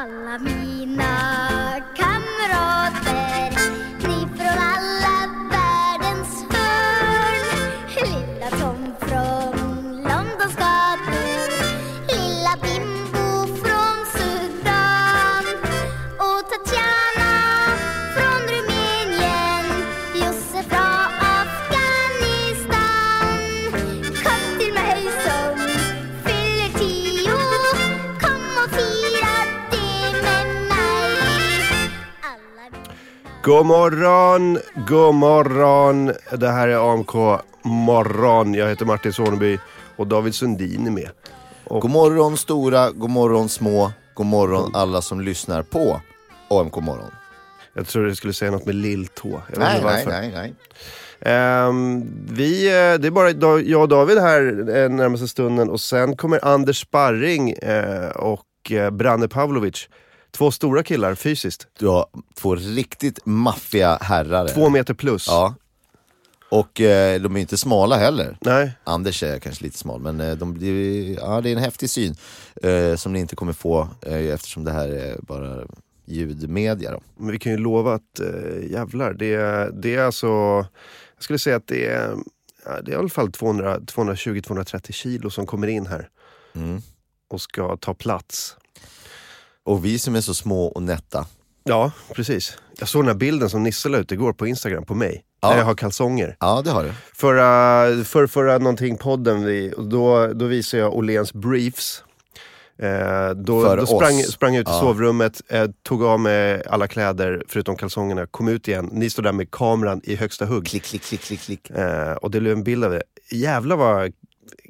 Alla God morgon, god morgon. Det här är AMK morgon. Jag heter Martin Soneby och David Sundin är med. God morgon stora, god morgon små, god morgon alla som lyssnar på AMK morgon. Jag tror du skulle säga något med lilltå. Jag vet Nej, nej, nej, nej. Ehm, vi, eh, det är bara jag och David här eh, närmaste stunden och sen kommer Anders Sparring eh, och Branne Pavlovic. Två stora killar fysiskt. Du har två riktigt maffiga herrar. Två meter plus. Ja. Och eh, de är inte smala heller. Nej, Anders är kanske lite smal, men eh, de, det, ja, det är en häftig syn eh, som ni inte kommer få eh, eftersom det här är bara ljudmedia. Då. men vi kan ju lova att eh, jävlar, det, är- det är alltså, jag skulle säga att det är, det är i alla fall 200 220-230 kilo som kommer in här Mm. och ska ta plats. Och vi som är så små och nätta. Ja, precis. Jag såg den här bilden som Nisse la ut igår på Instagram på mig. Ja. Där jag har kalsonger. Ja, det har du. Förra, för, förra någonting podden, vi, då, då visade jag Åhléns briefs. Eh, då då sprang, sprang jag ut i Ja. sovrummet, eh, tog av mig alla kläder förutom kalsongerna, kom ut igen. Ni står där med kameran i högsta hugg. Klick, klick, klick, klick, klick. Eh, och det blev en bild av det. Jävlar vad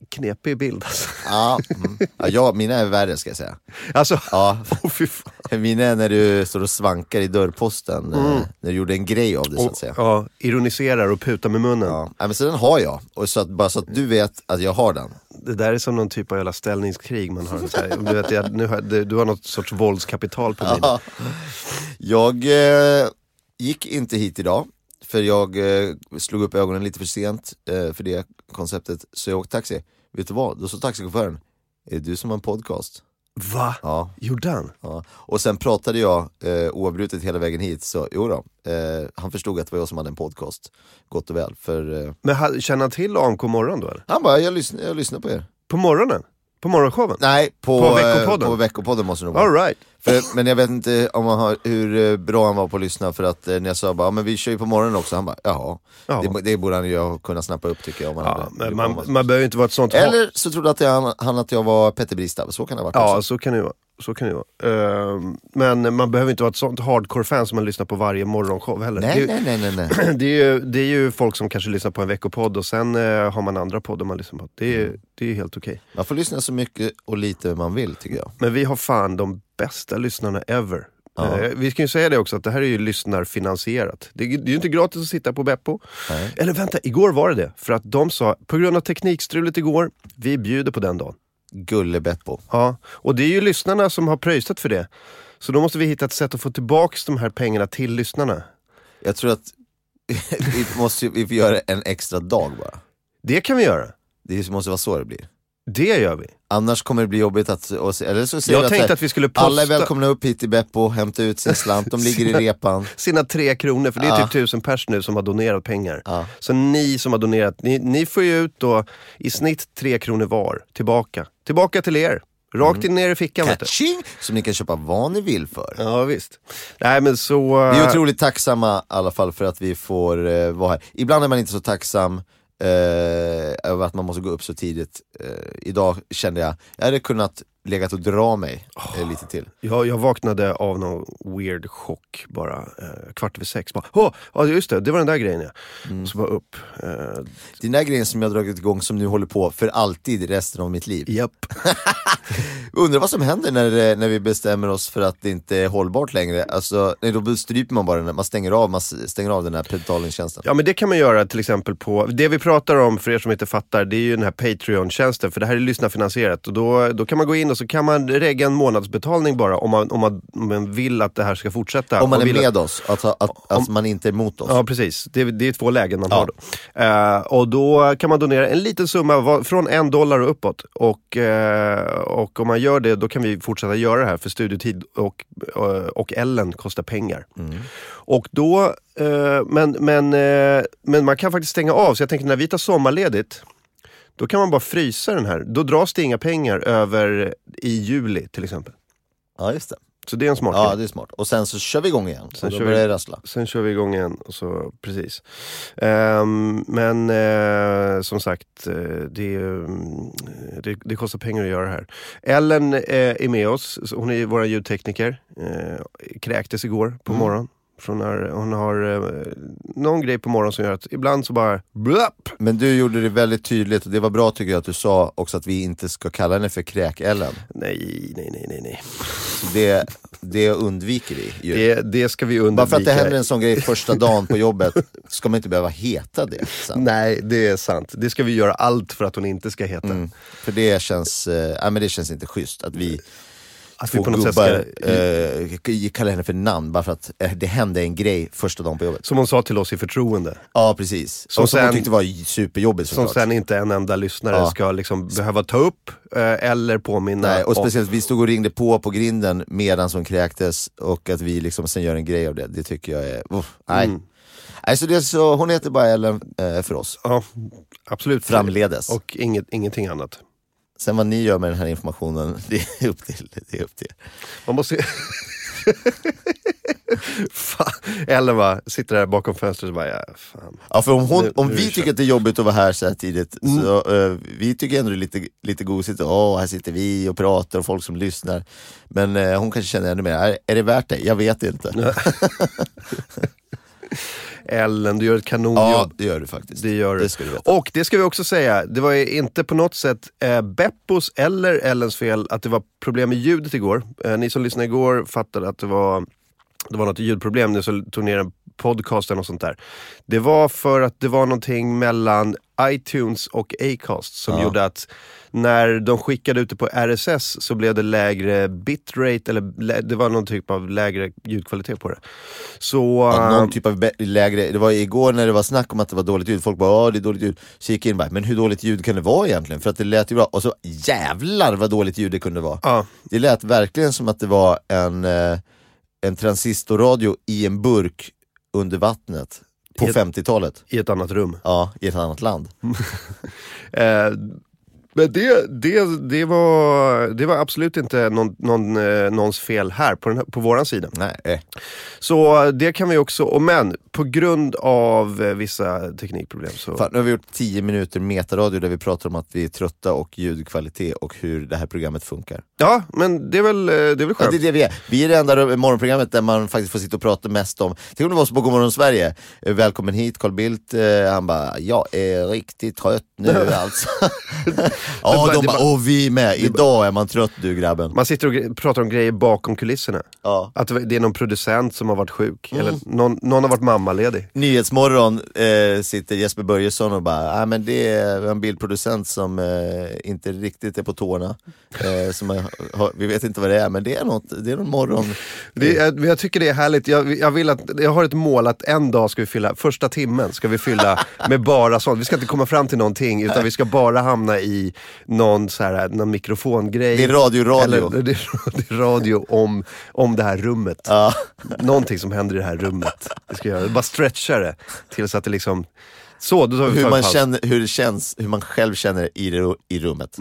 knepig bild alltså. Ja, mm. ja mina är värre ska jag säga. Alltså, Ja, åh fy fan. Mina är när du står och svankar i dörrposten, eh, när du gjorde en grej av det så att säga. ja, ironiserar och putar med munnen. Ja. Ja, men så den har jag, och så att, bara så att du vet att jag har den. Det där är som någon typ av jävla ställningskrig man har. Så här, du, vet, jag, nu har, du, du har något sorts våldskapital på mig. Ja. Jag eh, gick inte hit idag, för jag eh, slog upp ögonen lite för sent eh, för det konceptet, så jag åkte taxi. Vet du vad? Då sa taxichauffören, är det du som har en podcast? Va? Ja. Gjorde han? Ja. Och sen pratade jag eh, oavbrutet hela vägen hit, så jo då, eh, han förstod att det var jag som hade en podcast, gott och väl. För, eh, Men ha- känner han till AMK morgon då eller? han bara, jag lyssnar, jag lyssnar på er. På morgonen? På morgonshowen? Nej, på, På veckopodden? på veckopodden måste det nog vara. All right. För, men jag vet inte om han har, hur eh, bra han var på att lyssna för att eh, när jag sa bara, "Ja, men vi kör ju på morgonen också, han bara, jaha. Ja. Det, det borde han ju ha kunnat snappa upp tycker jag. Om han Ja, hade, man, han- man behöver inte vara ett sånt... Eller så trodde att jag, han, att jag var Petter Bristav, så kan det ha varit Ja, också. så kan det ju vara. Så kan det ju vara. Ehm, men man behöver inte vara ett sånt hardcore-fan som man lyssnar på varje morgonshow heller. Nej, det, är, nej, nej, nej, nej. det, är ju, det är ju folk som kanske lyssnar på en veckopodd och sen eh, har man andra poddar man lyssnar på. Det är, Mm. det är helt okej. Man får lyssna så mycket och lite man vill tycker jag. Men vi har fan de bästa lyssnarna ever. Ja. Eh, vi ska ju säga det också att det här är ju lyssnarfinansierat. Det, är- ju inte gratis att sitta på Beppo. Nej. Eller vänta, igår var det det. För att de sa, på grund av teknikstrulet igår, vi bjuder på den dagen. Gulle-Beppo. Ja, och det är ju lyssnarna som har pröjsat för det. Så då måste vi hitta ett sätt att få tillbaks de här pengarna till lyssnarna. Jag tror att vi måste vi får göra en extra dag bara. Det kan vi göra. Det måste vara så det blir. Det gör vi. Annars kommer det bli jobbigt att, eller så säger Jag tänkte så här, att vi skulle posta Alla är välkomna upp hit till Beppo, hämta ut sin slant, de ligger i repan. sina tre kronor, för det är Ja. typ tusen pers nu som har donerat pengar. Ja. Så ni som har donerat, ni, ni får ju ut då i snitt tre kronor var tillbaka. Tillbaka till er. Rakt in ner i fickan. Catching! Som ni kan köpa vad ni vill för. Ja visst. Nej men så... Vi är eh, otroligt tacksamma i alla fall för att vi får eh, vara här. Ibland är man inte så tacksam eh, över att man måste gå upp så tidigt. Eh, idag kände jag, jag hade kunnat legat och dra mig eh, lite till. Jag, jag vaknade av någon weird chock bara eh, kvart över sex. Bara, Åh, ja just det, det var den där grejen ja. Mm. Så bara upp. Eh, Den där grejen som jag dragit igång som nu håller på för alltid resten av mitt liv. japp. Undrar vad som händer när, eh, när vi bestämmer oss för att det inte är hållbart längre. Alltså, nej, då stryper man bara den, man stänger av, man stänger av den här betalningstjänsten. Ja men det kan man göra till exempel på, det vi pratar om för er som inte fattar, det är ju den här Patreon-tjänsten. För det här är lyssnarfinansierat och då, då kan man gå in och så kan man regga en månadsbetalning bara om man, om man, om man vill att det här ska fortsätta. Om man är vill att- med oss, alltså att, att man inte är emot oss. Ja precis, det är, det är två lägen man Ja. har då. Eh, och då kan man donera en liten summa, va- från en dollar och uppåt. Och, eh, och om man gör det, då kan vi fortsätta göra det här för studietid och, och, och Ellen kostar pengar. Och då, men, men, men man kan faktiskt stänga av, så jag tänker när vi tar sommarledigt, då kan man bara frysa den här. Då dras det inga pengar över i juli till exempel. Ja just det. Så det är en smart Ja grej. det är smart. Och sen så kör vi igång igen. Sen kör vi- rassla. Sen kör vi igång igen. Och så, precis. Ehm, men eh, som sagt, eh, det, mm, det, det kostar pengar att göra det här. Ellen eh, är med oss. Hon är vår ljudtekniker. Eh, kräktes igår på morgonen. Från när hon har eh, någon grej på morgonen som gör att ibland så bara blapp. Men du gjorde det väldigt tydligt och det var bra tycker jag att du sa också att vi inte ska kalla henne för kräk-Ellen. Nej, nej, nej, nej. nej. Det, det undviker vi ju. Det, det ska vi undvika. Bara för att det händer en sån grej första dagen på jobbet ska man inte behöva heta det sen. Nej, det är sant. Det ska vi göra allt för att hon inte ska heta. Mm. För det känns, nej, men det känns inte schysst att vi Att vi två på något sätt gubbar ska... eh, kallar henne för namn bara för att eh, det hände en grej första dagen på jobbet. Som hon sa till oss i förtroende. Ja precis, Som och som hon sen- tyckte var superjobbigt Som såklart. sen inte en enda lyssnare Ja. ska liksom behöva ta upp eh, eller påminna Nej, och om. speciellt vi stod och ringde på på grinden medan hon kräktes och att vi liksom sen gör en grej av det, det tycker jag är, uff, nej. Mm. Nej, så, det, så hon heter bara Ellen eh, för oss, Ja, absolut. framledes. Och inget, ingenting annat. Sen vad ni gör med den här informationen, det är upp till, det är upp till er. Man måste... fan. Ellen bara sitter där bakom fönstret och bara, ja, fan. Ja för om, hon, Nu- om nu vi tycker att det är jobbigt att vara här så här tidigt, så eh, vi tycker ändå det är lite, lite gosigt, åh här sitter vi och pratar och folk som lyssnar. Men eh, hon kanske känner ännu mer, är, är det värt det? Jag vet inte. Ellen, du gör ett kanonjobb. Ja det gör du faktiskt. Det gör du. Det ska du veta. Och det ska vi också säga, det var inte på något sätt eh, Beppos eller Ellens fel att det var problem med ljudet igår. Eh, ni som lyssnade igår fattade att det var, det var något ljudproblem, ni som tog ner en podcasten och sånt där. Det var för att det var någonting mellan iTunes och Acast som Ja. gjorde att när de skickade ut det på RSS så blev det lägre bitrate, eller lä- det var någon typ av lägre ljudkvalitet på det. Så... Ja, eh, någon typ av lägre, det var igår när det var snack om att det var dåligt ljud, folk bara det är dåligt ljud. Så gick jag in och bara, men hur dåligt ljud kan det vara egentligen? För att det lät ju bra, och så jävlar vad dåligt ljud det kunde vara. ja, Det lät verkligen som att det var en, eh, en transistorradio i en burk under vattnet på I ett- 50-talet. i ett annat rum. Ja, i ett annat land. Eh, men det, det, det, var, det var absolut inte någon, någon, eh, någons fel här på, den på våran sida. Nej, eh. Så det kan vi också, och men på grund av eh, vissa teknikproblem så... Fan, nu har vi gjort 10 minuter metaradio där vi pratar om att vi är trötta och ljudkvalitet och hur det här programmet funkar. Ja, men det är väl, det är väl Ja, skönt. det är det vi är. Vi är det enda morgonprogrammet där man faktiskt får sitta och prata mest om, tänk om det var så på Godmorgon Sverige, välkommen hit Carl Bildt, han bara, jag är riktigt trött nu alltså. ja, de bara- åh vi med, idag är man trött du grabben. Man sitter och pratar om grejer bakom kulisserna. Ja. Att det är någon producent som har varit sjuk, Mm. eller någon, någon har varit mammaledig. Nyhetsmorgon eh, sitter Jesper Börjesson och bara, ah, men det är en bildproducent som eh, inte riktigt är på tårna. Eh, som har, vi vet inte vad det är, men det är något, det är någon morgon. Det är, jag tycker det är härligt, jag, jag, vill att, jag har ett mål att en dag ska vi fylla, första timmen ska vi fylla med bara sånt. Vi ska inte komma fram till någonting utan vi ska bara hamna i någon, så här, någon mikrofongrej. Det är radio-radio. Eller, det, är, det är radio om, om det här rummet. Ja. Någonting som händer i det här rummet. Vi ska göra, bara stretcha det tills att det liksom, så då tar vi Hur, man känner, hur det känns, hur man själv känner i, det, i rummet.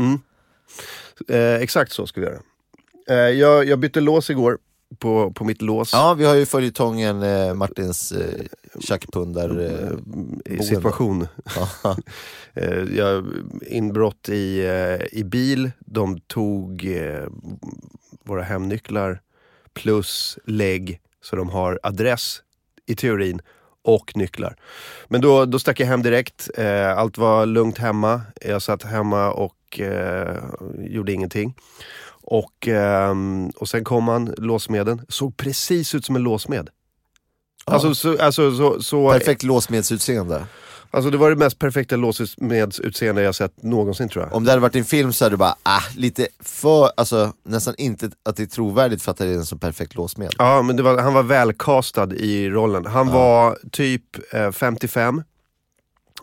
Eh, exakt så ska vi göra. Eh, jag, jag bytte lås igår på, på mitt lås. Ja, vi har ju följetongen eh, Martins eh, tjackpundar eh, i situation. Eh, jag, inbrott i, eh, i bil, de tog eh, våra hemnycklar plus lägg så de har adress i teorin och nycklar. Men då, då stack jag hem direkt, eh, allt var lugnt hemma. Jag satt hemma och eh, gjorde ingenting. Och, ehm, och sen kom han, låsmeden, såg precis ut som en låsmed. Alltså, så, alltså, så, så, Perfekt låsmedsutseende. Alltså det var det mest perfekta låsmedsutseende jag sett någonsin tror jag. Om det hade varit en film så hade du bara, ah, lite för, alltså nästan inte att det är trovärdigt för att det är en så perfekt låsmed. Ja, men var, han var välkastad i rollen. Han var typ eh, 55.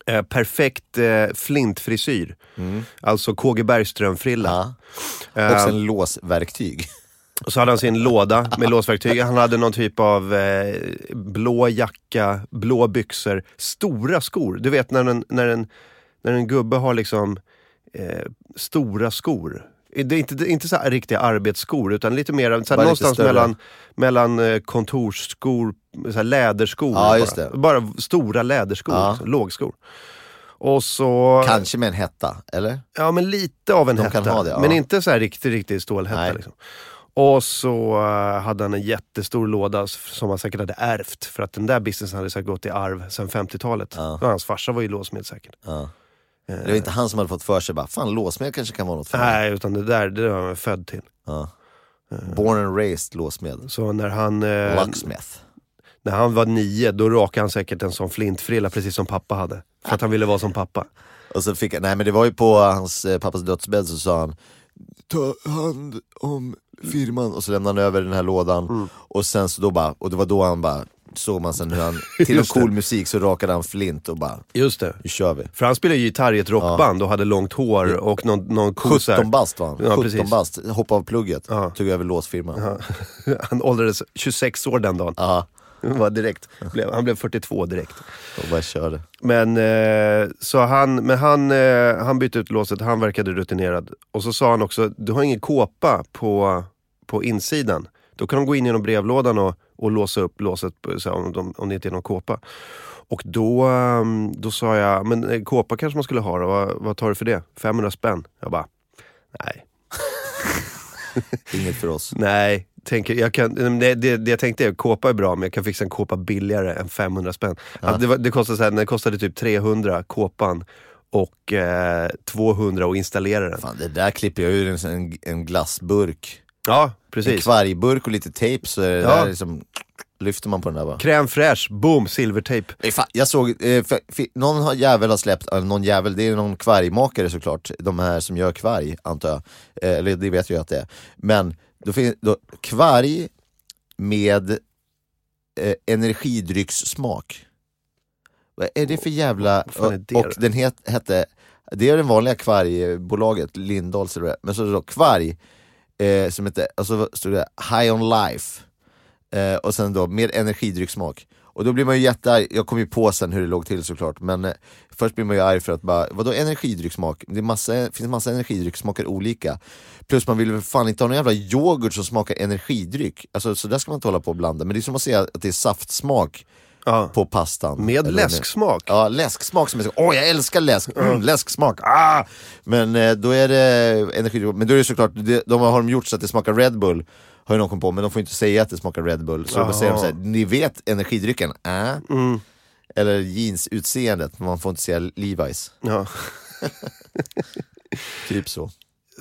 Eh, perfekt eh, flintfrisyr. Alltså KG Bergström-frilla. Ja. Och sen låsverktyg. Och så hade han sin låda med låsverktyg. Han hade någon typ av eh, blå jacka, blå byxor, stora skor. Du vet när en, när en, när en gubbe har liksom eh, stora skor. Det är inte, inte så riktiga arbetsskor utan lite mer så lite någonstans större. mellan, mellan eh, kontorsskor, så läderskor. Ja, bara. bara stora läderskor, Ja. liksom, lågskor. Och så... Kanske med en hetta, eller? Ja men lite av en De hetta. det, ja. Men inte så här riktig, riktig stålhätta. Nej. Liksom. Och så eh, hade han en jättestor låda som han säkert hade ärvt. För att den där businessen hade säkert gått i arv sedan 50-talet. Ja. Hans farsa var ju låsmed säkert. Ja. Det var inte han som hade fått för sig bara, fan låsmed kanske kan vara något för mig. Nej, utan det där det var han född till. Ja. Born and raised låsmed. Så när han, eh, Locksmith. när han var nio, då rakade han säkert en sån flintfrilla precis som pappa hade. För att han ville vara som pappa. Och så fick han, nej men det var ju på hans eh, pappas dödsbädd så sa han Ta hand om firman och så lämnade han över den här lådan Mm. och sen så då bara, och det var då han bara såg man sen hur han, till det. cool musik så rakade han flint och bara, Just det. nu kör vi. För han spelade ju gitarr i ett rockband och hade långt hår och någon, någon cool så här- 17 bast var han, Ja, 17 precis. bast, hoppade av plugget, tog över låsfirman. Ja. Han åldrades 26 år den dagen. Var direkt, blev, han blev 42 direkt. och bara körde. Men, eh, så han, men han, eh, han bytte ut låset, han verkade rutinerad. Och så sa han också, du har ingen kåpa på, på insidan. Då kan de gå in genom brevlådan och, och låsa upp låset så här, om, de, om det inte är någon kåpa. Och då, ehm, då sa jag, men eh, kåpa kanske man skulle ha då, vad, vad tar du för det? 500 spänn? Jag bara, nej. Inget för oss. Nej, tänker, jag kan, det, det, det jag tänkte är kåpa är bra men jag kan fixa en kåpa billigare än 500 spänn. Att det, var- det, kostade, så här, det kostade typ 300 kåpan och eh, 200 att installera den. Fan, det där klipper jag ur en, en, en glassburk. Ja, En precis. kvargburk och lite tejp så är det Ja. där liksom, lyfter man på den där bara. Crème fraîche, boom, silvertejp. Fan, Jag såg, eh, för, för, någon har- jävel har släppt, eller någon jävel, det är någon kvargmakare såklart, de här som gör kvarg antar jag, eh, eller det vet jag att det är. Men då finns då, kvarg med eh, energidryckssmak. Vad är det för jävla... fan är det och då? den het, hette, det är det vanliga kvargbolaget, Lindahls eller vad det är. men så är det då kvarg, eh, som heter, och så stod det High on Life. Eh, och sen då med energidryckssmak. Och då blir man ju jättearg, jag kom ju på sen hur det låg till såklart, men eh, först blir man ju arg för att bara, vadå energidryckssmak? Det är massa, finns massa energidryck smakar olika. Plus man vill väl fan inte ha någon jävla yoghurt som smakar energidryck. Alltså så där ska man inte hålla på och blanda, men det är som att säga att det är saftsmak Ja. på pastan. Med Eller läsksmak. Ja, läsksmak som är så, åh jag älskar läsk, mm, läsksmak, ah! Men eh, då är det energidryck, men då är det såklart, det, de har de gjort så att det smakar Red Bull, har ju någon kommit på, men de får inte säga att det smakar Red Bull. Så då Jaha. säger de såhär, ni vet energidrycken, äh? Mm. Eller jeansutseendet, man får inte säga Levi's. Ja. Typ så.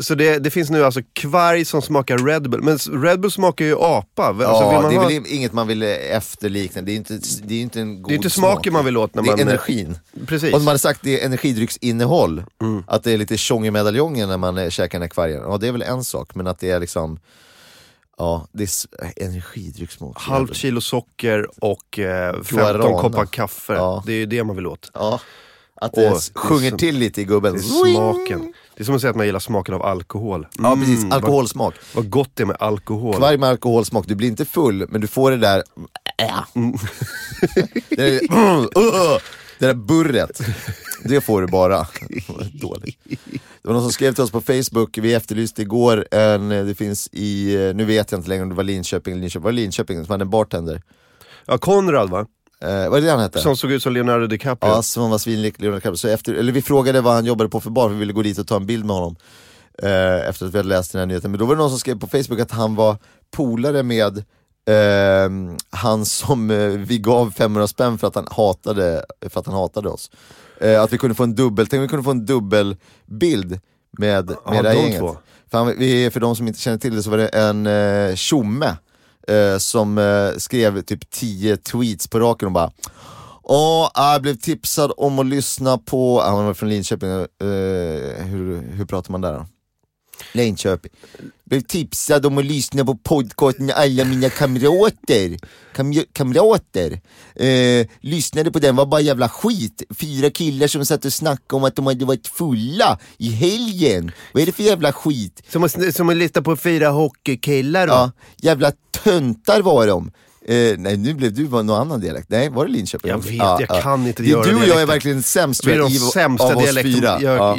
Så det, det finns nu alltså kvarg som smakar Red Bull, men Red Bull smakar ju apa. Alltså, ja, man det är ha... väl inget man vill eh, efterlikna, det är inte, det är inte en god Det är inte smak. smaken man vill åt när Det är man... energin. Precis. Om man hade sagt det är energidrycksinnehåll, Mm. att det är lite tjong i medaljongen när man eh, käkar den här kvargen, ja det är väl en sak, men att det är liksom Ja, det är energidryckssmak. Halvt kilo socker och eh, 15 Guarana. koppar kaffe. Ja. Det är ju det man vill åt. Ja, att Åh, det det s- sjunger som- till lite i gubben. Det är smaken. Det är som att säga att man gillar smaken av alkohol. Ja precis, Mm, alkoholsmak. Vad, vad gott det är med alkohol. Kvarg med alkoholsmak, du blir inte full men du får det där Mm. det, där det där burret, det får du bara. Dåligt. Det var någon som skrev till oss på Facebook, vi efterlyste igår en, det finns i, nu vet jag inte längre om det var Linköping eller Linköping, var det Linköping som hade en bartender? Ja, Konrad va? Eh, vad är det han hette? Som såg ut som Leonardo DiCaprio. Ja, som var svinlik Leonardo DiCaprio. Så efter, eller vi frågade vad han jobbade på för bar, för vi ville gå dit och ta en bild med honom. Eh, efter att vi hade läst den här nyheten. Men då var det någon som skrev på Facebook att han var polare med ehm, han som eh, vi gav 500 spänn för att han hatade, för att han hatade oss. Eh, att vi kunde få en dubbel, tänk om vi kunde få en dubbelbild med, med Ja, det här gänget. två. För, han, vi, för de som inte känner till det så var det en eh, tjomme eh, som eh, skrev typ 10 tweets på raken och bara Och jag blev tipsad om att lyssna på, han var från Linköping, eh, hur, hur pratar man där då? Linköping. Blev tipsad om att lyssna på podcasten Alla mina kamrater. Kam kamrater. Eh, lyssnade på den, var bara jävla skit. Fyra killar som satt och snackade om att de hade varit fulla i helgen. Vad är det för jävla skit? Som att, som att lista på fyra hockeykillar då. Ja, jävla töntar var de. Eh, nej nu blev du någon annan dialekt. Nej, var det Linköping? Jag vet, jag kan inte Det göra Du och jag är verkligen sämst Vi är de sämsta av oss fyra. Ja.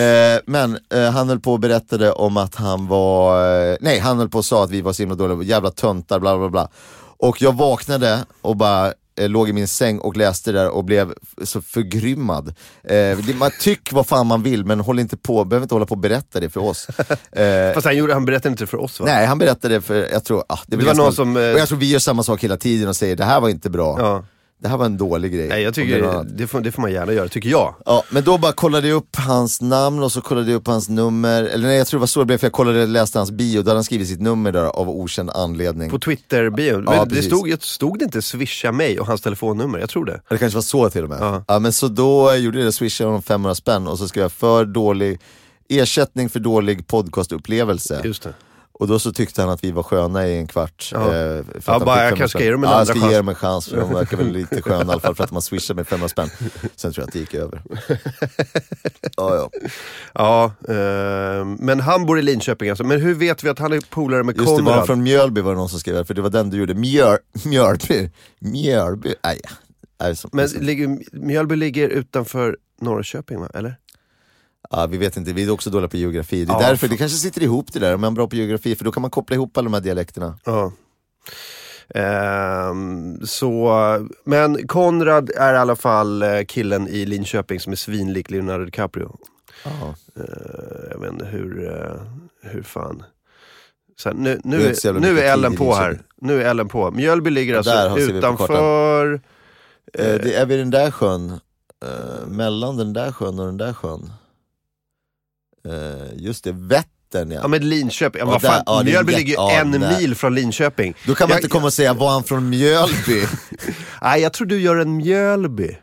Eh, men eh, han höll på och berättade om att han var, eh, nej han höll på och sa att vi var så himla dåliga, jävla töntar bla bla bla. Och jag vaknade och bara låg i min säng och läste där och blev så förgrymmad. Eh, det, man tycker vad fan man vill men håll inte på, behöver inte hålla på och berätta det för oss. Eh, Fast han, gjorde, han berättade inte för oss va? nej han berättade det för, jag tror, ah, det, Det var någon som, eh, Och jag tror vi gör samma sak hela tiden och säger det här var inte bra. Ja. Det här var en dålig grej. Nej, jag det tycker, något- det får, det får man gärna göra, tycker jag. Ja, men då bara kollade jag upp hans namn och så kollade jag upp hans nummer, eller nej jag tror det var så det blev för jag kollade, läste hans bio, då hade han skrivit sitt nummer där av okänd anledning. På Twitter-bion. Ja, det stod, stod det inte swisha mig och hans telefonnummer? Jag tror det. Det kanske var så till och med. Ja. Ja. men så då gjorde jag det, swishade honom 500 spänn och så skrev jag för dålig, ersättning för dålig podcastupplevelse. Just det. Och då så tyckte han att vi var sköna i en kvart. Ja. eh, Ja, bara, jag 500 kanske ska ge dem en ja, andra jag ska chans. ge dem en chans, för de verkar väl lite sköna i alla fall för att man swishade med 500 spänn. Sen tror jag att det gick över. ja, ja. Ja, eh, men han bor i Linköping alltså. Men hur vet vi att han är polare med Just det, var Konrad? han från Mjölby var det någon som skrev, för det var den du gjorde. Mjöl, Mjölby, Mjölby, nej. nej så, Men ligger, Mjölby ligger utanför Norrköping va? Eller? Ja, vi vet inte, vi är också dåliga på geografi. Det är Ja, därför, det kanske sitter ihop det där, om man är bra på geografi, för då kan man koppla ihop alla de här dialekterna. Ja. Ehm, så, men Konrad är i alla fall eh, killen i Linköping som är svinlik Leonardo DiCaprio. Eh, jag vet inte hur, eh, hur fan. Här, nu, Det är nu, nu är i på här. Nu är Ellen på. Mjölby ligger alltså utanför... Eh, det är vid den där sjön, eh, mellan den där sjön och den där sjön. Eh, just det, Vättern ja. Ja men Linköping, ja, vad där- fan, ja, Mjölby ligger ju en nej. mil från Linköping. Då kan man Jag- inte komma och säga, var han från Mjölby? Nej jag tror du gör en Mjölby.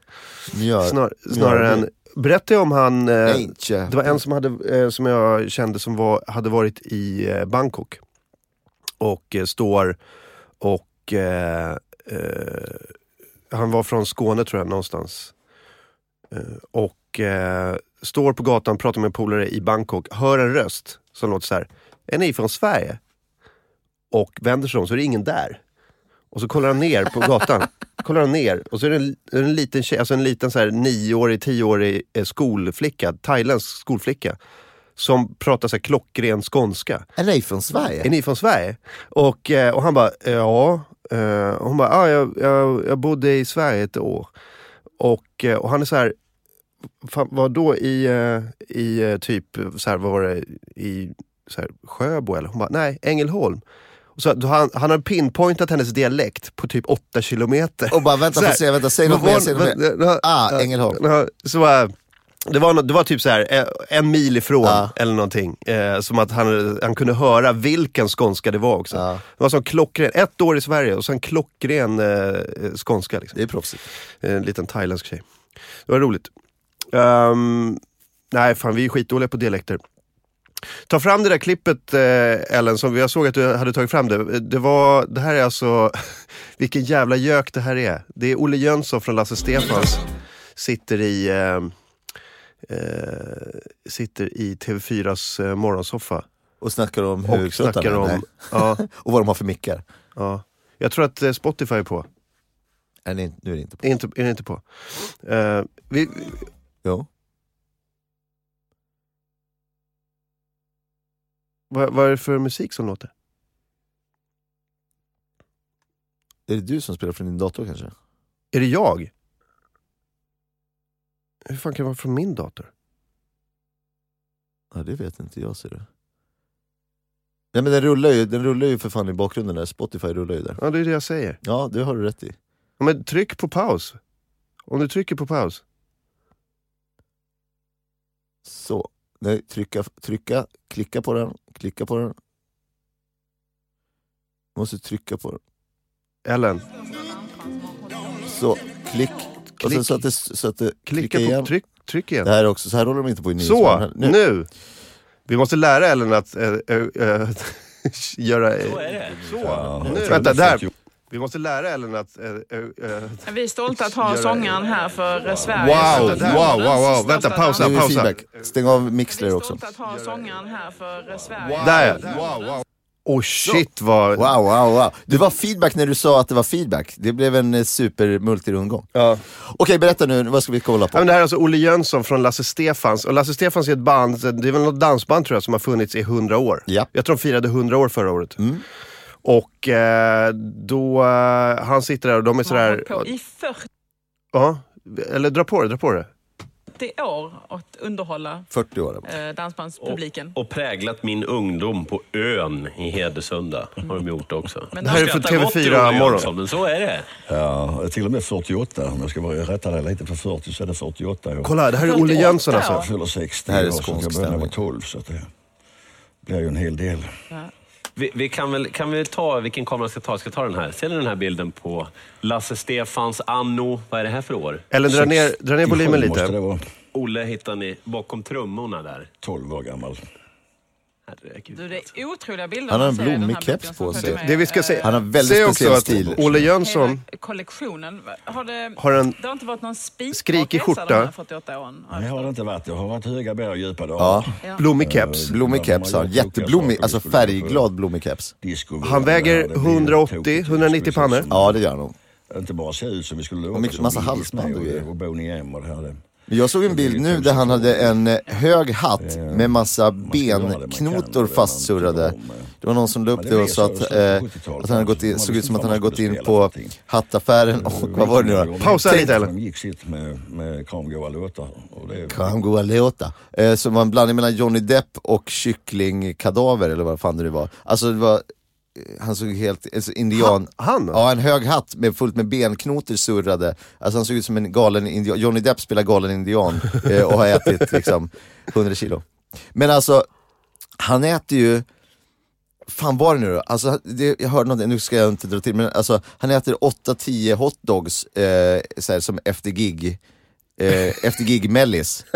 Mjöl, Snar, snarare än, berätta jag om han, eh, det var en som, hade, eh, som jag kände som var, hade varit i eh, Bangkok. Och eh, står och eh, han var från Skåne tror jag någonstans. Och står på gatan, pratar med en polare i Bangkok, hör en röst som låter så här. Är ni från Sverige? Och vänder sig om så är det ingen där. Och så kollar han ner på gatan. kollar han ner och så är det en, en liten tjej, alltså en liten så här nioårig, tioårig eh, skolflicka, thailändsk skolflicka. Som pratar så här klockren skånska. Är ni från Sverige? Är ni från Sverige? Och, eh, och han bara, ja. Eh, Och hon bara, ja, jag, jag, jag bodde i Sverige ett år. Och, och han är så här, vad då i, eh, i eh, typ, så här, vad var det, i så här, Sjöbo eller? Hon bara, nej, Ängelholm. Så, han, han har pinpointat hennes dialekt på typ åtta kilometer. Och bara vänta, här, se, vänta, säg något mer, var- säg något mer. Ah, Ängelholm. Så, eh, det, var, det var typ så här en mil ifrån Ja. eller någonting. Eh, som att han, han kunde höra vilken skånska det var också. Ja. Det var som klockren, ett år i Sverige och sen klockren eh, skånska. Liksom. Det är proffsigt. En liten thailändsk tjej. Det var roligt. Ehm, nej, fan vi är skitdåliga på dialekter. Ta fram det där klippet eh, Ellen, som jag såg att du hade tagit fram det. Det, var, det här är alltså, vilken jävla gök det här är. Det är Olle Jönsson från Lasse Stefans. Sitter i, eh, eh, sitter i TV4s eh, morgonsoffa. Och snackar om Och hur snackar om, ja, Och vad de har för mickar. ja. Jag tror att eh, Spotify är på. Är ni, nu är det inte på. Är inte, är det inte på? Eh, vi, Jo. vad, vad är det för musik som låter? Är det du som spelar från din dator kanske? Är det jag? Hur fan kan det vara från min dator? Ja det vet inte jag ser du. Nej men den rullar ju, den rullar ju för fan i bakgrunden där, Spotify rullar ju där. Ja, det är det jag säger. Ja det har du rätt i. Ja, Men tryck på paus. Om du trycker på paus. Så. Nej, trycka, trycka, klicka på den, klicka på den. Måste trycka på den. Ellen, Så. klick. Och sen så att det, så att det Klicka klickar igen. på, tryck, tryck igen. Det här är också, så här håller de inte på i Så, Nyhetsmorgon. nu. Nu. Vi måste lära Ellen att äh, äh, göra... Så är det. Så, jag nu. Vänta, där. 40. Vi måste lära Ellen att... Äh, äh. Vi är stolta att ha sångaren här för Sverige. Wow, wow, wow, wow. Vänta, pausa, är pausa. Stäng av Vi Mixler är också. stolta att ha sångaren här för Sverige. Där ja. Wow, wow. Oh shit vad... Wow, wow, wow. Det var feedback när du sa att det var feedback. Det blev en super multirundgång. Ja. Okej, berätta nu, vad ska vi kolla Ja, på? men det här är alltså Olle Jönsson från Lasse Stefans. Och Lasse Stefans är ett band, det är väl något dansband tror jag, som har funnits i 100 år. Ja. Jag tror de firade 100 år förra året. Och eh, då, eh, han sitter där och de är sådär... på i 40 Ja, eller dra på det, dra på det. år att underhålla 40 år. eh, dansbandspubliken. Och präglat min ungdom på ön i Hedesunda. Har de gjort också. Men Det här är från Skrattar gott i TV4 Olle morgon. Men så är det. Ja, till och med 48. Om jag ska vara rätta dig lite för 40 så är det 48 år. Kolla, det här är Olle 48 Jönsson alltså. Jag fyller 60 Det här är år så jag börjar när jag var stämning. 12 så att det blir ju en hel del. Vi, vi kan väl kan vi ta, vilken kamera ska ta? Ska ta den här? Ser ni den här bilden på Lasse Stefans anno, vad är det här för år? Eller dra ner, dra ner volymen 67 måste det lite. Olle hittar ni bakom trummorna där. 12 år gammal. Herregud. Du, det är otroliga bilder. Han har en blommig keps på sig. Det vi ska säga, Han har väldigt säg också speciell att stil. Olle Jönsson kollektionen. Har det, har en det har inte varit någon spikrak Skrikig resa de här skjorta. 48 åren? Det har det inte varit. Det har varit höga berg och djupa Ja, dalar. blommig keps. blommig keps har han. Jätteblommig, alltså färgglad blommig keps. Han väger det blir 180, tokigt. 190 Det skulle pannor. se ut som- Ja, det gör han nog. Inte bara se ut som vi skulle Och låta mycket- som massa halsband och grejer. Och Boney M och det här. Jag såg en bild nu där han hade en eh, hög hatt med massa benknotor fastsurrade. eh. Det var någon som la upp det och sa att, eh, på 70-talet. att han hade gått in, såg ut som att han hade gått in på hattaffären och vad var det nu då? Pausa lite eller? Gick sitt med, med kramgoa låta. Eh, som var en blandning mellan Johnny Depp och kycklingkadaver eller vad fan det var. Alltså det var, eh, han såg helt, alltså indian. Han? Ja, en hög hatt med fullt med benknotor surrade. Alltså han såg ut som en galen indian. Johnny Depp spelar galen indian eh, och har ätit liksom 100 kilo. Men alltså, han äter ju Fan var det nu då? Alltså, det, jag hörde något, nu ska jag inte dra till, men alltså han äter 8-10 hotdogs eh, så här, som efter gig, eh, efter gig-mellis.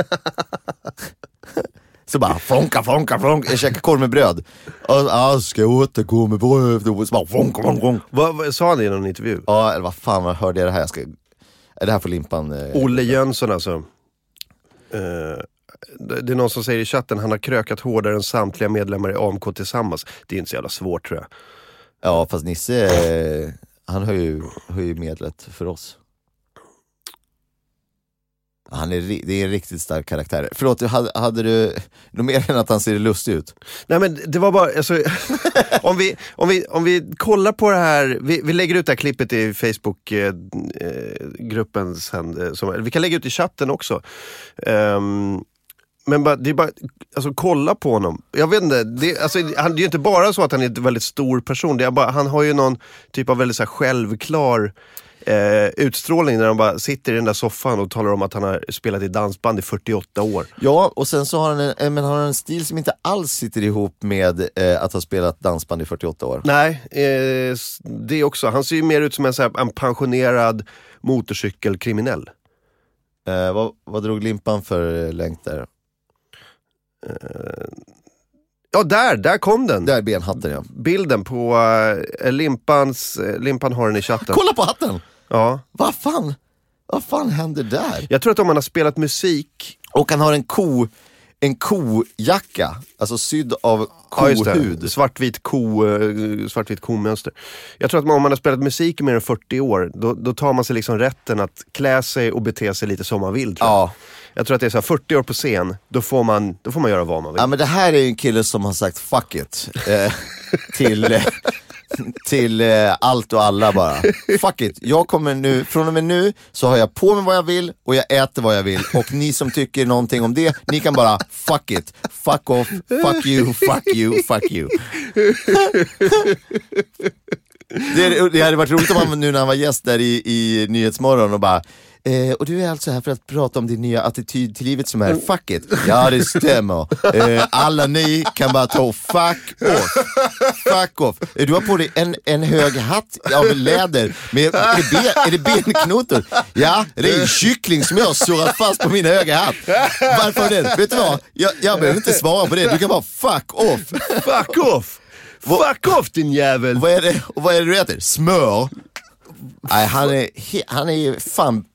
Så bara fonka, fonka, fonka, jag käkar korv med bröd. Och, ja, ska jag med bröd? Och så bara fonka, fonka. Vad, vad sa han i någon intervju? Ja, eller vad fan vad hörde jag det här? Jag ska, är det här får Limpan... Eh, Olle Jönsson alltså. Eh, det är någon som säger i chatten, han har krökat hårdare än samtliga medlemmar i AMK tillsammans. Det är inte så jävla svårt tror jag. Ja, fast Nisse, eh, han höjer ju, höjer ju medlet för oss. Han är, det är en riktigt stark karaktär. Förlåt, hade, hade du något mer än att han ser lustig ut? Nej men det var bara, alltså, om, vi, om, vi, om vi kollar på det här, vi, vi lägger ut det här klippet i Facebookgruppen sen, eh, som, vi kan lägga ut i chatten också. Ehm, men bara, det är bara, alltså kolla på honom. Jag vet inte, det, alltså, han, det är ju inte bara så att han är en väldigt stor person, det är bara, han har ju någon typ av väldigt så här, självklar eh, utstrålning när han bara sitter i den där soffan och talar om att han har spelat i dansband i 48 år. Ja, och sen så har han en, eh, men han har en stil som inte alls sitter ihop med eh, att ha spelat dansband i 48 år. Nej, eh, det också. Han ser ju mer ut som en, så här, en pensionerad motorcykelkriminell. Eh, vad, vad drog Limpan för eh, länk där? Ja, där, där kom den! Där är benhatten ja. Bilden på eh, Limpans, eh, Limpan har den i chatten. Kolla på hatten! Ja. Vad fan, vad fan händer där? Jag tror att om man har spelat musik, Och han har en ko, en kojacka, alltså sydd av ja, kohud. svartvit, ko, eh, svartvit komönster. Jag tror att man, om man har spelat musik i mer än 40 år, då, då tar man sig liksom rätten att klä sig och bete sig lite som man vill. Tror jag. Ja. jag tror att det är så här, 40 år på scen, då får, man, då får man göra vad man vill. ja, men det här är ju en kille som har sagt fuck it. Eh, till eh, till eh, allt och alla bara. Fuck it, jag kommer nu, från och med nu så har jag på mig vad jag vill och jag äter vad jag vill. Och ni som tycker någonting om det, ni kan bara fuck it, fuck off, fuck you, fuck you, fuck you. Det, det hade varit roligt om han nu när han var gäst där i, i Nyhetsmorgon och bara Eh, och du är alltså här för att prata om din nya attityd till livet som är fuck it. Ja det stämmer. Eh, alla ni kan bara ta och fuck off. fuck off. Du har på dig en, en hög hatt av läder. Med, är, det ben, är det benknotor? Ja, det är en kyckling som jag har surrat fast på min höga hatt. Varför det? Vet du vad? Jag, jag behöver inte svara på det. Du kan bara fuck off. Fuck off! Fuck off din jävel! Vad är det, vad är det du äter? Smör? Nej, han är, han är fan...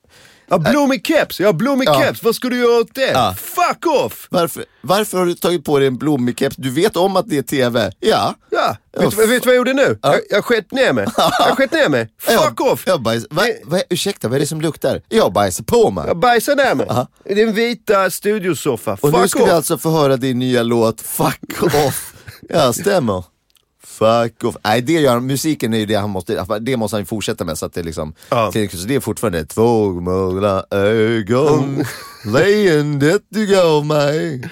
Ja, blommig keps, ja blommig Ja. keps, vad ska du göra åt det? Ja. Fuck off! Varför, varför har du tagit på dig en blommig keps? Du vet om att det är TV? Ja. Ja, vet, du- vad jag gjorde nu? Ja. Jag, jag skett ner mig. Jag skett ner mig. Fuck jag, off! Jag bajs, va, va, ursäkta, vad är det som luktar? Jag bajsar på mig. Jag bajsar ner mig. Aha. I din vita studiosoffa. Och nu Fuck ska off! vi alltså få höra din nya låt Fuck off. Ja, stämmer. Fuck off. Nej, det gör han. Musiken är ju det han måste, det måste han ju fortsätta med så att det liksom, Ja. så det är fortfarande två måla ögon, leendet du gav mig.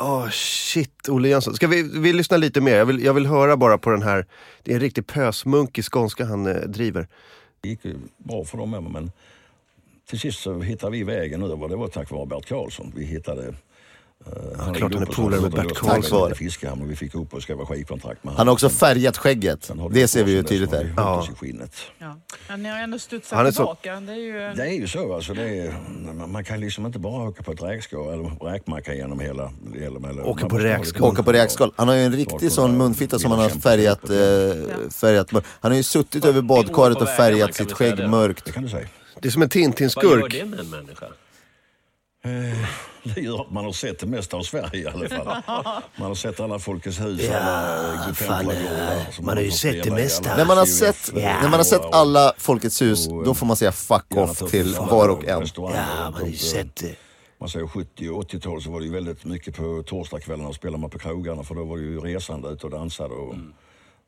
Åh shit, Olle Jönsson. Ska vi, vi lyssna lite mer? Jag vill, jag vill höra bara på den här, det är en riktig pösmunk i skånska han eh, driver. Det gick ju bra för dem men till sist så hittade vi vägen över. Det var tack vare Bert Karlsson. Vi hittade... Uh, han klart han är polare med Bert "Du, Karlsson." tack vare Fiskehamn och vi fick ihop och skrev skivkontrakt med Han har också färgat skägget. Det ser vi ju tydligt där. Ja. Ja. Ni har ändå studsat Han är så- tillbaka. Det är ju... Det är ju så alltså. Det är, man kan liksom inte bara åka på ett räkskal eller räkmacka genom hela... hela, hela Åka på räkskal. Åka på räkskal. Han har ju en riktig sån munfitta som han har färgat, eh, färgat mörkt. Han har ju suttit över badkaret och färgat sitt skägg mörkt. Det kan du säga. Det är som en Vad gör Tintin-skurk. det med en människa? Det gör att man har sett det mesta av Sverige i alla fall. Man har sett alla Folkets hus, alla Godtemplargårdar. som man har ju sett det mesta. alla När man har sett, eh, när man har sett alla Folkets hus, då får man säga fuck Ja, off till var och en. Ja, man har ju sett det. Man säger 70 och 80-tal så var det ju väldigt mycket på torsdagskvällarna och spelade man på krogarna för då var det ju resande ute och dansade. Och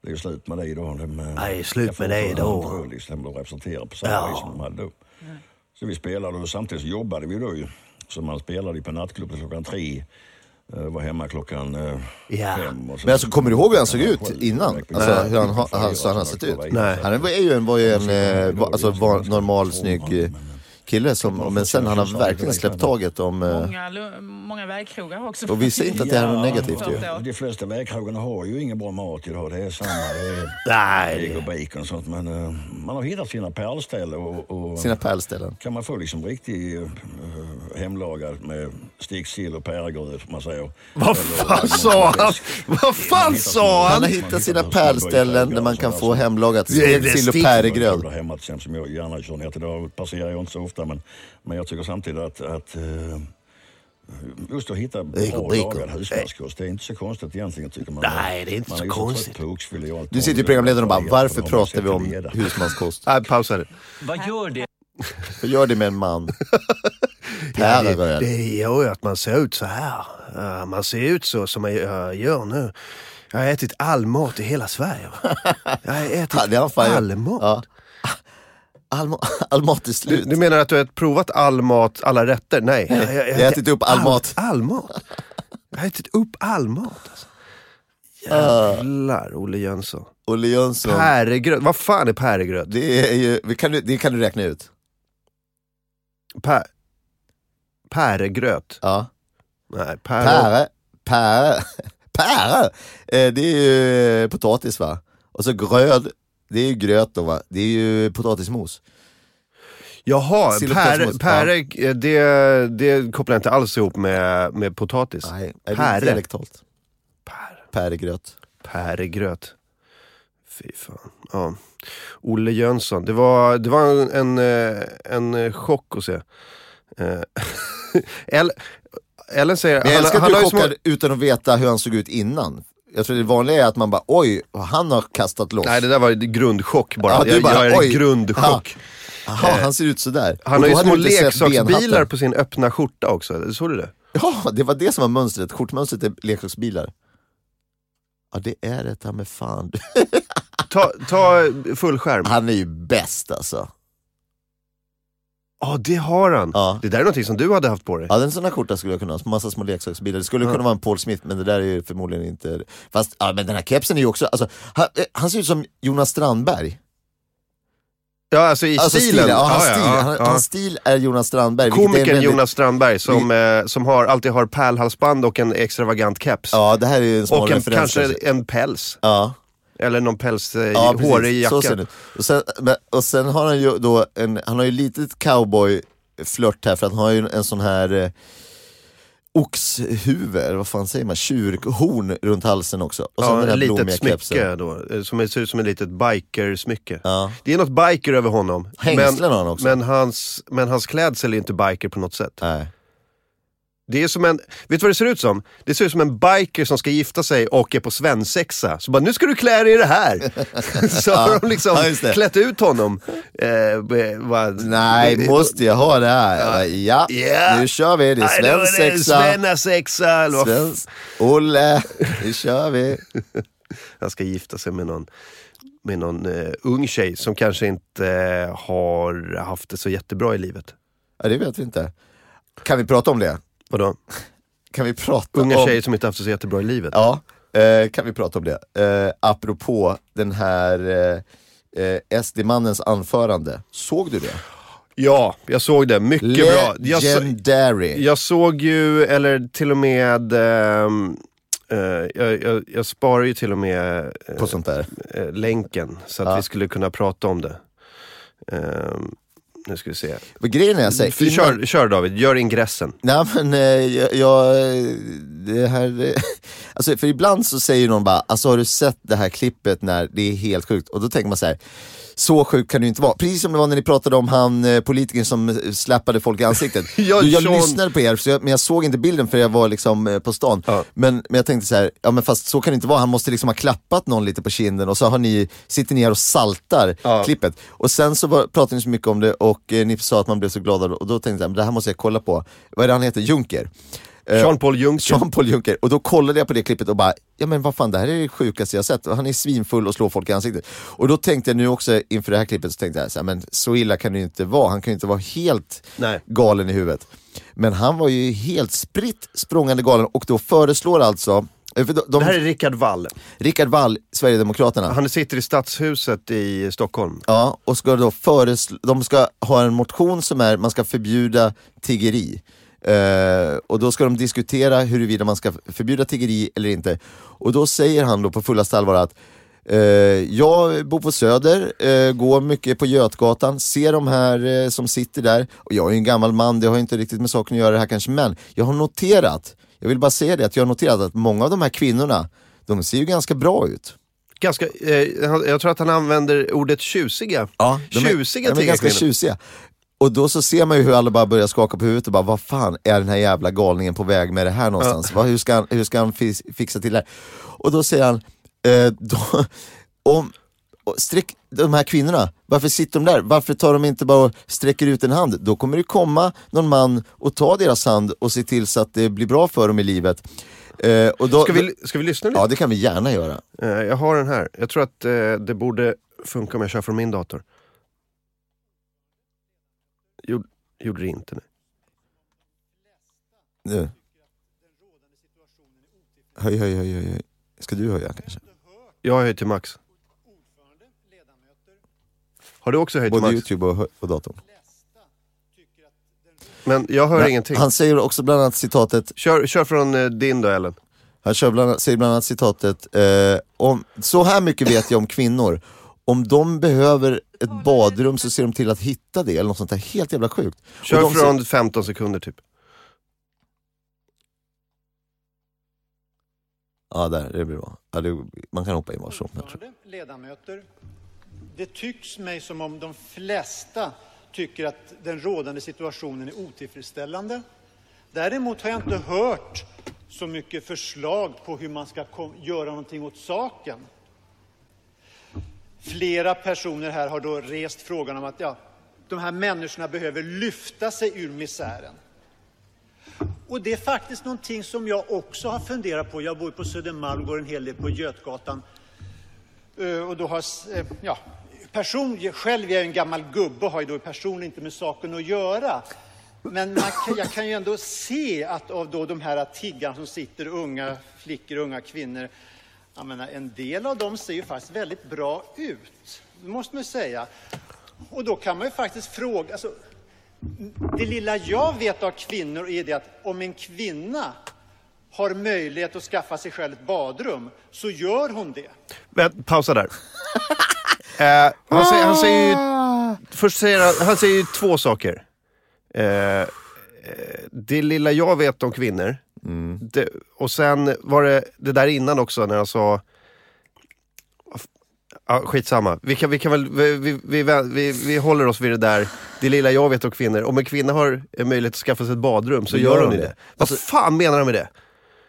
Det är ju slut med det idag. De, eh, Nej, slut med det jag får idag. Liksom, de representerar på samma Ja. vis som de hade då. Så vi spelade och samtidigt så jobbade vi då ju. Så man spelade på nattklubben klockan tre. eh, Var hemma klockan eh, Ja. fem. Och så- Men alltså, kommer du ihåg hur han såg ut innan? Alltså, hur han har sett ut? Nej. Han var ju en, var ju en eh, alltså, var, normal snygg kille som, men sen han har verkligen släppt taget om... Eh, Många, många vägkrogar har också och vi säger inte att det här är något negativt ju. De flesta vägkrogarna har ju ingen bra mat idag. Det är samma. Det är ägg och bacon och sånt. Men eh, man har hittat sina pärlställen och, och Sina pärlställen. kan man få liksom riktig uh, hemlagad med stekt sill och pärlgröt, som man säger. Vad fan sa han? Vad fan sa Han han? har hittat sina pärlställen där man kan få hemlagat sill och hemma till exempel, som jag gärna kör ner till. Det passerar jag inte så ofta men, men jag tycker samtidigt att, att eh, Just att hitta bra lagad husmanskost, det är inte så konstigt egentligen tycker man. Nej, det är inte man så är konstigt. på. Du sitter ju programledaren och bara, varför pratar vi om husmanskost? Nej, pausa det. Vad gör det? För gör det med en man. Det, Pärlegröt. det gör ju att man ser ut så här. Ja, Man ser ut så som jag gör nu. Jag har ätit all mat i hela Sverige. Jag har ätit Ja, det all mat. Ja. All, all mat är Du, slut. du menar att du har provat all mat, alla rätter? Nej. Jag, jag har ätit upp all mat. All mat. Jag har ätit upp all mat. Alltså. Ah. Jävlar, Olle Jönsson. Olle Jönsson. Päregröt. Vad fan är päregröt? Det, är ju, vi kan, du- det kan du räkna ut. Pä... Päregröt? Ja. Nej, päre... Päre, päre, päre. Eh, det är ju potatis va? Och så gröd, det är ju gröt då va? Det är ju potatismos. Jaha, päre, det, det kopplar jag inte alls ihop med, med potatis. Nej, är det Päre. dialektalt? Päre. Päregröt. Päregröt. Fy fan. Ja. Olle Jönsson, det var, det var en, en, eh, en eh, chock att se. Eh, El- Ellen säger... Men jag älskar att du chockar utan att veta hur han såg ut innan. Jag tror det vanliga är att man bara, oj, han har kastat loss. Nej det där var grundchock bara. Ja, jag, bara, jag är oj. grundchock. Jaha, han ser ut sådär. Han har ju små leksaksbilar på sin öppna skjorta också, såg du det? Ja, det var det som var mönstret. Skjortmönstret är leksaksbilar. Ja, det är det ta med fan. Ta, ta full skärm. Han är ju bäst alltså. Ja det har han. Ja. Det där är någonting som du hade haft på dig. Ja, en sån här skjorta skulle jag kunna ha, massa små leksaksbilar. Det skulle kunna vara en Paul Smith, men det där är ju förmodligen inte... Fast, ja men den här kepsen är ju också, alltså, han, eh, han ser ut som Jonas Strandberg. Ja alltså i Alltså stilen. stil, ja, hans, Ja, ja, stil, ja, han, ja. hans stil är Jonas Strandberg. Komikern väldigt- Jonas Strandberg som, eh, som har, alltid har pärlhalsband och en extravagant keps. Ja, det här är en smal och en, kanske en päls. Ja, Eller någon päls, Ja, hårig Så ser jacka. det. Och sen, men, och sen har han ju då en, han har ju lite cowboy-flört här för han har ju en sån här eh, oxhuvud, vad fan säger man, tjurhorn runt halsen också. Och Ja, den ett litet smycke kepsen. då, eh, som ser ut som ett litet bikersmycke. Ja. Det är något biker över honom. Hängslen har han också. Men hans, men hans klädsel är inte biker på något sätt. Nej. Det är som en, vet du vad det ser ut som? Det ser ut som en biker som ska gifta sig och är på svensexa. Så bara, nu ska du klä dig i det här. så har de liksom Ja, det. klätt ut honom. Eh, va- Nej, måste jag ha det här? Ja, Ja. nu kör vi. Det är det svensexa. Vad Svensk. Olle, nu kör vi. Han ska gifta sig med någon, med någon eh, ung tjej som kanske inte eh, har haft det så jättebra i livet. Ja, det vet vi inte. Kan vi prata om det? Vadå? Kan vi prata Unga om... tjejer som inte haft det så jättebra i livet. Ja, eh, kan vi prata om det? Eh, apropå den här eh, eh, SD-mannens anförande. Såg du det? Ja, jag såg det. Mycket bra. Jag, så, Legendary. jag såg ju, eller till och med, ehm, eh, jag, jag, jag sparar ju till och med eh, länken så att Ja. vi skulle kunna prata om det. Ehm, nu ska vi se. Men grejen är, jag säger, För, kör, kör David, gör ingressen. Nej men eh, jag, jag, det här, alltså för ibland så säger någon bara, alltså har du sett det här klippet när det är helt sjukt? Och då tänker man så här. Så sjukt kan det ju inte vara. Precis som det var när ni pratade om han eh, politikern som eh, släppade folk i ansiktet. Ja, Du, jag Sean- lyssnade på er, jag, men jag såg inte bilden för jag var liksom på stan. Ja. Men, men jag tänkte så här, ja men fast så kan det inte vara. Han måste liksom ha klappat någon lite på kinden och så har ni, sitter ni här och saltar Ja. klippet. Och sen så var, pratade ni så mycket om det och eh, ni sa att man blev så glad. Och då tänkte jag, det här måste jag kolla på. Vad är det han heter? Juncker? Eh, Jean-Paul Juncker. Jean-Paul Juncker. Och då kollade jag på det klippet och bara, ja men vad fan det här är det sjukaste jag sett. Han är svinfull och slår folk i ansiktet. Och då tänkte jag nu också inför det här klippet så tänkte jag så här, men så illa kan det ju inte vara. Han kan ju inte vara helt Nej. galen i huvudet. Men han var ju helt spritt språngande galen och då föreslår alltså de, de, Det här är Rickard Wall. Rickard Wall, Sverigedemokraterna. Han sitter i stadshuset i Stockholm. Ja, och ska då föreslå, de ska ha en motion som är, man ska förbjuda tiggeri. Eh, och då ska de diskutera huruvida man ska förbjuda tiggeri eller inte. Och då säger han då på fullaste allvar att eh, jag bor på Söder, eh, går mycket på Götgatan, ser de här eh, som sitter där. Och jag är ju en gammal man, det har inte riktigt med saken att göra det här kanske, men jag har noterat, jag vill bara säga det, att jag har noterat att många av de här kvinnorna, de ser ju ganska bra ut. Ganska, eh, jag tror att han använder ordet tjusiga. Ja, de är, tjusiga de är ganska tjusiga. Och då så ser man ju hur alla bara börjar skaka på huvudet och bara, vad fan är den här jävla galningen på väg med det här någonstans? Vad, hur, ska han, hur ska han fixa till det här? Och då säger han, eh, då, om, sträck, de här kvinnorna, varför sitter de där? Varför tar de inte bara och sträcker ut en hand? Då kommer det komma någon man och ta deras hand och se till så att det blir bra för dem i livet. Eh, och då, Ska vi, ska vi lyssna lite? Ja, det kan vi gärna göra. Eh, jag har den här. Jag tror att eh, det borde funka om jag kör från min dator. Gjorde, gjorde det inte. Nej. Nu. Höj, höj, höj, höj. Ska du höja kanske? Jag höjt till max. Har du också höjt Både max? Youtube och, och datorn. Men jag hör Nej, ingenting. Han säger också bland annat citatet, Kör, kör från eh, din då Ellen. han kör bland, säger bland annat citatet, eh, om, så här mycket vet jag om kvinnor, om de behöver ett badrum så ser de till att hitta det, eller något sånt där helt jävla sjukt. Kör från 15 sekunder typ. Ja, där, det blir bra. Ja, det, man kan hoppa in var som helst. Ledamöter. Det tycks mig som om de flesta tycker att den rådande situationen är otillfredsställande. Däremot har jag inte hört så mycket förslag på hur man ska göra någonting åt saken. Flera personer här har då rest frågan om att ja, de här människorna behöver lyfta sig ur misären. Och det är faktiskt någonting som jag också har funderat på. Jag bor på Södermalm, går en hel del på Götgatan. Eh, och då har, eh, ja, person, själv är jag en gammal gubbe och har ju då personligen inte med saken att göra. Men man kan, jag kan ju ändå se att av då de här tiggarna som sitter, unga flickor unga kvinnor, jag menar, en del av dem ser ju faktiskt väldigt bra ut. Det måste man säga. Och då kan man ju faktiskt fråga, alltså, det lilla jag vet av kvinnor är det att om en kvinna har möjlighet att skaffa sig själv ett badrum så gör hon det. Men, pausa där. eh, han, säger, han säger ju, först säger han, han säger ju två saker. Eh, eh, det lilla jag vet om kvinnor. Det, och sen var det det där innan också när han sa Ja, skitsamma. Vi, kan, vi, kan väl, vi, vi, vi, vi, vi håller oss vid det där, det lilla jag vet om kvinnor. Om en kvinna har möjlighet att skaffa sig ett badrum så gör gör hon hon det. det. Vad fan menar han med det?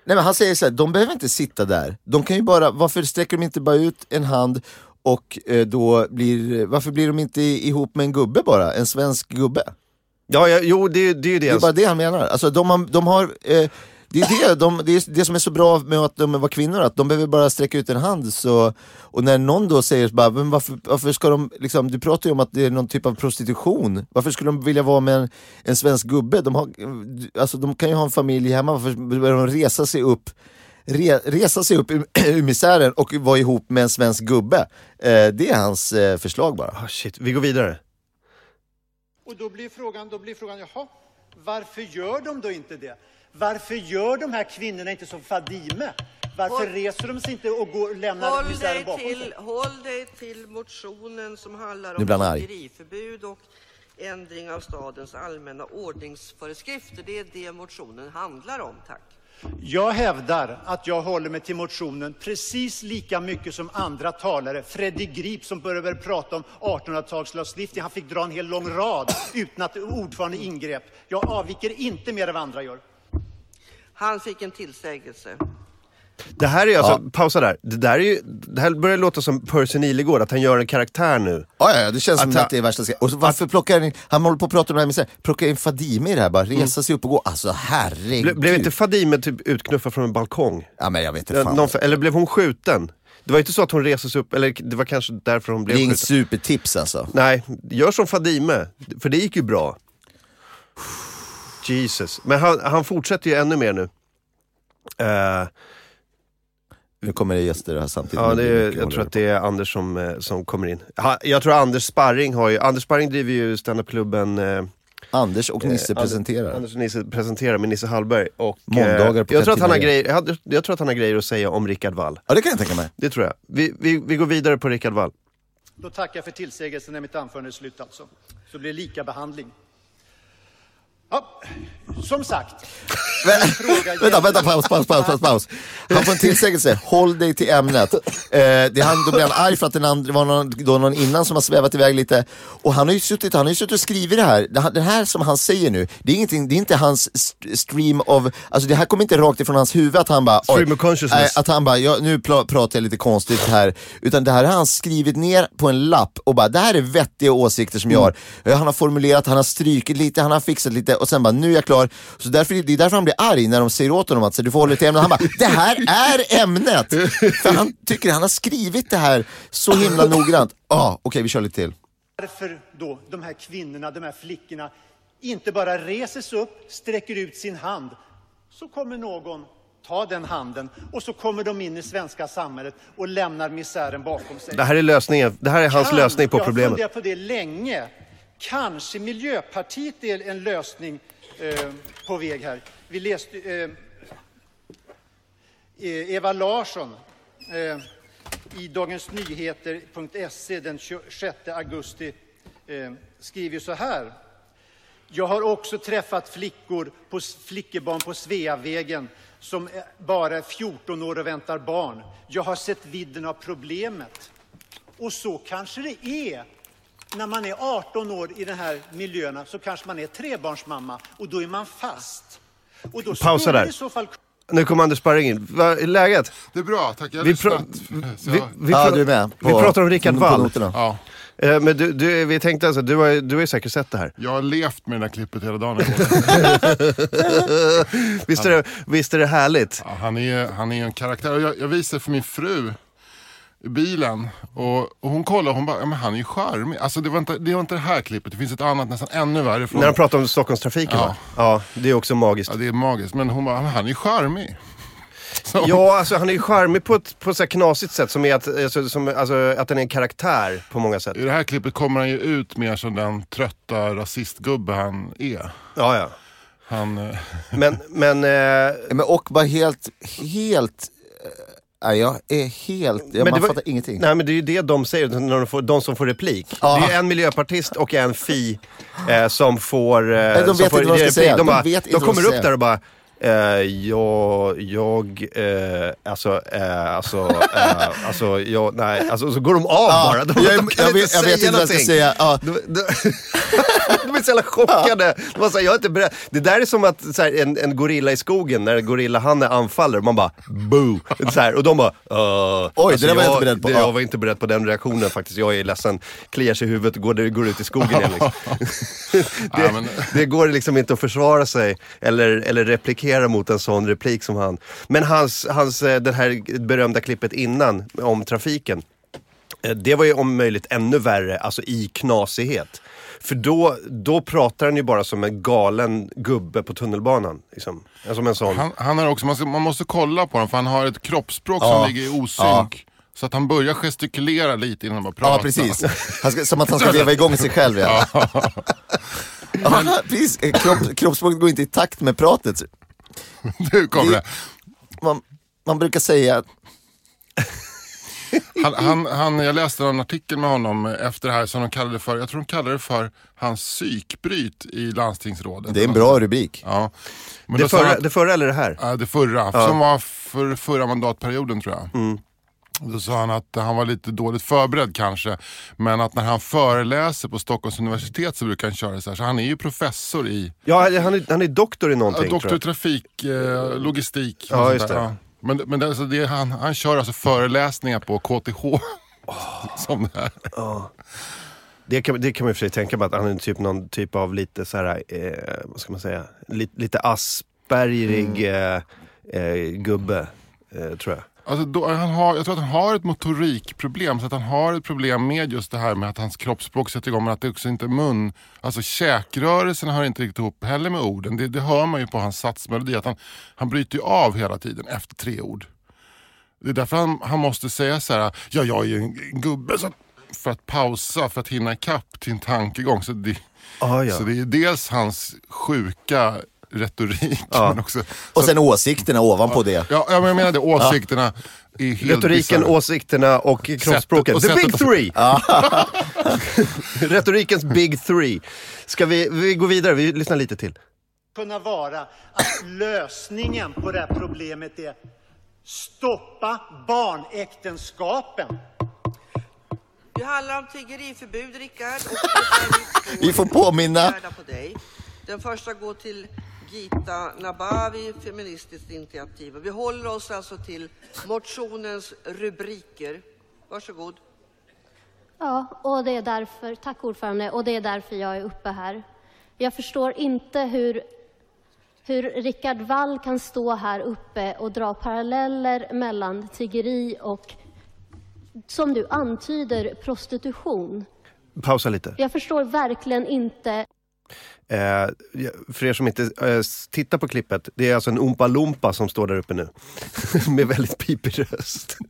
Nej men han säger så här, de behöver inte sitta där. De kan ju bara, varför sträcker de inte bara ut en hand och eh, då blir, varför blir de inte ihop med en gubbe bara? En svensk gubbe? Ja, ja jo det, det är ju det. Det är bara det han menar. Alltså de har, de har eh, det är det, de, det, är det som är så bra med att de var kvinnor, att de behöver bara sträcka ut en hand. Så, och när någon då säger, så bara, men varför, varför ska de, liksom, du pratar ju om att det är någon typ av prostitution. Varför skulle de vilja vara med en, en svensk gubbe? De, har, alltså, de kan ju ha en familj hemma, varför behöver de resa sig upp Re, resa sig upp ur, ur misären och vara ihop med en svensk gubbe. Eh, det är hans eh, förslag bara. Ah, shit, vi går vidare. Och då blir frågan, då blir frågan, jaha, varför gör de då inte det? Varför gör de här kvinnorna inte som Fadime? Varför Håll- reser de sig inte och går, lämnar Håll misären dig, bakom sig? till, håll dig till motionen som handlar om tiggeriförbud och ändring av stadens allmänna ordningsföreskrifter. Det är det motionen handlar om, tack. Jag hävdar att jag håller mig till motionen precis lika mycket som andra talare. Freddy Grip som började prata om 1800-talslagstiftning. Han fick dra en hel lång rad utan att ordförande ingrep. Jag avviker inte mer än vad andra gör. Han fick en tillsägelse. Det här är alltså, pausa där. Det, där är ju, det här börjar låta som Percy Nilegård, att han gör en karaktär nu. Ja, ja, ja, det känns som Att att, han- det är värsta. Och så varför plockar han in, han håller på att prata om det här med så här, plocka in Fadime i det här, bara resa sig upp och gå. Alltså herregud. Ble, blev inte Fadime typ utknuffad från en balkong? Ja men jag vet inte fan. Någon, eller blev hon skjuten? Det var inte så att hon reser sig upp, eller det var kanske därför hon det blev är inget skjuten. supertips alltså. Nej, gör som Fadime, för det gick ju bra. Jesus. Men han, han fortsätter ju ännu mer nu. Eh, Nu kommer det gäster här samtidigt. ja, det är, jag tror att det är Anders som, eh, som kommer in. Ha, jag tror Anders Sparring har ju, Anders Sparring driver ju standupklubben eh, Anders och Nisse Eh, presenterar. Anders och Nisse presenterar med Nisse Hallberg. Och, Måndagar på jag, tror att han har grejer, jag, jag tror att han har grejer att säga om Rickard Wall. Ja det kan jag tänka mig. Det tror jag. Vi, vi, vi går vidare på Rickard Wall. Då tackar jag för tillsägelsen när mitt anförande är slut alltså. Så blir det lika behandling. Ja, som sagt. Vänta, vänta, paus, paus, paus, paus, paus. Han får en tillsägelse, håll dig till ämnet. Eh, det han, då blir han arg för att den andra, var någon, då någon innan som har svävat iväg lite. Och han har ju suttit, han har ju suttit och skrivit det här. Det, här- det här som han säger nu, det är, ingenting, det är inte hans st- stream of, alltså det här kommer inte rakt ifrån hans huvud att han bara, Stream of consciousness. att han bara, ja, nu pratar jag lite konstigt här. Utan det här har han skrivit ner på en lapp och bara, det här är vettiga åsikter som jag har. Eh, Han har formulerat, han har strykit lite, han har fixat lite och sen bara, nu är jag klar. Så därför, det är därför han blir arg när de säger åt honom att så, du får hålla dig till ämnet. Han bara, det här är ämnet! För han tycker han har skrivit det här så himla noggrant. Ja, ah, okej vi kör lite till. Varför då de här kvinnorna, de här flickorna, inte bara reser sig upp, sträcker ut sin hand, så kommer någon ta den handen och så kommer de in i svenska samhället och lämnar misären bakom sig. Det här är lösningen, det här är hans Kan- lösning på jag problemet. har funderat på det länge. Kanske Miljöpartiet är en lösning eh, på väg här. Vi läste eh, eh Eva Larsson eh, i Dagens Nyheter.se den 26 augusti eh, skriver så här. Jag har också träffat flickor på, flickebarn på Sveavägen som bara är 14 år och väntar barn. Jag har sett vidden av problemet. Och så kanske det är. När man är 18 år i de här miljöerna så kanske man är trebarnsmamma och då är man fast. Och då Pausa där. i så fall Nu kommer Anders Sparring in. Vad är läget? Det är bra, tack. Jag har Vi, lyssnat. Så vi, vi, Ja, du är med vi på- pratar om Rickard Wall. Ja, Eh, Men du, du, vi tänkte alltså, du har, du har ju säkert sett det här. jag har levt med det där klippet hela dagen. Visst är det, visst är det härligt? Ja, han, är, han är en karaktär. Jag, jag visade för min fru bilen och, och hon kollade och hon bara, ja, men han är ju charmig. Alltså det var, inte, det var inte det här klippet, det finns ett annat nästan ännu värre. Från, När de pratar om Stockholmstrafiken Ja. va? Ja, det är också magiskt. ja, det är magiskt. Men hon bara, men han är ju charmig. Så, Ja, alltså han är ju charmig på ett, på ett så här knasigt sätt, som är att, alltså, som, alltså, att den är en karaktär på många sätt. I det här klippet kommer han ju ut mer som den trötta rasistgubbe han är. Ja, ja. Han, eh, Men, men, eh, Men och bara helt, helt... Nej, jag är helt... Jag, men man var- fattar ingenting. Nej men det är ju det de säger, när de, får, de som får replik. Ja. Det är ju en miljöpartist och en fi eh, som får, eh, de som vet får inte vad de ska säga. De, De bara, de de kommer upp säga. där och bara Eh, jag, jag, eh, alltså, eh, alltså, eh, alltså, jag, nej, alltså, så går de av Ja, bara. De, jag de kan jag inte vet- jag vet inte vad jag ska säga, ja. De, är så jävla chockade. De var så här, jag är inte beredd. Det där är som att så här, en, en gorilla i skogen, när gorillahanne anfaller, man bara boo. Så här, och de bara uh, Oj, det där var jag inte beredd på. Det, Ja. jag var inte beredd på den reaktionen faktiskt. Jag är ledsen, kliar sig i huvudet och går, går ut i skogen igen. Liksom. det, Ja, men- det går liksom inte att försvara sig eller, eller replikera mot en sån replik som han. Men hans, hans, eh, det här berömda klippet innan om trafiken. eh, Det var ju om möjligt ännu värre, alltså i knasighet. För då, då pratar han ju bara som en galen gubbe på tunnelbanan. Liksom. Som en sån. han, han är också, man, ska, man måste kolla på honom för han har ett kroppsspråk Ja. som ligger i osynk. Så att han börjar gestikulera lite innan han börjar prata. Ja, precis. Han ska, som att han ska veva igång sig själv. Ja. Ja, precis. Kropp, kroppsspråket går inte i takt med pratet. Nu kommer det. Man, man brukar säga, Han, han, han, jag läste en artikel med honom efter det här som de kallade för, jag tror de kallade det för hans psykbryt i landstingsrådet. det är en bra rubrik. Ja. Men det, förra, att- det förra eller det här? Ja, det förra, som var för förra mandatperioden tror jag. Mm. Då sa han att han var lite dåligt förberedd kanske. Men att när han föreläser på Stockholms universitet så brukar han köra så här. Så han är ju professor i Ja, han är, han är doktor i någonting. ja, doktor i trafik, eh, logistik. Ja, just det. Ja. Men, men alltså det, han, han kör alltså föreläsningar på KTH. som det här. Det kan, det kan man i och för sig tänka på att han är typ någon typ av lite så här, eh, vad ska man säga, lite, lite aspergerig Mm. eh, eh, gubbe, eh, tror jag. Alltså då, han har, jag tror att han har ett motorikproblem, så att han har ett problem med just det här med att hans kroppsspråk sätter igång, men att det också inte är mun, alltså käkrörelserna hör inte riktigt ihop heller med orden. Det, det hör man ju på hans satsmelodi, att han, han bryter ju av hela tiden efter tre ord. Det är därför han, han måste säga så här, ja jag är ju en, en gubbe, så för att pausa, för att hinna ikapp till en tankegång. Så det, Ah, ja. så det är dels hans sjuka retorik, Ja. men också... Och sen åsikterna ovanpå det. Ja, ja, men jag menar det, åsikterna är helt Retoriken, bisarra. åsikterna och kroppsspråket. och The big att- three! Retorikens big three. Ska vi, vi gå vidare? Vi lyssnar lite till. kunna vara att lösningen på det här problemet är stoppa barnäktenskapen. Det handlar om tiggeriförbud, Rickard. Vi får påminna. åtgärda på dig. Den första går till Gita Nabavi, Feministiskt initiativ. Vi håller oss alltså till motionens rubriker. Varsågod. Ja, och det är därför, tack ordförande, och det är därför jag är uppe här. Jag förstår inte hur, hur Rickard Wall kan stå här uppe och dra paralleller mellan tiggeri och, som du antyder, prostitution. Pausa lite. Jag förstår verkligen inte Eh, för er som inte eh, tittar på klippet, det är alltså en Oompa Loompa som står där uppe nu. Med väldigt pipig röst.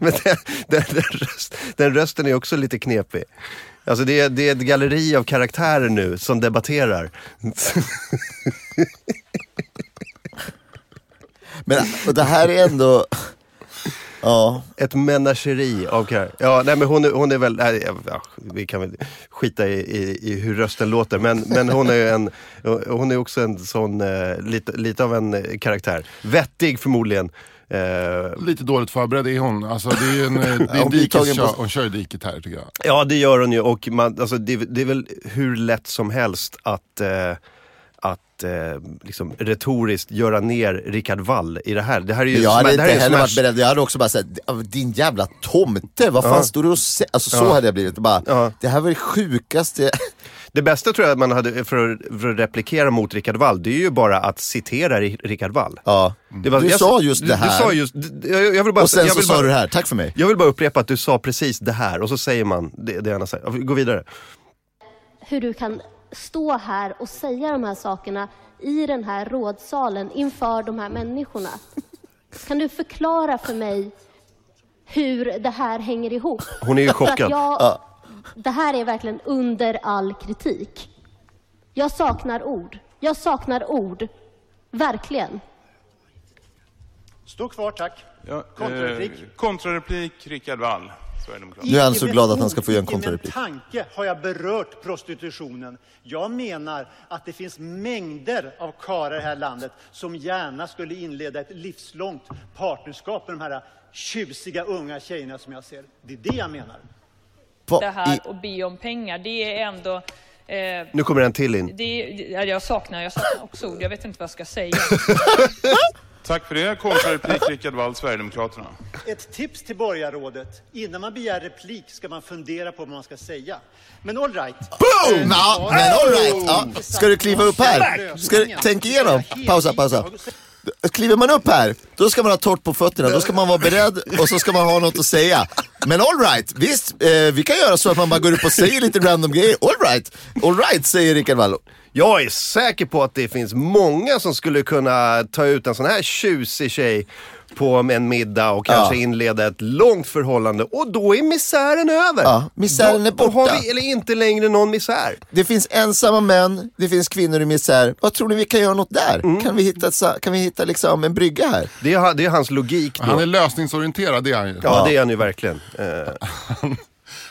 Men den, den, den, röst, den rösten är också lite knepig. Alltså det är, det är ett galleri av karaktärer nu som debatterar. Men och det här är ändå... Ja, Ett menageri av karaktärer. Ja, nej men hon är, hon är väl, nej, ja, vi kan väl skita i, i, i hur rösten låter. Men, men hon är ju en, hon är också en sån, eh, lite, lite av en eh, karaktär. Vettig förmodligen. Eh, Lite dåligt förberedd är hon. Alltså, det är ju en, eh, det är en dikeskör, på- hon kör i diket här tycker jag. Ja det gör hon ju och man, alltså, det, det är väl hur lätt som helst att, eh, att eh, liksom, retoriskt göra ner Rickard Wall i det här. Det här är ju jag hade inte heller varit smash- beredd. Jag hade också bara sagt, din jävla tomte, vad fan Ja. står du och säger? Alltså så Ja. hade jag blivit. Bara, Ja. Det här var det sjukaste. Det bästa tror jag att man hade för att, för att replikera mot Rickard Wall, det är ju bara att citera Ri- Rickard Wall. Ja. Det var- Du jag- sa just du, det här. Du sa just, jag, jag vill bara, Och sen jag så sa bara, du det här, tack för mig. Jag vill bara upprepa att du sa precis det här och så säger man det, det sagt. Gå vidare. hur du kan stå här och säga de här sakerna i den här rådsalen inför de här människorna. Kan du förklara för mig hur det här hänger ihop? Hon är ju chockad. Jag, Det här är verkligen under all kritik. Jag saknar ord. Jag saknar ord. Verkligen. Stå kvar, tack. Ja, Kontrareplik. Eh, kontrareplik, Rickard Wall. Nu är han så glad att han ska få göra en ord, icke med kontrareplik. tanke har jag berört prostitutionen. Jag menar att det finns mängder av karlar i det här landet som gärna skulle inleda ett livslångt partnerskap med de här tjusiga unga tjejerna som jag ser. Det är det jag menar. Det här och be om pengar, det är ändå... Eh, Nu kommer en till in. det, ja, jag, saknar, jag saknar också ord, jag vet inte vad jag ska säga. Tack för det. Kontrareplik, Rickard Wall, Sverigedemokraterna. Ett tips till borgarrådet. Innan man begär replik ska man fundera på vad man ska säga. Men all right. boom! Ja, men all right. Ja. Ska du kliva upp här? Ska du, tänk igenom. Pausa, pausa. Kliver man upp här, då ska man ha torrt på fötterna, då ska man vara beredd och så ska man ha något att säga. Men all right, visst, eh, vi kan göra så att man bara går upp och säger lite random grejer. All right, all right säger Rickard Wallo. Jag är säker på att det finns många som skulle kunna ta ut en sån här tjusig tjej på en middag och kanske Ja. inleda ett långt förhållande. Och då är misären över. Ja, misären då, är borta. Då har vi eller inte längre någon misär. Det finns ensamma män, det finns kvinnor i misär. Vad tror ni vi kan göra något där? Kan vi hitta, kan vi hitta liksom en brygga här? Det är, det är hans logik då. Han är lösningsorienterad, det är han ju. Ja, det är han ju verkligen. Eh,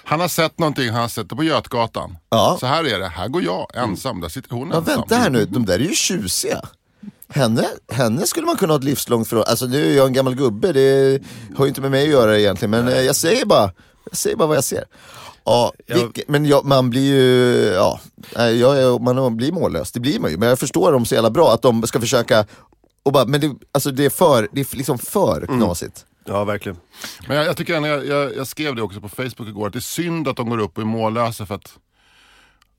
Han har sett någonting, han har sett det på Götgatan. Ja. Så här är det, här går jag ensam, där sitter hon Ja, ensam. vänta här nu, de där är ju tjusiga. Henne, henne skulle man kunna ha ett livslångt förhållande. Alltså nu är jag en gammal gubbe, det har ju inte med mig att göra egentligen. Men eh, jag säger bara, jag säger bara vad jag ser. Ja, vilket, men jag, man blir ju, ja, nej, jag är, man blir mållös, det blir man ju. Men jag förstår dem så jävla bra att de ska försöka, och bara, men det, alltså det är för, det är liksom för knasigt. Ja, verkligen. Men jag, jag tycker jag, jag, jag skrev det också på Facebook igår, att det är synd att de går upp och är mållösa för att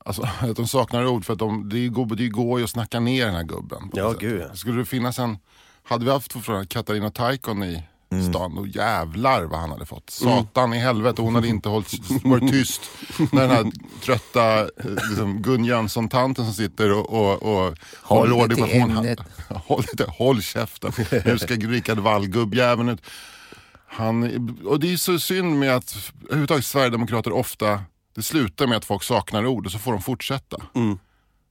Alltså att de saknar ord för att de, det, går, det går ju att snacka ner den här gubben. Ja, gud, ja. Skulle det finnas en, hade vi haft från Katarina Taikon i stan, då jävlar vad han hade fått. Satan i helvete, hon hade inte hållit, varit tyst när den här trötta liksom, Gun Jönsson-tanten som sitter och, och, och Håll håller ordning på till hon, ämnet. håll, lite, håll käften, nu ska Rickard Wall, gubbjäveln ut. Han, och det är så synd med att överhuvudtaget Sverigedemokrater ofta, det slutar med att folk saknar ord och så får de fortsätta.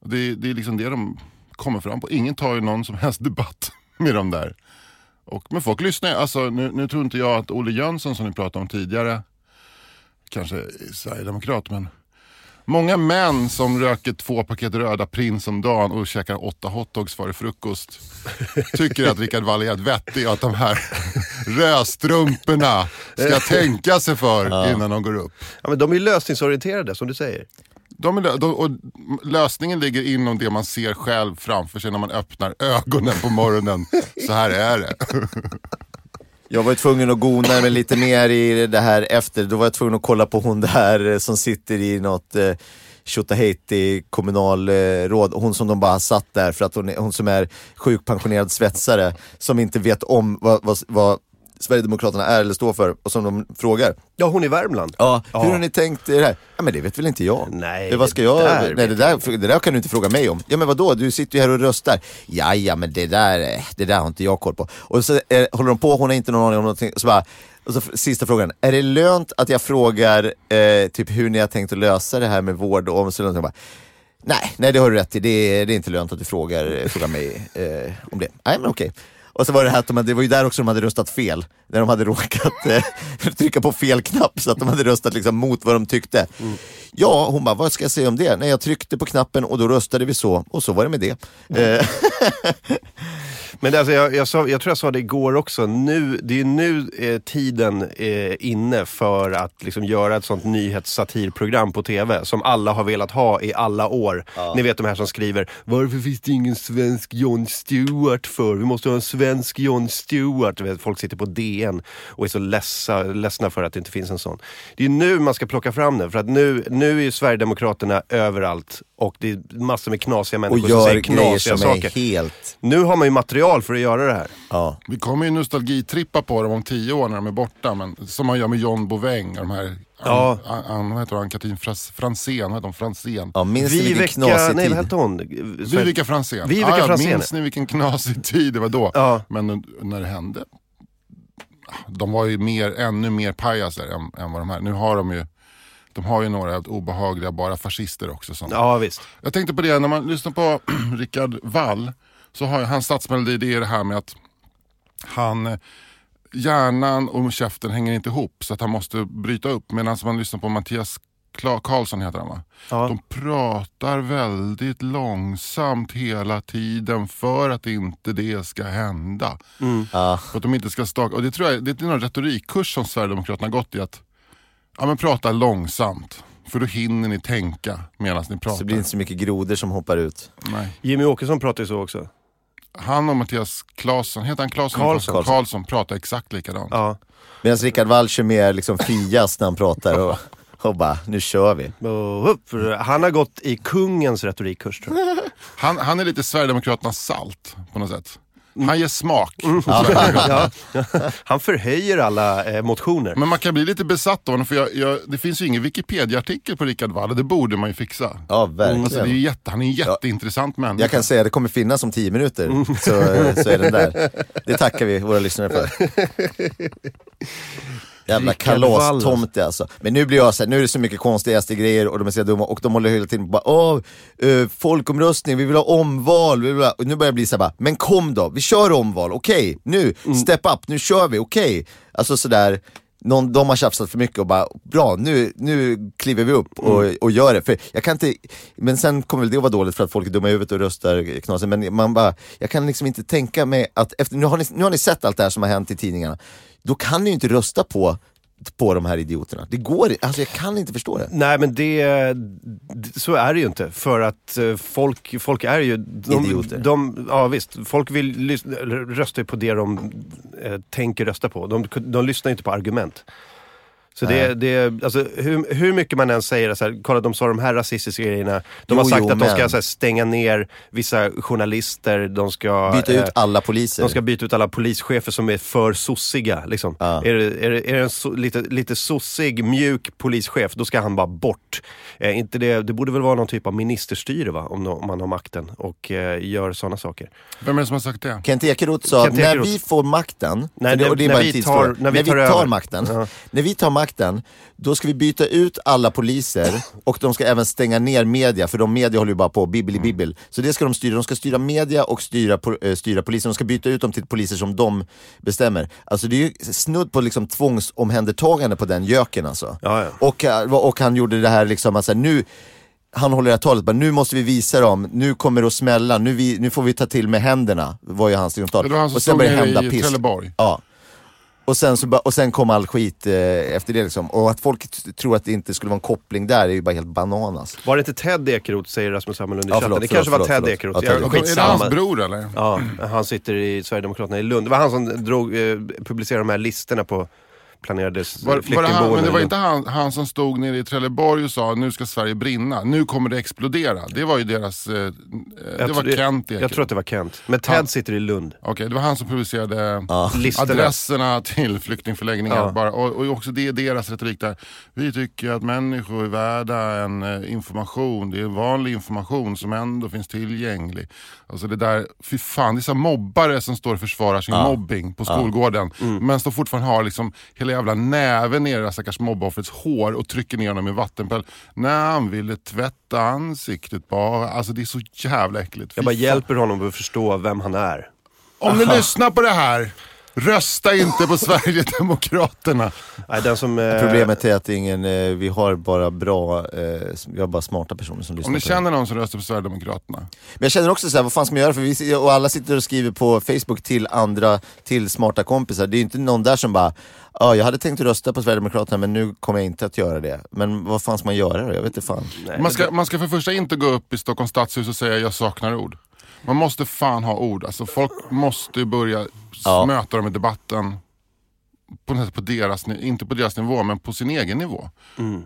Och Det, det är liksom det de kommer fram på. Ingen tar ju någon som helst debatt med de där. Och, men folk lyssnar alltså, nu, nu tror inte jag att Olle Jönsson som ni pratade om tidigare, kanske är Sverigedemokrat, men Många män som röker två paket röda prins om dagen och käkar åtta hotdogs före frukost tycker att Rickard Wall är helt vettig och att de här rödstrumporna ska tänka sig för innan de går upp. Ja, men de är lösningsorienterade som du säger. De är, de, och lösningen ligger inom det man ser själv framför sig när man öppnar ögonen på morgonen. Så här är det. Jag var ju tvungen att gona mig lite mer i det här efter, då var jag tvungen att kolla på hon där eh, som sitter i något eh, Tjotahejti kommunalråd, eh, hon som de bara satt där för att hon, hon som är sjukpensionerad svetsare som inte vet om vad, vad, vad Sverigedemokraterna är eller står för och som de frågar. Ja, hon i Värmland. Ja, hur har ni tänkt er det här? Ja men det vet väl inte jag. Nej, det, vad ska jag? där nej, det, där, det där kan du inte fråga mig om. Ja men vadå, du sitter ju här och röstar. Ja, ja men det där, det där har inte jag koll på. Och så eh, håller de på, hon har inte någon aning om någonting. Så bara, och så sista frågan, är det lönt att jag frågar eh, typ hur ni har tänkt att lösa det här med vård och omsorg? Och bara, Nej, nej det har du rätt i. Det är, det är inte lönt att du frågar, frågar mig eh, om det. Nej men okej. Och så var det här att de hade, det var ju där också de hade röstat fel. När de hade råkat eh, trycka på fel knapp så att de hade röstat liksom mot vad de tyckte. Ja, hon bara, vad ska jag säga om det? Nej, jag tryckte på knappen och då röstade vi så och så var det med det. Eh, Men alltså, jag, jag, sa, jag tror jag sa det igår också, nu, det är nu eh, tiden är inne för att liksom, göra ett sånt nyhetssatirprogram på TV som alla har velat ha i alla år. Ni vet de här som skriver, varför finns det ingen svensk Jon Stewart för? Vi måste ha en svensk Jon Stewart. Vet, folk sitter på DN och är så ledsa, ledsna för att det inte finns en sån. Det är nu man ska plocka fram den, för att nu, nu är ju Sverigedemokraterna överallt och det är massor med knasiga och människor som gör säger grejer knasiga som är saker. helt... Nu har man ju material för att göra det här. Ja. Vi kommer ju nostalgitrippa på dem om tio år när de är borta. Men, som man gör med John Bouveng och de här, Ja. Ann, Ann, vad heter hon, Ann-Katrin Franzén, vad heter hon, Franzén? Ja, minns ni vilken Viveka, knasig nej tid? vad hette hon? Vivica Franzén. Viveka Ah, ja, Franzén. Minns ni vilken knasig tid det var då? Ja. Men när det hände, de var ju mer, ännu mer pajaser än, än vad de här. Nu har de ju De har ju några obehagliga bara fascister också. Sånt. Ja, visst. Jag tänkte på det, när man lyssnar på Rickard Wall så har hans statsmelodi det är det här med att han, hjärnan och käften hänger inte ihop så att han måste bryta upp. Medan man lyssnar på Mattias Kla- Karlsson heter han va? De pratar väldigt långsamt hela tiden för att inte det ska hända. För att de inte ska staka. Och det tror jag det är någon retorikkurs som Sverigedemokraterna har gått i. att ja, men Prata långsamt. För då hinner ni tänka medan ni pratar. Så blir det inte så mycket grodor som hoppar ut. Nej. Jimmy Åkesson pratar ju så också. Han och Mattias Claesson, heter han Claesson? Karlsson. Karlsson pratar exakt likadant. Ja. Medan Rickard Wall kör mer liksom Fias när han pratar och, och bara, nu kör vi. Han har gått i kungens retorikkurs tror jag. Han, han är lite Sverigedemokraternas salt på något sätt. Han ger smak. ja. Han förhöjer alla eh, motioner. Men man kan bli lite besatt av honom för jag, jag, det finns ju ingen Wikipedia-artikel på Rickard Wall det borde man ju fixa. Ja, verkligen. Alltså, det är jätte, han är en jätteintressant människa. Jag kan säga det kommer finnas om tio minuter, Mm. så, så är den där. Det tackar vi våra lyssnare för. Jävla kalastomte alltså. Men nu blir jag så här, nu är det så mycket konstiga grejer och de är så dumma och de håller hela tiden bara, åh, eh, folkomröstning, vi vill ha omval, vi vill ha... Och nu börjar jag bli så här bara, men kom då, vi kör omval, okej, nu, Mm. step up, nu kör vi, okej. Alltså sådär, någon, de har tjafsat för mycket och bara, bra, nu, nu kliver vi upp och, Mm. och gör det. För jag kan inte, men sen kommer väl det att vara dåligt för att folk är dumma i huvudet och röstar knasigt. Men man bara, jag kan liksom inte tänka mig att, efter, nu, har ni, nu har ni sett allt det här som har hänt i tidningarna. Då kan ni ju inte rösta på, på de här idioterna. Det går alltså jag kan inte förstå det. Nej men det, så är det ju inte. För att eh, folk, folk är ju... De, Idioter. De, ja visst, folk vill rösta på det de eh, tänker rösta på. De, de lyssnar inte på argument. Så det, det, alltså, hur, hur mycket man än säger så här, kolla de sa de här rasistiska grejerna. De Jo, har sagt jo, att de ska men- så här, stänga ner vissa journalister, de ska... Byta eh, ut alla poliser. De ska byta ut alla polischefer som är för sossiga. Liksom. Ja. Är, det, är, det, är det en so, lite, lite sossig, mjuk polischef, då ska han bara bort. Eh, inte det, det borde väl vara någon typ av ministerstyre va? Om, om man har makten och eh, gör sådana saker. Vem är det som har sagt det? Kent Ekeroth sa, Kent när Ekeroth. vi får makten, Nej, det, när- och det är när bara en vi tar- när vi tar tar över. makten, Ja. när vi tar makten, då ska vi byta ut alla poliser och de ska även stänga ner media, för de media håller ju bara på, bibbel bibbel. Så det ska de styra, de ska styra media och styra, eh, styra polisen, de ska byta ut dem till poliser som de bestämmer. Alltså det är ju snudd på liksom tvångsomhändertagande på den göken alltså. Ja, ja. Och, eh, och han gjorde det här liksom, alltså, nu han håller det här talet, bara, nu måste vi visa dem, nu kommer det att smälla, nu, vi, nu får vi ta till med händerna, var ju hans liksom tal. Det var han som och sen stod nere hända i piss. Trelleborg. Ja. Och sen, så, och sen kom all skit eh, efter det liksom. Och att folk tror att det inte skulle vara en koppling där är ju bara helt bananas. Var det inte Ted Ekeroth, säger Rasmus Hammarlund i Ja, chatten? det förlåt, kanske var förlåt, Ted förlåt. Ekeroth. Ja, Ted. Är det hans bror eller? Ja, han sitter i Sverigedemokraterna i Lund. Det var han som drog, eh, publicerade de här listorna på planerade s- Var, var det han, men det var inte han, han som stod nere i Trelleborg och sa nu ska Sverige brinna, nu kommer det explodera. Det var ju deras, eh, eh, det Jag var tror- Kent Jag Ekeroth. tror att det var Kent. Men Ted Ja. sitter i Lund. Okej, det var han som publicerade Listorna. adresserna till flyktingförläggningar. Ja. Bara, och, och också det är deras retorik där. Vi tycker att människor är värda en eh, information. Det är vanlig information som ändå finns tillgänglig. Alltså det där, fy fan, det är så mobbare som står och försvarar sin Ja. mobbing på skolgården. Men som fortfarande har liksom hela jävla näven ner i det här stackars mobboffrets hår och trycker ner honom i vattenpöl. När han ville tvätta ansiktet bara. Alltså det är så jävla äckligt. Fy Jag bara fan. hjälper honom att förstå vem han är. Om ni lyssnar på det här, rösta inte på Sverigedemokraterna. Nej, den som, eh, Problemet är att ingen, eh, vi har bara bra, eh, vi har bara smarta personer som lyssnar Om ni känner någon som röstar på Sverigedemokraterna. Men jag känner också så här, vad fan ska man göra? För vi, och alla sitter och skriver på Facebook till andra, till smarta kompisar. Det är ju inte någon där som bara, ja jag hade tänkt rösta på Sverigedemokraterna men nu kommer jag inte att göra det. Men vad fan ska man göra då? Jag vet inte fan. Man ska, man ska för första inte gå upp i Stockholms stadshus och säga jag saknar ord. Man måste fan ha ord. Alltså folk måste börja Ja. möta dem i debatten. På på deras, inte på deras nivå men på sin egen nivå.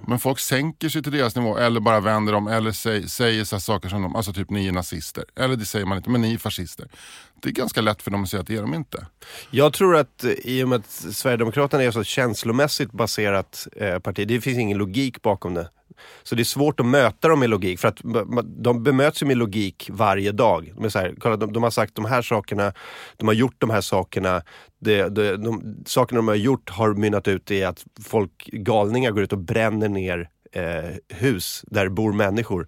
Men folk sänker sig till deras nivå eller bara vänder dem eller säg, säger så saker som de, alltså typ ni är nazister. Eller det säger man inte, men ni är fascister. Det är ganska lätt för dem att säga att det är de inte. Jag tror att eh, i och med att Sverigedemokraterna är så känslomässigt baserat eh, parti, det finns ingen logik bakom det. Så det är svårt att möta dem med logik för att de bemöts ju med logik varje dag. De, är så här, kolla, de, de har sagt de här sakerna, de har gjort de här sakerna. Det, det, de, sakerna de har gjort har mynnat ut i att folk, galningar går ut och bränner ner eh, hus där det bor människor.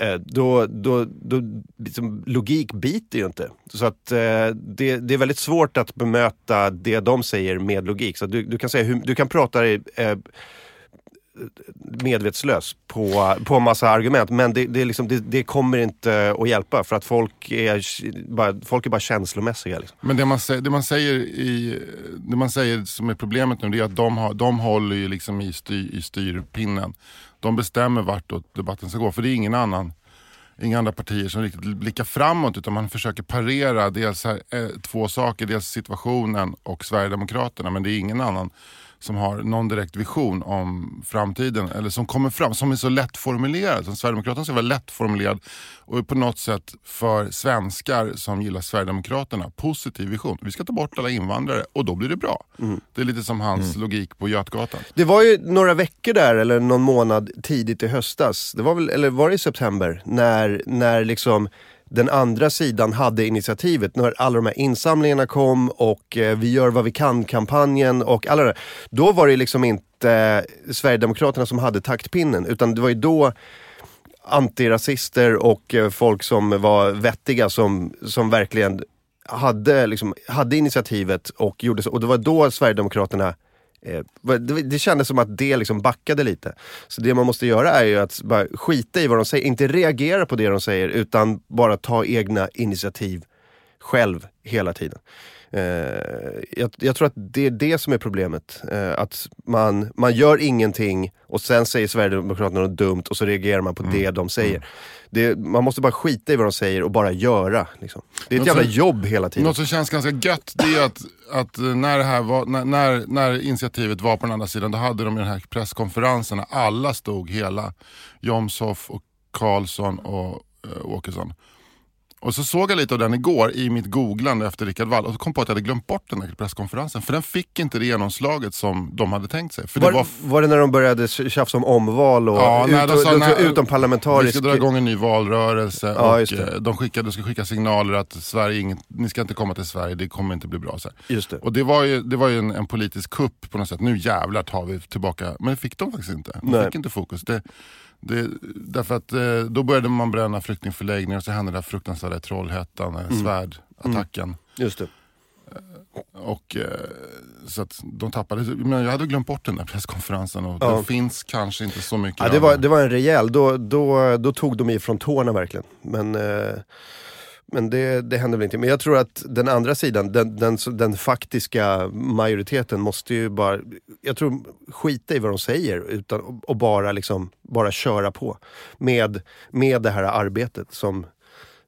Eh, då, då, då liksom, logik biter ju inte. Så att eh, det, det är väldigt svårt att bemöta det de säger med logik. Så du, du kan säga hur, du kan prata eh, medvetslös på, på massa argument. Men det, det, liksom, det, det kommer inte att hjälpa för att folk är bara, folk är bara känslomässiga. Liksom. Men det man, säger, det, man säger i, det man säger som är problemet nu det är att de, har, de håller ju liksom i, styr, i styrpinnen. De bestämmer vart debatten ska gå för det är ingen annan inga andra partier som riktigt blickar framåt utan man försöker parera dels här, eh, två saker. Dels situationen och Sverigedemokraterna men det är ingen annan som har någon direkt vision om framtiden eller som kommer fram, som är så lättformulerad. Som Sverigedemokraterna ska vara lättformulerad och på något sätt för svenskar som gillar Sverigedemokraterna positiv vision. Vi ska ta bort alla invandrare och då blir det bra. Det är lite som hans logik på Götgatan. Det var ju några veckor där, eller någon månad tidigt i höstas, det var väl, eller var det i september, när, när liksom den andra sidan hade initiativet, när alla de här insamlingarna kom och eh, vi gör vad vi kan-kampanjen och alla det där. Då var det liksom inte eh, Sverigedemokraterna som hade taktpinnen, utan det var ju då antirasister och eh, folk som var vettiga som, som verkligen hade, liksom, hade initiativet och gjorde så. Och det var då Sverigedemokraterna Eh, det, det kändes som att det liksom backade lite. Så det man måste göra är ju att bara skita i vad de säger, inte reagera på det de säger utan bara ta egna initiativ själv hela tiden. Eh, jag, jag, tror att det är det som är problemet. Eh, att man, man gör ingenting och sen säger Sverigedemokraterna något dumt och så reagerar man på det de säger. Det, man måste bara skita i vad de säger och bara göra. Liksom. Det är ett Något jävla jobb hela tiden. Något som känns ganska gött det är att, att när, det här var, när, när, när initiativet var på den andra sidan då hade de den här presskonferensen alla stod hela. Jomshof och Karlsson och äh, Åkesson. Och så såg jag lite av den igår i mitt googlande efter Rickard Wall och så kom på att jag hade glömt bort den där presskonferensen. För den fick inte det genomslaget som de hade tänkt sig. För Var, det var var det när de började tjafsa om omval och Ja, nej, ut, de sa, ut, nej, utom parlamentarisk... Vi ska dra igång en ny valrörelse Ja, och eh, de skickade, ska skicka signaler att Sverige, inget, ni ska inte komma till Sverige, det kommer inte bli bra. Så här. Just det. Och det var ju, det var ju en, en politisk kupp på något sätt. Nu jävlar tar vi tillbaka, men det fick de faktiskt inte. De Nej. fick inte fokus. Det, det, därför att eh, då började man bränna flyktingförläggningar och så hände det där fruktansvärda i Trollhättan, Mm. mm. svärdattacken. Just det. Och, eh, så att de tappade, men jag hade glömt bort den där presskonferensen och Ja. det finns kanske inte så mycket. Ja, det, var, det var en rejäl, då, då, då tog de ifrån tårna verkligen. Men, eh, men det, det hände väl inte. Men jag tror att den andra sidan, den, den, den faktiska majoriteten måste ju bara, jag tror skita i vad de säger utan, och- bara, liksom, bara köra på. Med, med det här arbetet som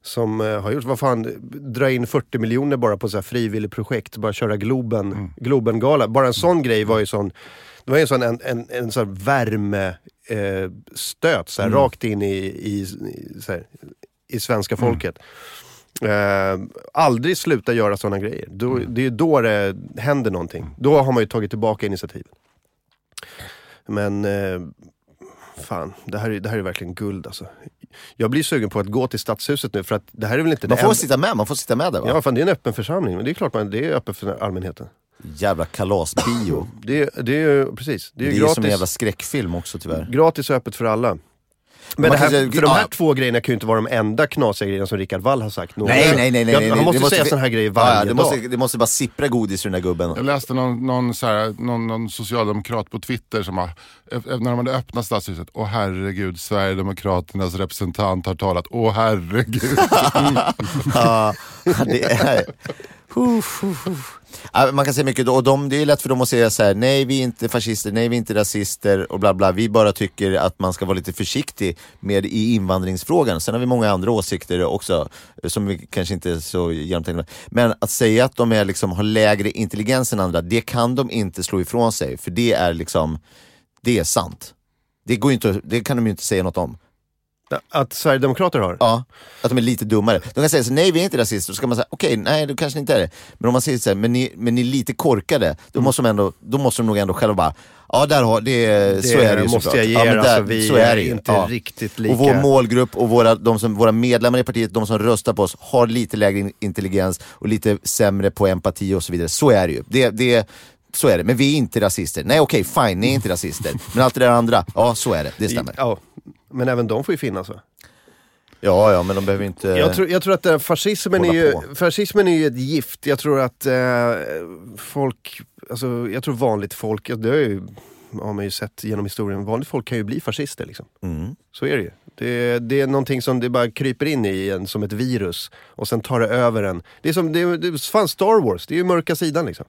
som eh, har gjorts. Vad fan, dra in 40 miljoner bara på så här frivillig projekt, bara köra Globen, Mm. Globen-gala. Bara en sån grej var ju sån, det var ju en sån en, en, en sån här värme eh, stöt så här, Mm. rakt in i, i, i, här, i svenska Mm. Eh, aldrig sluta göra såna grejer. Då, Mm. Det är då det händer någonting. Då har man ju tagit tillbaka initiativet. Men eh, fan, det här, är, det här är verkligen guld alltså. Jag blir sugen på att gå till Stadshuset nu för att det här är väl inte Man det får enda- sitta med, man får sitta med där va? Ja, fan, det är en öppen församling. Men det är klart man, det är öppet för allmänheten. Jävla kalasbio. Det, det är ju precis. Det Det är, är, ju ju gratis, som en jävla skräckfilm också tyvärr. gratis och öppet för alla. Men det här, säga- för de här ja. två grejerna kan ju inte vara de enda knasiga grejerna som Rickard Wall har sagt. någon Nej, nej, nej. nej, nej, Han måste, Det säga såna här grejer varje ja, det, dag. måste, det måste bara sippra godis ur den där gubben. Jag läste någon, någon, så här, någon, någon socialdemokrat på Twitter som har, eh, när de hade öppnat stadshuset, åh herregud, Sverigedemokraternas representant har talat, åh herregud. Ja, det är... Huff, huff, huff. Man kan säga mycket, och de, det är lätt för dem att säga så här: nej vi är inte fascister, nej vi är inte rasister och bla bla. Vi bara tycker att man ska vara lite försiktig med i invandringsfrågan. Sen har vi många andra åsikter också som vi kanske inte är så genomtänkta. Men att säga att de är, liksom, har lägre intelligens än andra, det kan de inte slå ifrån sig. För det är liksom, det är sant. Det, går inte, det kan de ju inte säga något om. Att Sverigedemokrater har? Ja, att de är lite dummare. De kan säga så nej vi är inte rasister, så ska man säga okej, nej då kanske inte är det. Men om man säger så här, men ni, men ni är lite korkade, Mm. då, måste de ändå, då måste de nog ändå själva bara, ja där har, det, så är det ju måste såklart. jag ge ja, er, men alltså, vi så är det är ju. inte riktigt lika- Och vår målgrupp och våra, de som, våra medlemmar i partiet, de som röstar på oss, har lite lägre in- intelligens och lite sämre på empati och så vidare. Så är det ju. Det, det, Så är det, men vi är inte rasister. Nej okej, fine, ni är inte rasister. Men allt det där andra, ja så är det, det stämmer. Ja, men även de får ju finnas va? Ja, ja, men de behöver inte... Jag tror, jag tror att eh, fascismen är, ju, på. fascismen är ju ett gift. Jag tror att eh, folk, alltså jag tror vanligt folk, det har, ju, har man ju sett genom historien, vanligt folk kan ju bli fascister liksom. Mm. Så är det ju. Det, det är någonting som det bara kryper in i en som ett virus och sen tar det över en. Det är som, det det är fan Star Wars, det är ju mörka sidan liksom.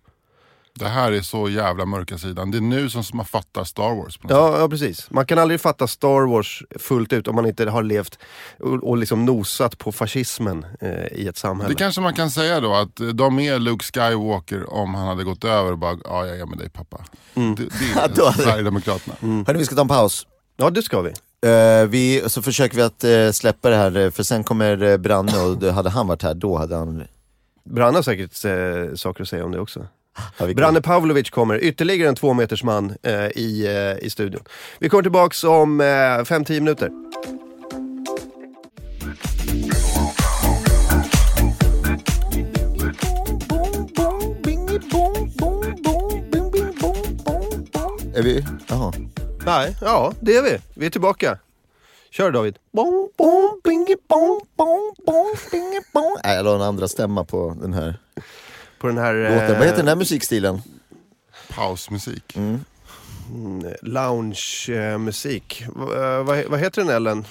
Det här är så jävla mörka sidan. Det är nu som man fattar Star Wars. På något Ja, ja, precis. Man kan aldrig fatta Star Wars fullt ut om man inte har levt och, och liksom nosat på fascismen eh, i ett samhälle. Det kanske man kan säga då, att de är Luke Skywalker om han hade gått över och bara, ja jag är med dig pappa. Mm. Det, det är Sverigedemokraterna. Hörni, vi ska ta en paus. Ja, det ska vi. Eh, vi, så försöker vi att eh, släppa det här, eh, för sen kommer uh, Branne och hade han varit här, då hade han... Branne har säkert eh, saker att säga om det också. Branne Pavlovic kommer, ytterligare en tvåmetersman eh, i, eh, i studion. Vi kommer tillbaks om eh, 5-10 minuter. Är vi? Jaha. Nej, ja det är vi. Vi är tillbaka. Kör David. Bong, bong, bingy, bong, bong, bong, bingy, bong. Nej, jag la en andra stämma på den här På den här... låten. eh, Vad heter den här musikstilen? Pausmusik. mm, Lounge-musik. vad, vad heter den Ellen?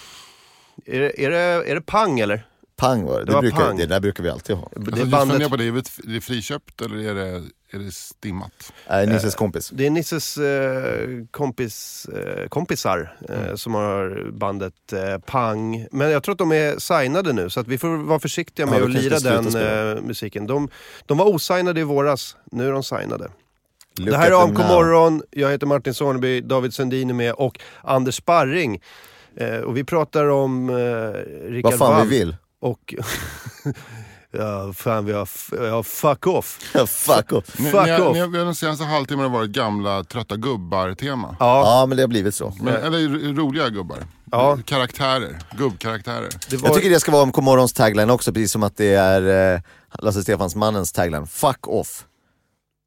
Är det, är, det, är det pang eller? Pang var det. Det Det, var brukar, pang. det där brukar vi alltid ha. Det Alltså, jag bandet... på det, är det- det friköpt eller är det, är det stimmat? Nej, Nisses kompis. Det är Nisses eh, kompis, eh, kompisar eh, Mm. som har bandet eh, Pang. Men jag tror att de är signade nu så att vi får vara försiktiga Ja, med då att lira det den eh, musiken. De, de var osignade i våras, nu är de signade. Look det här är AMK morgon, jag heter Martin Soneby, David Sundin är med och Anders Sparring. Eh, och vi pratar om eh, Rickard Vad fan Wall vi vill. Och ja, fan vi har, ja, fuck off. Fuck off. Ni, Fuck ni, har- off. ni, har- den senaste halvtimmen har varit gamla trötta gubbar-tema. Ja, Ja, men det har blivit så. Men, eller ro- roliga gubbar. Ja. Karaktärer, gubbkaraktärer. var, Jag tycker det ska vara AMK morgons tagline också, precis som att det är eh, Lasse Stefans mannens tagline. Fuck off.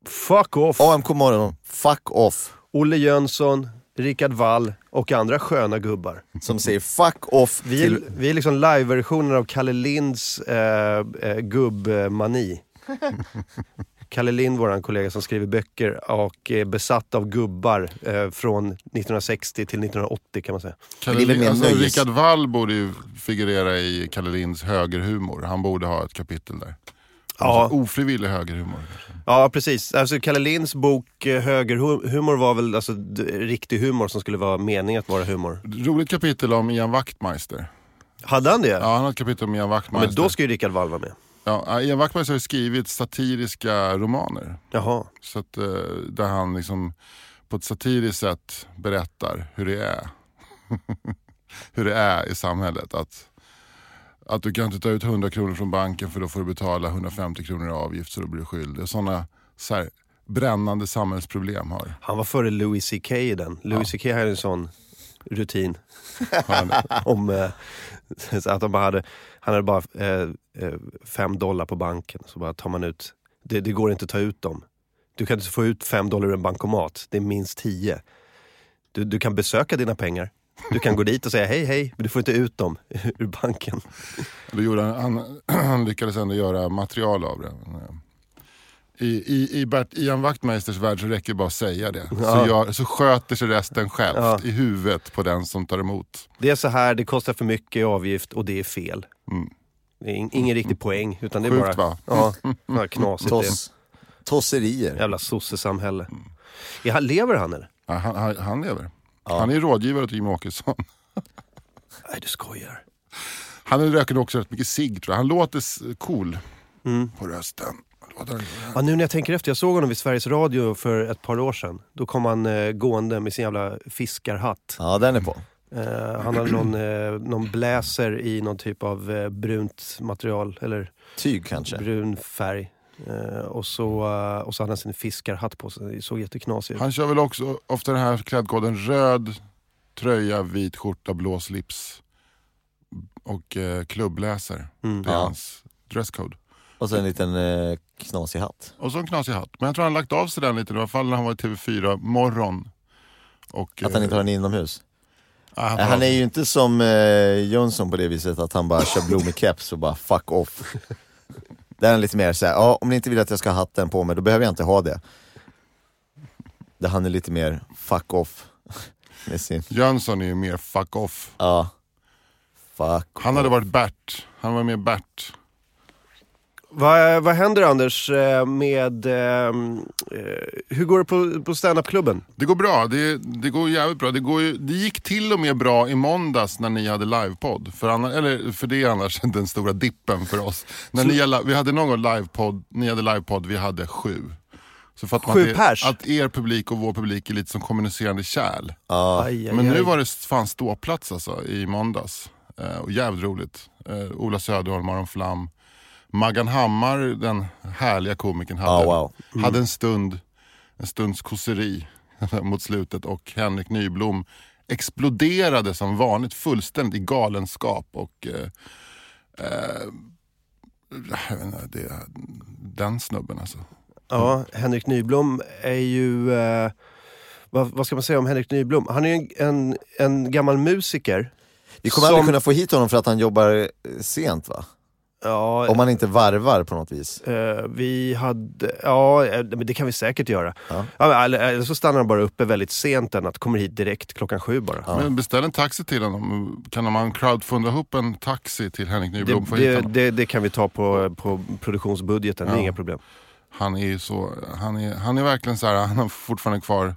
fuck off. AMK morgon, fuck off. Olle Jönsson, Rickard Wall och andra sköna gubbar. Som säger fuck off Vi är, till... vi är liksom live-versionen av Kalle Linds eh, eh, gubbmani. Kalle Lind, vår kollega som skriver böcker och är besatt av gubbar eh, från 1960 till 1980 kan man säga. Kalle, det alltså, Rickard Wall borde ju figurera i Kalle Linds högerhumor. Han borde ha ett kapitel där. Ja. Alltså, ofrivillig högerhumor. Ja precis, alltså Kalle Linds bok eh, Högerhumor var väl alltså, riktig humor som skulle vara meningen att vara humor. Roligt kapitel om Ian Wachtmeister. Hade han det? Ja, han har ett kapitel om Ian Wachtmeister. men då ska ju Rickard Wall vara med. ja, Ian Wachtmeister har ju skrivit satiriska romaner. Jaha. Så att, eh, där han liksom på ett satiriskt sätt berättar hur det är. hur det är i samhället. Att, att du kan inte ta ut 100 kronor från banken för då får du betala 150 kronor i avgift så då blir du skyldig. Sådana så här, brännande samhällsproblem har Han var före Louis CK i den. Louis CK hade en sån rutin. om eh, att de bara hade, han hade bara eh, eh, fem dollar på banken. Så bara tar man ut, det, det går inte att ta ut dem. Du kan inte få ut fem dollar ur en bankomat, det är minst tio. Du, du kan besöka dina pengar. Du kan gå dit och säga hej hej, men du får inte ut dem ur banken. Då gjorde han, han, han lyckades ändå göra material av det. I, i, i Bert, Ian Wachtmeisters värld så räcker det bara att säga det. Ja. Så, gör, så sköter sig resten självt Ja. i huvudet på den som tar emot. Det är så här, det kostar för mycket i avgift och det är fel. Mm. Det är in, ingen riktig poäng, utan det är Sjukt, bara, va? Ja, bara knasigt det. Toss, tosserier. Jävla sossesamhälle. Är han, lever han eller? Ja, han, han, han lever. Ja. Han är rådgivare åt Jimmie Åkesson. Nej du skojar. Han röker också rätt mycket cigg tror jag. Han låter cool Mm. på rösten. Ja, nu när jag tänker efter, jag såg honom vid Sveriges Radio för ett par år sedan. Då kom han eh, gående med sin jävla fiskarhatt. Ja, den är på. Eh, han hade någon, eh, någon bläser i någon typ av eh, brunt material, eller Tyg kanske. brun färg. Eh, och, så, eh, och så hade han sin fiskarhatt på sig, det såg jätteknasigt ut. Han kör väl också ofta den här klädkoden röd tröja, vit skjorta, blå slips och eh, klubbläser. Mm. Det är Ja. hans dresscode. Och så en liten eh, knasig hatt. Och så en knasig hatt. Men jag tror han har lagt av sig den lite, i alla fall när han var i TV4 morgon. Och, Att han eh, inte har den inomhus. ja, han Han är ju inte som eh, Jönsson på det viset att han bara kör blommig keps och bara fuck off. Där är han lite mer såhär, ja om ni inte vill att jag ska ha hatten på mig då behöver jag inte ha det. Där han är lite mer fuck off. Med sin, Jönsson är ju mer fuck off. ja. Fuck Han hade varit Bert. Han var mer Bert. Vad, vad händer Anders eh, med... ehm, eh, hur går det på, på standup-klubben? Det går bra, det, det går jävligt bra. Det, går det gick till och med bra i måndags när ni hade livepodd. För, anna- eller, för det är annars den stora dippen för oss. När ni, vi hade någon gång livepodd, ni hade livepodd, vi hade sju. Så fattar man Sju pers? att er publik och vår publik är lite som kommunicerande kärl. Ja. Aj, aj, Men nu aj. var det fan ståplats alltså i måndags. Eh, och jävligt roligt. Eh, Ola Söderholm, Aron Flam. Maggan Hammar, den härliga komikern, hade, Ja, wow. Mm. hade en stund, en stunds kåseri mot slutet och Henrik Nyblom exploderade som vanligt fullständigt i galenskap. Och, eh, eh, inte, det, den snubben alltså. Ja, Henrik Nyblom är ju... Eh, vad, vad ska man säga om Henrik Nyblom? Han är ju en, en, en gammal musiker. Vi kommer aldrig kunna få hit honom för att han jobbar eh, sent va? Ja, Om man inte varvar på något vis. eh, vi hade... Ja, eh, men det kan vi säkert göra. Ja. Ja, eller, eller så stannar han bara uppe väldigt sent än att kommer hit direkt klockan sju bara. Men beställ en taxi till honom. Kan man crowdfunda ihop en taxi till Henrik Nyblom? Det, det, det, det kan vi ta på, på produktionsbudgeten, det är Ja. inga problem. Han är ju så, han är, han är verkligen så här, han har fortfarande kvar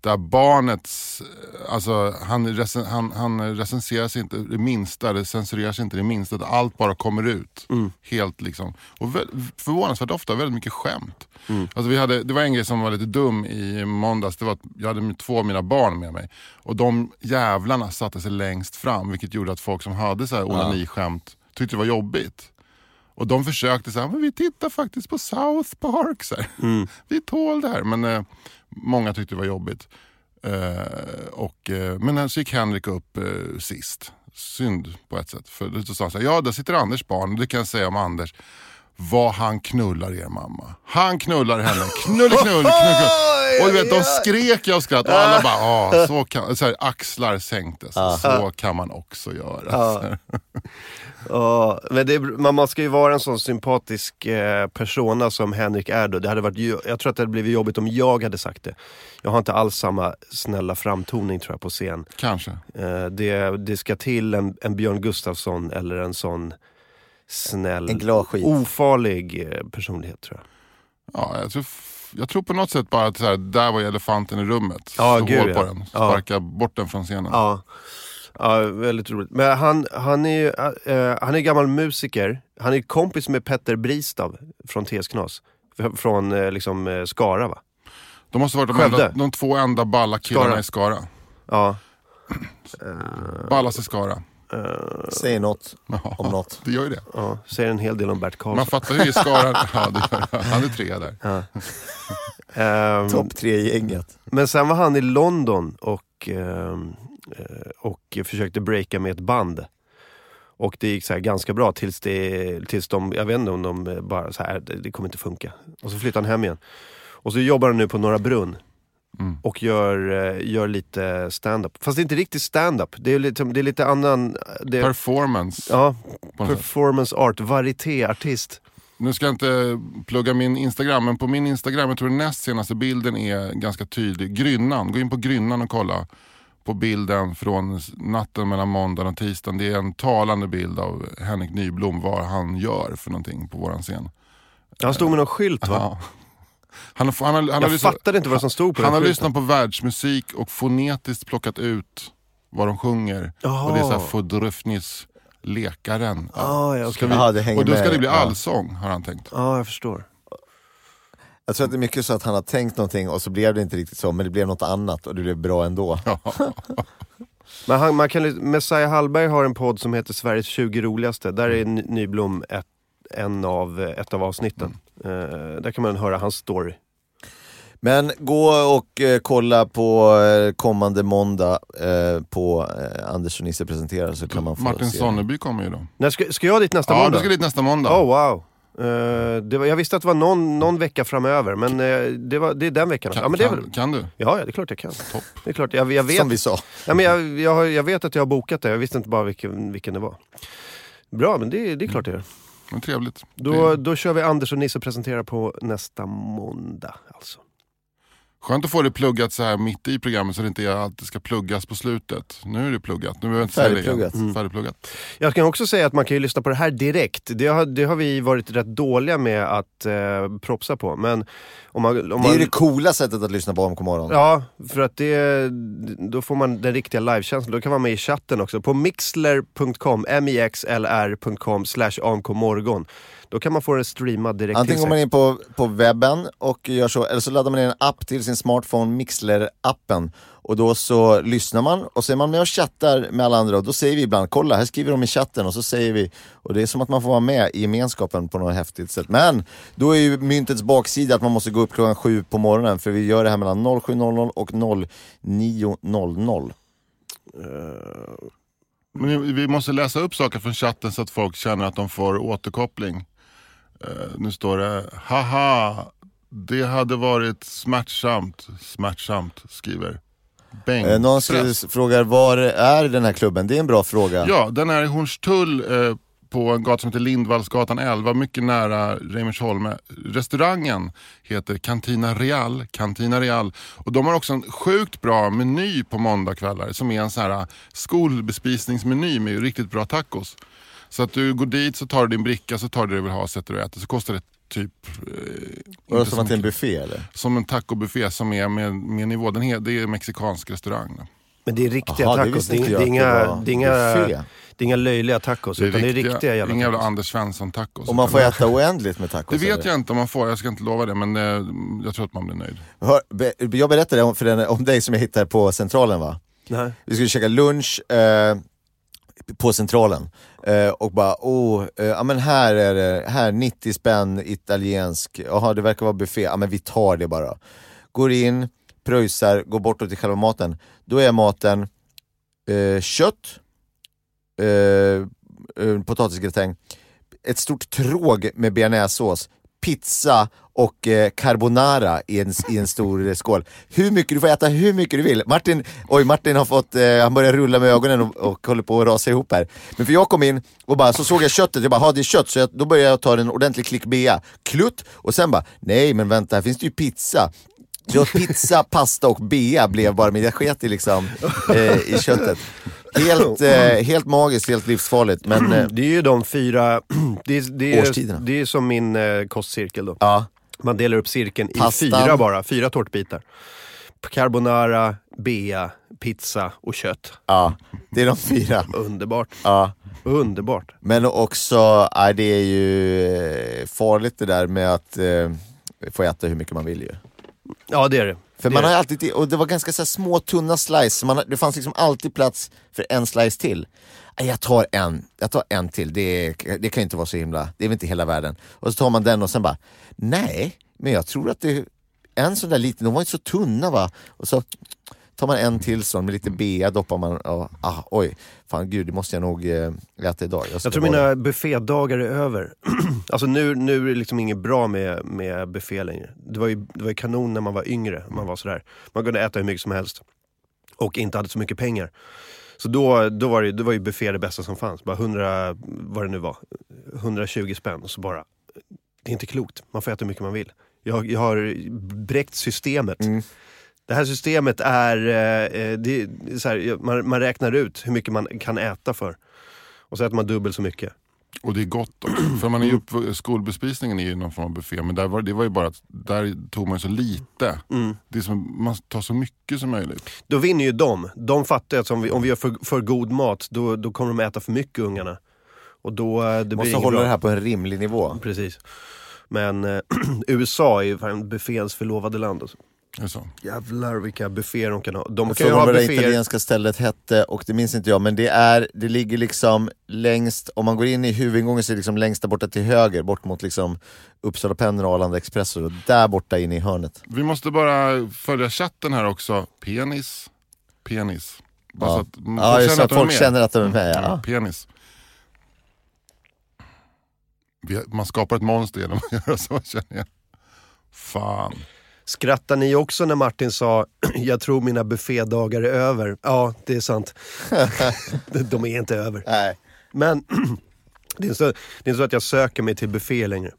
det här barnets, alltså han, recen, han, han recenseras inte det minsta, det censureras inte det minsta, att allt bara kommer ut. Helt liksom. Och väl, förvånansvärt ofta väldigt mycket skämt. Alltså vi hade, det var en grej som var lite dum i måndags, det var att jag hade två av mina barn med mig. Och de jävlarna satte sig längst fram, vilket gjorde att folk som hade så här onaniskämt tyckte det var jobbigt. Och de försökte säga, men vi tittar faktiskt på South Park. Så här. Vi tål det här. Men eh, många tyckte det var jobbigt. Eh, och, eh, men så gick Henrik upp eh, sist. Synd på ett sätt. För då sa han så här, ja där sitter Anders barn. Det kan jag säga om Anders. Vad han knullar er mamma. Han knullar henne. Knull, knull, knull, knull. Och du vet, de skrek jag skratt och alla bara, ah, så kan, så här, axlar sänktes. Så kan man också göra. Ja, men det, man, man ska ju vara en sån sympatisk eh, persona som Henrik är då. Det hade varit, jag tror att det hade blivit jobbigt om jag hade sagt det. Jag har inte alls samma snälla framtoning tror jag på scen. Kanske. Eh, det, det ska till en, en Björn Gustafsson eller en sån snäll, En glad skit. ofarlig eh, personlighet tror jag. Ja, jag, tror, jag tror på något sätt bara att så här, där var elefanten i rummet. Ja, Slå gud, hål på ja. den, Ja. sparka bort den från scenen. Ja. Ja, väldigt roligt. Men han, han är ju eh, han är gammal musiker. Han är kompis med Petter Bristav från TS Knas. Från eh, liksom eh, Skara va? De måste varit de, enda, de två enda balla killarna Skara. i Skara. Ja. Ballas i Skara. Säg något Ja, om något. Det gör ju det. ja. Säger en hel del om Bert Karlsson. Man fattar ju i Skara, ja, det gör, det. han är trea där. Ehm, Topp tre i gänget. Men sen var han i London och, eh, och försökte breaka med ett band. Och det gick så här ganska bra tills, det, tills de, jag vet inte om de bara så här, det, det kommer inte funka. Och så flyttade han hem igen. Och så jobbar han nu på Norra Brunn. Mm. Och gör, eh, gör lite stand-up. Fast det är inte riktigt stand-up. Det är lite, det är lite annan... Det, Performance. ja, performance art, varietéartist. Nu ska jag inte plugga min Instagram, men på min Instagram, jag tror den näst senaste bilden är ganska tydlig. Grynnan, gå in på Grynnan och kolla på bilden från natten mellan måndagen och tisdagen. Det är en talande bild av Henrik Nyblom, vad han gör för någonting på våran scen. Han stod med någon skylt va? Ja. Han, har- han, har- han, har Jag lyssnat, fattade inte vad som stod på han den har lyssnat på världsmusik och fonetiskt plockat ut vad de sjunger. Jaha. Och det är såhär Fodrufnis Lekaren. Ah, ja, okej. vi, Jaha, det och då ska med. det bli allsång har han tänkt. Ja, jag förstår. Jag tror att det är mycket så att han har tänkt någonting och så blev det inte riktigt så, men det blev något annat och det blev bra ändå. Men han, man kan, Messiah Hallberg har en podd som heter Sveriges 20 roligaste. Där är Ny- Nyblom ett, en av, ett av avsnitten. Eh, där kan man höra hans story. Men gå och eh, kolla på eh, kommande måndag eh, på eh, Anders och Nisse presenterar så kan man få Martin se. Sonneby kommer ju då. När ska, ska jag dit nästa Ja, måndag? du ska dit nästa måndag. Oh wow. Eh, det var, jag visste att det var någon, någon vecka framöver, men eh, det, var, det är den veckan. Kan, ja, men det är kan, väl, kan du? ja, ja, det är klart jag kan. Det är klart, jag, jag vet, Som vi sa. Ja, men jag, jag, jag vet att jag har bokat det, jag visste inte bara vilken, vilken det var. Bra, men det, det är klart jag gör. Men trevligt. Då, då kör vi Anders och Nisse presenterar på nästa måndag. Alltså. Skönt att få det pluggat så här mitt i programmet så det inte alltid ska pluggas på slutet. Nu är det pluggat. Nu behöver jag inte säga det igen. Färdigpluggat. Mm. Färdigpluggat. Jag kan också säga att man kan ju lyssna på det här direkt. Det har, det har vi varit rätt dåliga med att eh, propsa på. Men om man, om Det är man, ju det coola sättet att lyssna på AMK morgon. Ja, för att det, då får man den riktiga livekänslan. Då kan man vara med i chatten också. På mixler.com, mixlr.com slash amkmorgon. Då kan man få den streamad direkt Antingen till går man sig. in på, på webben och gör så, eller så laddar man ner en app till sin smartphone, Mixler-appen. Och då så lyssnar man och så är man med och chattar med alla andra och då säger vi ibland, kolla här skriver de i chatten och så säger vi, och det är som att man får vara med i gemenskapen på något häftigt sätt. Men då är ju myntets baksida att man måste gå upp klockan sju på morgonen för vi gör det här mellan 07.00 och 09.00. Men vi måste läsa upp saker från chatten så att folk känner att de får återkoppling. Eh, nu står det, haha, det hade varit smärtsamt, smärtsamt, skriver Bengt. Eh, någon frågar, var är den här klubben? Det är en bra fråga. Ja, den är i Hornstull eh, på en gata som heter Lindvallsgatan 11, mycket nära Reimersholme. Restaurangen heter Cantina Real, Cantina Real. Och de har också en sjukt bra meny på måndagkvällar som är en sån här skolbespisningsmeny med riktigt bra tacos. Så att du går dit, så tar du din bricka, så tar du det du vill ha, sätter du och äter. Så kostar det typ... Eh, det som så att det är en buffé eller? Som en tacobuffé som är med, med nivå. Den he, det är en mexikansk restaurang. då. Men det är riktiga det tacos. Det är, det är inga, det det är inga, det är inga löjliga tacos, utan det är riktiga jävla Inga jävla tacos. Anders Svensson-tacos. Och man får äta oändligt med Det tacos? vet eller? jag inte om man får, jag ska inte lova det men eh, jag tror att man blir nöjd. Hör, be, jag berättade om, för den, om dig som jag hittade på Centralen va? Nej. Vi skulle käka lunch eh, på Centralen eh, och bara, oh, eh, ja men här är det, här 90 spänn italiensk, jaha det verkar vara buffé, ja men vi tar det bara. Går in, pröjsar, går bortåt till själva maten. Då är maten eh, kött, eh, eh potatisgratäng, ett stort tråg med bearnaisesås, pizza och eh, carbonara i en, i en stor eh, skål. Hur mycket, du får äta hur mycket du vill. Martin, oj Martin har fått, eh, han börjar rulla med ögonen och, och håller på att rasa ihop här. Men för jag kom in och bara, så såg jag köttet, jag bara, ha det är kött, så jag, då började jag ta en ordentlig klick bea. Klutt, och sen bara, nej men vänta, här finns det ju pizza. Så pizza, pasta och bea blev bara, men jag sket i liksom eh, i köttet. Helt, eh, helt magiskt, helt livsfarligt. Men eh, Det är ju de fyra, det är, det är, Årstiderna. det är som min eh, kostcirkel då. ja, Man delar upp cirkeln i Pastan. fyra bara, fyra tårtbitar. Carbonara, bea, pizza och kött. ja, det är de fyra. Underbart. Ja. Underbart. Men också, nej, det är ju eh, farligt det där med att eh, få äta hur mycket man vill ju. Ja det är det. För Det man har alltid, och det var ganska så små tunna slice, man, det fanns liksom alltid plats för en slice till. Jag tar en, jag tar en till, det, det kan ju inte vara så himla, det är väl inte hela världen. Och så tar man den och sen bara, nej, men jag tror att det, en sån där liten, de var inte så tunna va? Och så tar man en till sån med lite bea, doppar man, och, ah, oj, fan gud det måste jag nog eh, äta idag. ska Jag tror bara- mina buffédagar är över. alltså nu, nu är det liksom inget bra med, med buffé längre. Det var, ju, det var ju kanon när man var yngre. Man var sådär. Man kunde äta hur mycket som helst. Och inte hade så mycket pengar. Så då, då, var, det, då var ju buffé det bästa som fanns. Bara 100, vad det nu var, 120 spänn och så bara, det är inte klokt. Man får äta hur mycket man vill. Jag, jag har bräckt systemet. Mm. Det här systemet är, eh, det, är så här, man, man räknar ut hur mycket man kan äta för. Och så äter man dubbelt så mycket. Och det är gott också. För man är ju upp, skolbespisningen är ju någon form av buffé men där var, det var ju bara att där tog man ju så lite. Mm. Det är som, man tar så mycket som möjligt. Då vinner ju de. De fattar ju att om vi, om vi gör för, för god mat, då, då kommer de äta för mycket ungarna. Och då, eh, det blir Måste hålla bra. det här på en rimlig nivå. Precis. Men eh, USA är ju bufféns förlovade land. Alltså. Så. Jävlar vilka bufféer de kan ha. De Jag kan ju ha vad det italienska stället hette och det minns inte jag men det är, det ligger liksom längst, om man går in i huvudingången så är det liksom längst där borta till höger bort mot liksom Uppsala Pendeln och Arlanda Expresso och där borta inne i hörnet. Vi måste bara följa chatten här också. Penis. Penis. Bara Ja. så att mm, Ja, just så att är folk känner att de är med. Ja, Ja. penis. vi, man skapar ett monster genom att göra så känner jag. Fan. Skrattar ni också när Martin sa jag tror mina buffédagar är över? Ja, det är sant. De är inte över. Nej. Men det är, så, det är så att jag söker mig till buffé längre.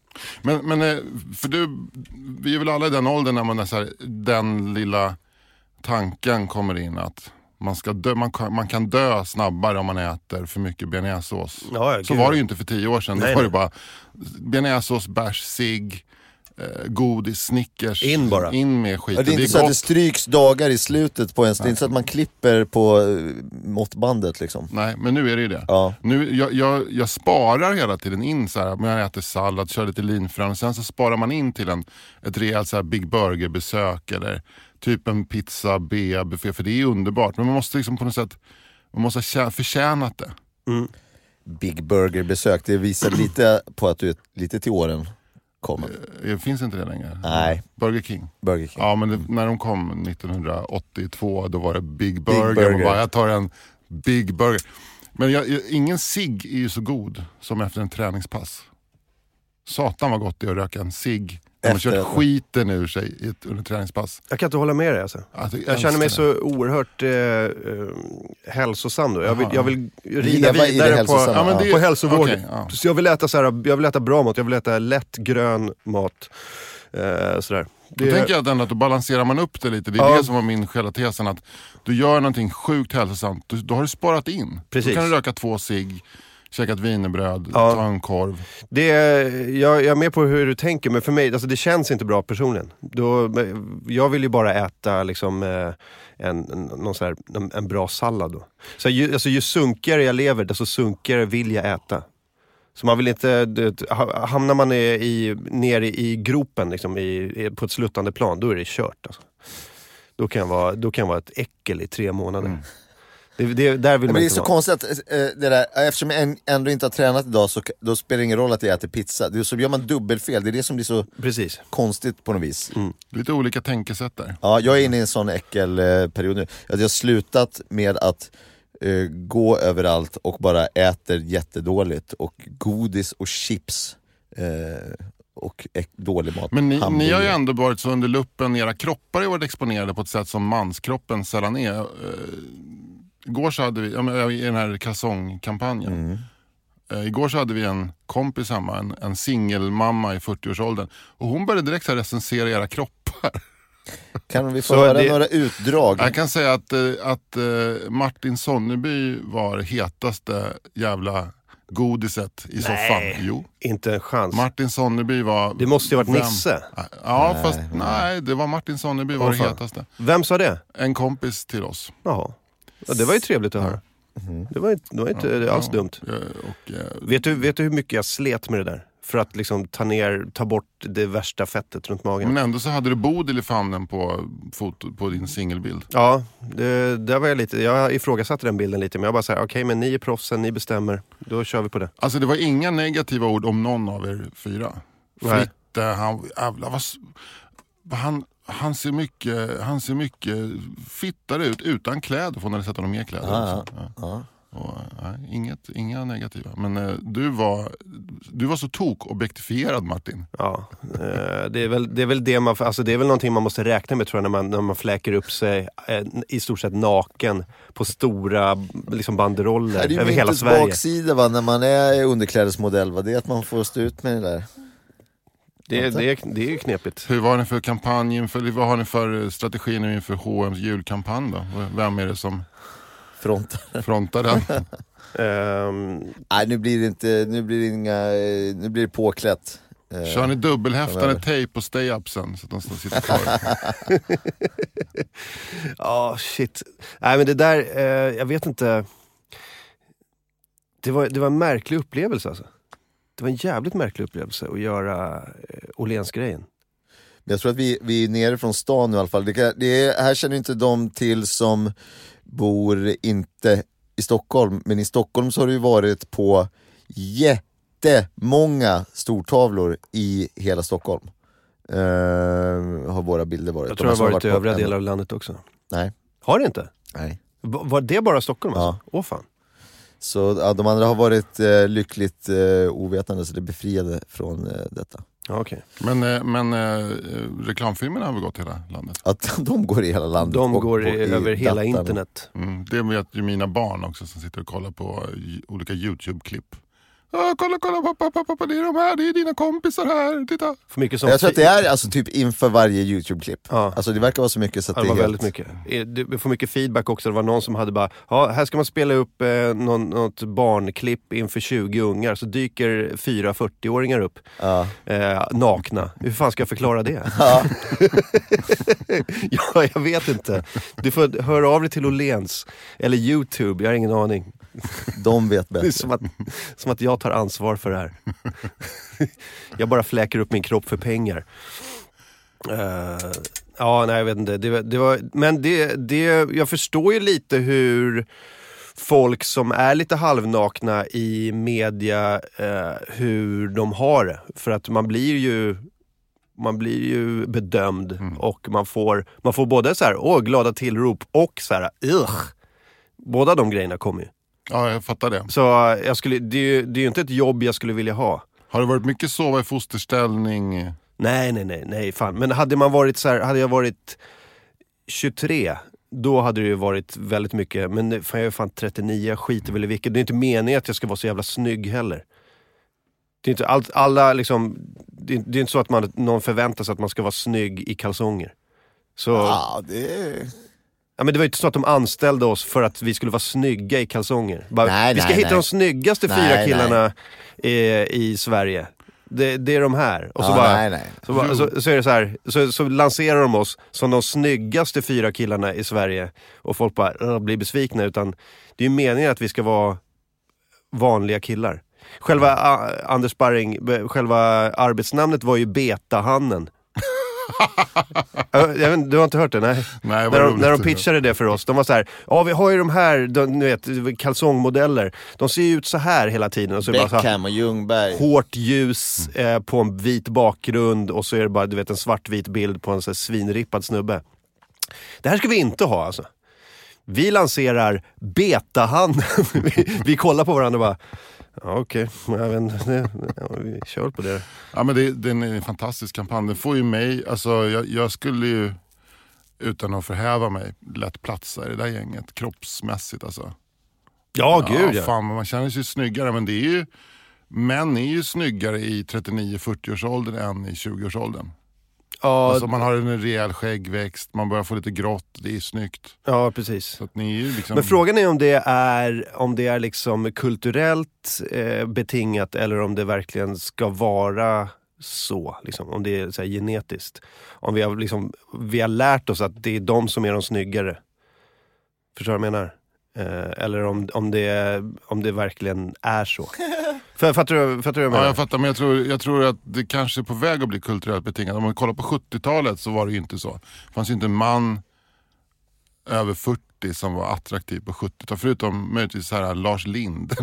Men, men eh, för du, vi är väl alla i den åldern när man är så här, den lilla tanken kommer in att man, ska dö, man, kan, man kan dö snabbare om man äter för mycket bearnaisesås. Ja, så var det ju inte för tio år sedan. Nej, Då var nej. det bara bearnaisesås, bärs, cigg, godis, Snickers. In bara. In med Ja, skiten. det är inte så gott. att det stryks dagar i slutet på ens, det är inte så att man klipper på eh, måttbandet liksom. Nej, men nu är det ju det. Ja. Nu, jag, jag, jag sparar hela tiden in så här, jag äter sallad, kör lite linfrön, sen så sparar man in till en, ett rejält så här Big Burger-besök eller typ en pizza, bea-buffé, för det är underbart. Men man måste liksom på något sätt, man måste ha förtjänat det. Big Burger-besök, det visar lite på att du är lite till åren kommen. Eh, Finns inte det längre? Nej. Burger King. Burger King. Ja men det, när de kom 1982 då var det Big Burger. Burger. Man bara, jag tar en Big Burger. Men jag, ingen cigg är ju så god som efter en träningspass. Satan vad gott det är att röka en cigg man Efter kört att- skiten ur sig under träningspass. Jag kan inte hålla med dig alltså. Alltså, Jag känner mig så oerhört eh, eh, hälsosam då. Jag vill, jag vill rida Leva det vidare på, ja, men det, på hälsovården. Okej, ja. Så jag vill äta så här, jag vill äta bra mat, jag vill äta lätt grön mat. Eh, sådär. Då tänker jag ändå att då balanserar man upp det lite. Det är Ja. det som var min själva tesen. Att du gör någonting sjukt hälsosamt, då, då har du sparat in. Precis. Då kan du röka två cigg, käka ett wienerbröd, Ja. ta en korv. Det, jag, jag är med på hur du tänker, men för mig, alltså det känns inte bra personligen. Då, jag vill ju bara äta liksom, eh, en, någon så här, en, en bra sallad. Då. Så ju, alltså, ju sunkigare jag lever, desto sunkigare vill jag äta. Så man vill inte, hamnar man i, i, nere i gropen liksom, i, på ett sluttande plan, då är det kört. Alltså. Då, kan jag vara, då kan jag vara ett äckel i tre månader. Det, det, där vill Men man det är så vara. konstigt att eh, det där, eftersom jag än- ändå inte har tränat idag så då spelar det ingen roll att jag äter pizza. Det är så gör man dubbelfel, det är det som blir så Precis. konstigt på något vis. Lite olika tänkesätt där. Ja, jag är inne i en sån äckelperiod nu. Att jag har slutat med att eh, gå överallt och bara äter jättedåligt och godis och chips eh, och dålig mat. Men ni, ni har ju ändå varit så under luppen, era kroppar har varit exponerade på ett sätt som manskroppen sällan är. Igår så hade vi, i den här kalsongkampanjen. Mm. Eh, igår så hade vi en kompis hemma, en, en singelmamma i 40-årsåldern. Och hon började direkt så recensera era kroppar. Kan vi få Så höra det- några utdrag? Jag kan säga att, eh, att eh, Martin Sonneby var hetaste jävla godiset i soffan. Nej. Jo. Inte en chans. Martin Sonneby var... Det måste ju varit vem- Nisse. Ja, Nej, fast nej. nej, det var Martin Sonneby var Åh, det hetaste. Vem sa det? En kompis till oss. Jaha. Ja, det var ju trevligt att höra. Det var inte, det var inte alls Ja, dumt. eh, Och, eh, Vet du, vet du hur mycket jag slet med det där? För att liksom ta, ner, ta bort det värsta fettet runt magen. men ändå så hade du Bodil i famnen på, foto, på din singelbild. Ja, det, där var jag lite, jag ifrågasatte den bilden lite men jag bara säger okej men ni är proffsen, ni bestämmer. Då kör vi på det. Alltså det var inga negativa ord om någon av er fyra. Nej. Fritte, han, jävlar vad han, han, ser mycket, han ser mycket fittare ut utan kläder, för hon hade sett honom med kläder också. Ja. Ja. Och, nej, inget, inga negativa. Men eh, du, var, du var så tok-objektifierad Martin. Ja, eh, det, är väl, det är väl det man, alltså det är väl någonting man måste räkna med tror jag när man, när man fläker upp sig eh, i stort sett naken på stora liksom banderoller Det är ju över hela Sverige. baksida va, när man är underklädesmodell, va? det är att man får stå ut med det där. Det, det, är, det är ju knepigt. Hur var ni för kampanj inför, eller vad har ni för strategi nu inför H&M's julkampanj då? Vem är det som Frontar. frontar den? Ehm, Nej nu blir det inte, nu blir det inga, eh, nu blir det påklätt. Eh, Kör ni dubbelhäftade framöver. tejp på stay-upsen så att de sitter kvar? Ja, shit. Nej men det där, eh, jag vet inte. Det var, det var en märklig upplevelse alltså. Det var en jävligt märklig upplevelse att göra eh, Åhléns-grejen. Jag tror att vi, vi är nere från stan nu i alla fall. Det, kan, det är, här känner inte de till som bor inte i Stockholm, men i Stockholm så har det ju varit på jättemånga stortavlor i hela Stockholm. Eh, har våra bilder varit. Jag De tror det har varit i övriga delar av landet också. Nej. Har det inte? Nej. Va- Var det bara Stockholm alltså? Ja. Åh fan. Så ja, de andra har varit eh, lyckligt eh, ovetande, så det befriade från eh, detta. Ja, okej. Men, eh, men eh, reklamfilmerna har väl gått hela landet? Att de går i hela landet. De och går i, i över hela datan. internet. Mm, det vet ju mina barn också som sitter och kollar på eh, olika YouTube-klipp. Ah, kolla, kolla pappa, pappa, pappa, det är de här, det är dina kompisar här, titta. För mycket som Jag tror att det är alltså typ inför varje YouTube-klipp. Ja. Alltså det verkar vara så mycket så att Ja, det var är väldigt mycket. Du får mycket feedback också. Det var någon som hade bara, ja här ska man spela upp eh, någon, något barnklipp inför 20 ungar. Så dyker fyra 40-åringar upp Ja. eh, nakna. Hur fan ska jag förklara det? Ja. ja, jag vet inte. Du får höra av dig till Åhléns. Eller YouTube, jag har ingen aning. De vet Det är bättre. som att, som att jag tar ansvar för det här. jag bara fläker upp min kropp för pengar. Eh, ja, nej jag vet inte. Det, det var, men det, det, jag förstår ju lite hur folk som är lite halvnakna i media, eh, hur de har det. För att man blir ju man blir ju bedömd och man får, man får både så här, åh, glada tillrop och så här, ugh. Båda de grejerna kommer ju. Ja, jag fattar det. Så eh, jag skulle, det, är ju, det är ju inte ett jobb jag skulle vilja ha. Har det varit mycket sova i fosterställning? Nej, nej, nej, nej, fan. Men hade man varit så här, hade jag varit 23, då hade det ju varit väldigt mycket. Men nu- fan, jag är fan 39, jag skiter väl i vilket. Det är inte meningen att jag ska vara så jävla snygg heller. Det är inte allt, alla liksom, det är, det är inte så att man, någon förväntar sig att man ska vara snygg i kalsonger. Så, Ja, det är... ja, men det var ju inte så att de anställde oss för att vi skulle vara snygga i kalsonger. Bara, Nej, vi ska nej, hitta nej. de snyggaste fyra killarna i, i Sverige. Det, det är de här. Och så ja, bara, nej, nej. så, bara- så, så är det så här, så, så lanserar de oss som de snyggaste fyra killarna i Sverige och folk bara blir besvikna. Utan det är ju meningen att vi ska vara vanliga killar. Själva ah, Anders Barring, be- själva arbetsnamnet var ju Betahannen. Jag vet, du har inte hört det? Nej. Nej, När de, när de pitchade det för oss, de var så här, ja vi har ju de här, de, ni vet, kalsongmodeller. De ser ju ut så här hela tiden. Och så det bara så här, Beckham och Ljungberg. hårt ljus eh, på en vit bakgrund och så är det bara du vet, en svartvit bild på en så här, svinrippad snubbe. Det här ska vi inte ha alltså. Vi lanserar betahandeln. vi, vi kollar på varandra och bara, ja, okej, det- ja, vi kör på det. Ja, men det, den är en fantastisk kampanj. Den får ju mig, alltså jag, jag skulle ju utan att förhäva mig lätt platsa i det där gänget kroppsmässigt alltså. Ja, gud ja. Fan, man känner sig snyggare men det är ju, män är ju snyggare i 39-40-årsåldern än i 20-årsåldern. Ja, Alltså man har en rejäl skäggväxt, man börjar få lite grått, det är snyggt. ja, precis. Liksom... Men frågan är om det är, om det är liksom kulturellt eh, betingat eller om det verkligen ska vara så. Liksom, om det är så genetiskt. Om vi har, liksom, vi har lärt oss att det är de som är de snyggare. Förstår du vad jag menar? Eh, eller om, om, det, om det verkligen är så. För, fattar, du, fattar du vad jag Ja, menar? jag fattar, men jag tror, jag tror att det kanske är på väg att bli kulturellt betingat. Om man kollar på 70-talet så var det ju inte så. Det fanns ju inte en man över 40 som var attraktiv på 70-talet. Förutom möjligtvis så här Lars Lind.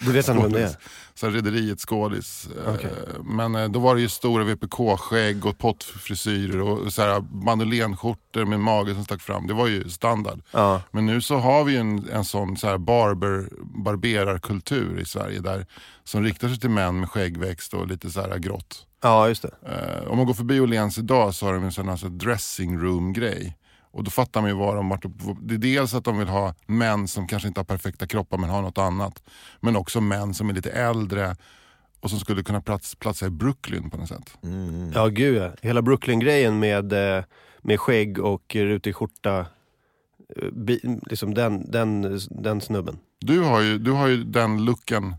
Du vet inte vem det är? Så Rederiets skådis. Eh, Okej. Men eh, då var det ju stora VPK-skägg och pottfrisyrer och så här mandolenskjortor med mage som stack fram. Det var ju standard. Ja. Men nu så har vi ju en, en sån så här barber, barberarkultur i Sverige där, som riktar sig till män med skäggväxt och lite så här grått. ja, just det. Eh, om man går förbi Åhléns idag så har de en sån här dressing room grej. Och då fattar man ju vad de varit upp- Det är dels att de vill ha män som kanske inte har perfekta kroppar men har något annat. Men också män som är lite äldre och som skulle kunna plats, platsa i Brooklyn på något sätt. Ja, gud ja. Hela Brooklyn-grejen med, eh, med skägg och rutig skjorta. eh, bi- Liksom den, den, den snubben. Du har ju, du har ju den looken.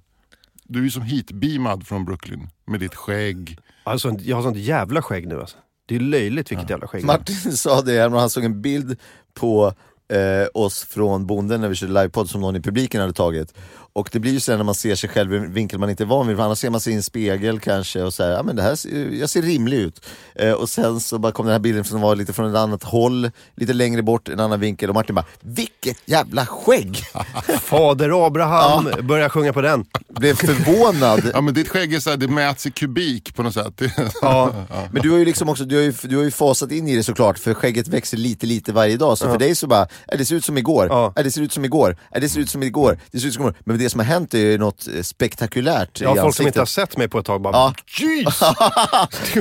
Du är ju som hitbeamad från Brooklyn med ditt skägg. Alltså, jag har sånt jävla skägg nu alltså. Det är löjligt vilket jävla skägg. Martin sa det här när han såg en bild på eh, oss från bonden när vi körde livepodd som någon i publiken hade tagit. Och det blir ju sen när man ser sig själv i en vinkel man inte är van vid, för annars ser man sig i en spegel kanske och säger ja men det här, ser- jag ser rimlig ut. Eh, och sen så bara kom den här bilden som var lite från ett annat håll, lite längre bort, en annan vinkel och Martin bara, vilket jävla skägg! Fader Abraham börjar sjunga på den. Blev förvånad. Ja men ditt skägg är så här, det mäts i kubik på något sätt. Ja. Men du har ju liksom också, du har ju, du har ju fasat in i det såklart, för skägget växer lite lite varje dag. Så för dig så bara, äh, det ser ut som igår, Ja. äh, det ser ut som igår, äh, det ser ut som igår, det ser ut som igår. Men det som har hänt är ju något eh, spektakulärt Ja, i folk som inte har sett mig på ett tag bara, Ja.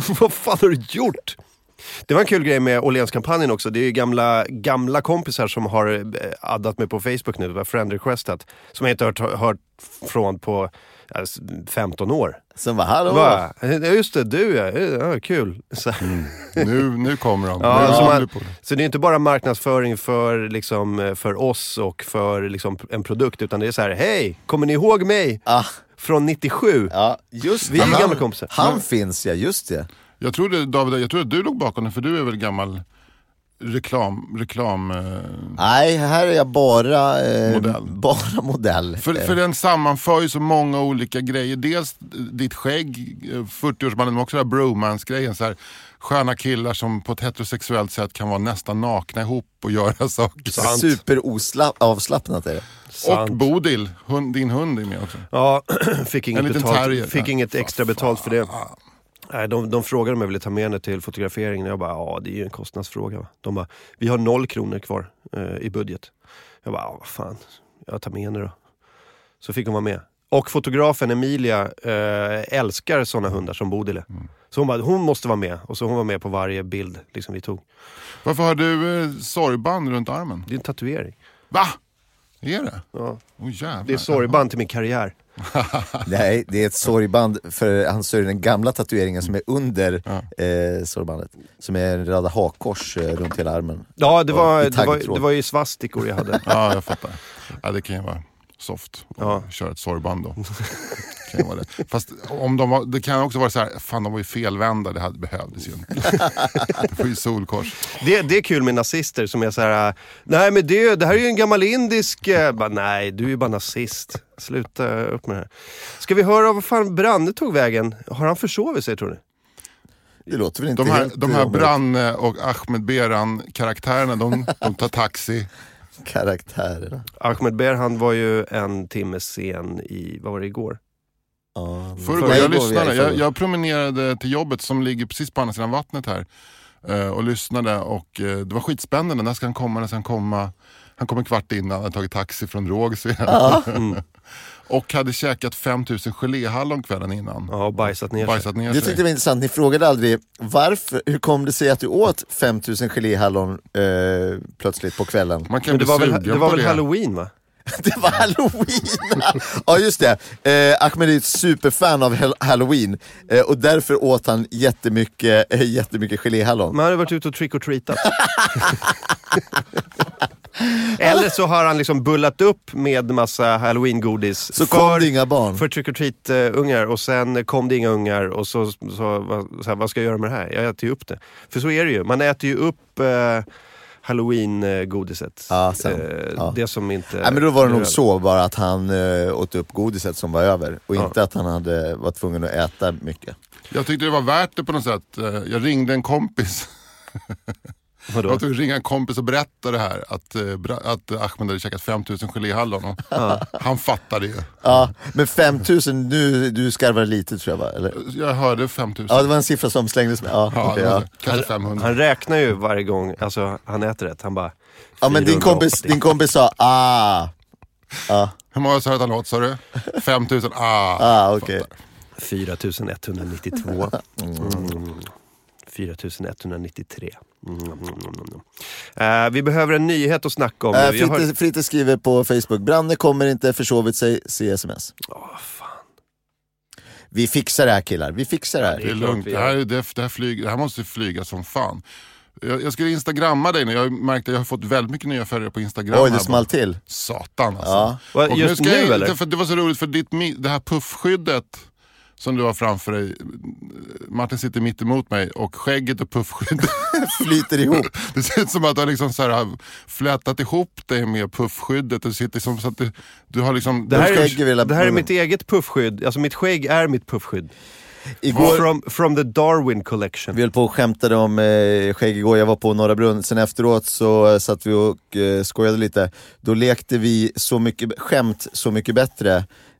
Vad fan har du gjort? Det var en kul grej med Åhlénskampanjen också. Det är ju gamla, gamla kompisar som har eh, addat mig på Facebook nu, friend requestat. Som jag inte har hört, hört från på ja, s- 15 år. Sen bara, hallå! Ja just det, du ja, ja kul. Så, Nu, nu kommer de. Ja, Nu så, man, så det är inte bara marknadsföring för, liksom, för oss och för liksom, en produkt, utan det är så här, hej, kommer ni ihåg mig? Ah, Från 97? ja, just Vi är ju han, gamla kompisar. Han finns ja, just det. Jag trodde, David, jag trodde att du låg bakom det för du är väl gammal reklam... reklam eh, Nej, här är jag bara eh, Modell. Bara modell. för, Eh, för den sammanför ju så många olika grejer. Dels ditt skägg, eh, 40-årsbandet, men också den här bromance-grejen. Så här, sköna killar som på ett heterosexuellt sätt kan vara nästan nakna ihop och göra saker. Sant. Superavslappnat är det. Och Bodil, hund, din hund är med också. Ja, fick inget, betalt, terrier. fick inget extra betalt för det. Nej, de, de frågade om jag ville ta med henne till fotograferingen. Jag bara, ja det är ju en kostnadsfråga. va. De bara, vi har noll kronor kvar eh, i budget. Jag bara, vad fan, jag tar med henne då. Så fick hon vara med. Och fotografen Emilia eh, älskar sådana hundar som Bodil är. Så hon bara, hon måste vara med. Och så hon var med på varje bild liksom, vi tog. Varför har du eh, sorgband runt armen? Det är en tatuering. Va? Är det? Ja. Oh, jävlar. Det är sorgband till min karriär. Nej, det är ett sorgband för han sörjer den gamla tatueringen som är under eh, sorgbandet. Som är en röda hakkors eh, runt hela armen. Ja, det var, det, var, det var ju svastikor jag hade. Ja, jag fattar. Ja, det kan ju vara soft att Ja. köra ett sorgband då. kan ju vara det. Fast om de var, det kan också vara så här, fan de var ju felvända, det hade behövdes ju inte. Det var ju solkors. Det, det är kul med nazister som är så här. nej men det, det här är ju en gammal indisk... eh," Bara, nej, du är ju bara nazist. Sluta upp med det här. Ska vi höra vad fan Branne tog vägen? Har han försovit sig tror ni? Det låter väl inte De här, helt... de här eh, Branne och Ahmed Beran karaktärerna, de, de tar taxi. Karaktärerna. Ahmed Ber han var ju en timme sen i, vad var det igår? Ja, Förrgår, jag vi lyssnade. Jag, jag promenerade till jobbet som ligger precis på andra sidan vattnet här. eh, Och lyssnade och eh, det var skitspännande. När ska han komma? När ska han komma? Han kom en kvart innan, han hade tagit taxi från Rågsved. Mm. och hade käkat 5000 geléhallon kvällen innan. Ja, och bajsat ner. Bajsat ner Det sig. tyckte jag var intressant, ni frågade aldrig varför, hur kom det sig att du åt 5000 geléhallon eh, plötsligt på kvällen? Man kan Men det var väl, det var väl det. halloween va? Det var halloween! ja just det, eh, Ahmed är ett superfan av hal- halloween eh, och därför åt han jättemycket, eh, jättemycket geléhallon. Man hade varit ute och trick or treatat. Eller så har han liksom bullat upp med massa halloween-godis. Så kom det inga barn. För trick or treat-ungar och sen kom det inga ungar och så, så, vad- så här, vad ska jag göra med det här? Jag äter ju upp det. För så är det ju, man äter ju upp eh, halloween-godiset. Ja, sen. Eh, Ja. Det som inte... Nej men då var det nog över. så bara att han eh, åt upp godiset som var över och Ja. inte att han hade, var tvungen att äta mycket. Jag tyckte det var värt det på något sätt. Eh, Jag ringde en kompis. Vadå? Jag tog ringa en kompis och berätta det här. Att, eh, att Ahmed hade käkat 5000 geléhallon. och Han fattade ju. Ja, men 5000, nu, du skarvar lite tror jag va? Eller? Jag hörde 5000. Ja det var en siffra som slängdes med. Ja, Ja, var ja. Kanske 500. Han räknar ju varje gång, alltså han äter rätt. Han bara... ja men din 480. kompis, din kompis sa ah, ah, Hur många sa att han åt sa du? 5000? Ah. ah okej. 4192. Mm. 4193. Mm, mm, mm, mm. Eh, vi behöver en nyhet att snacka om. Nu. Jag har- Fritte, Fritte skriver på Facebook, Branne kommer inte, försovit sig, se sms. Åh, fan. Vi fixar det här killar, vi fixar det här. Det är lugnt. Det här, är- det, det, här flyg, det här måste flyga som fan. Jag, jag skulle instagramma dig nu. Jag märkte att jag har fått väldigt mycket nya följare på instagram. Oj, det small till. Satan alltså. Ja. Och just ska nu jag, eller? För det var så roligt för ditt, det här puffskyddet som du har framför dig. Martin sitter mitt emot mig och skägget och puffskyddet flyter ihop. Det ser ut som att du har liksom så här, har flätat ihop dig med puffskyddet. Det sitter som så att du, du har liksom... Det här, är, det här är mitt eget puffskydd, alltså mitt skägg är mitt puffskydd. Igår- From, from the Darwin collection. Vi höll på och skämtade om eh, skägg igår, jag var på Norra Brunn, sen efteråt så eh, satt vi och eh, skojade lite. Då lekte vi så mycket skämt Så mycket bättre.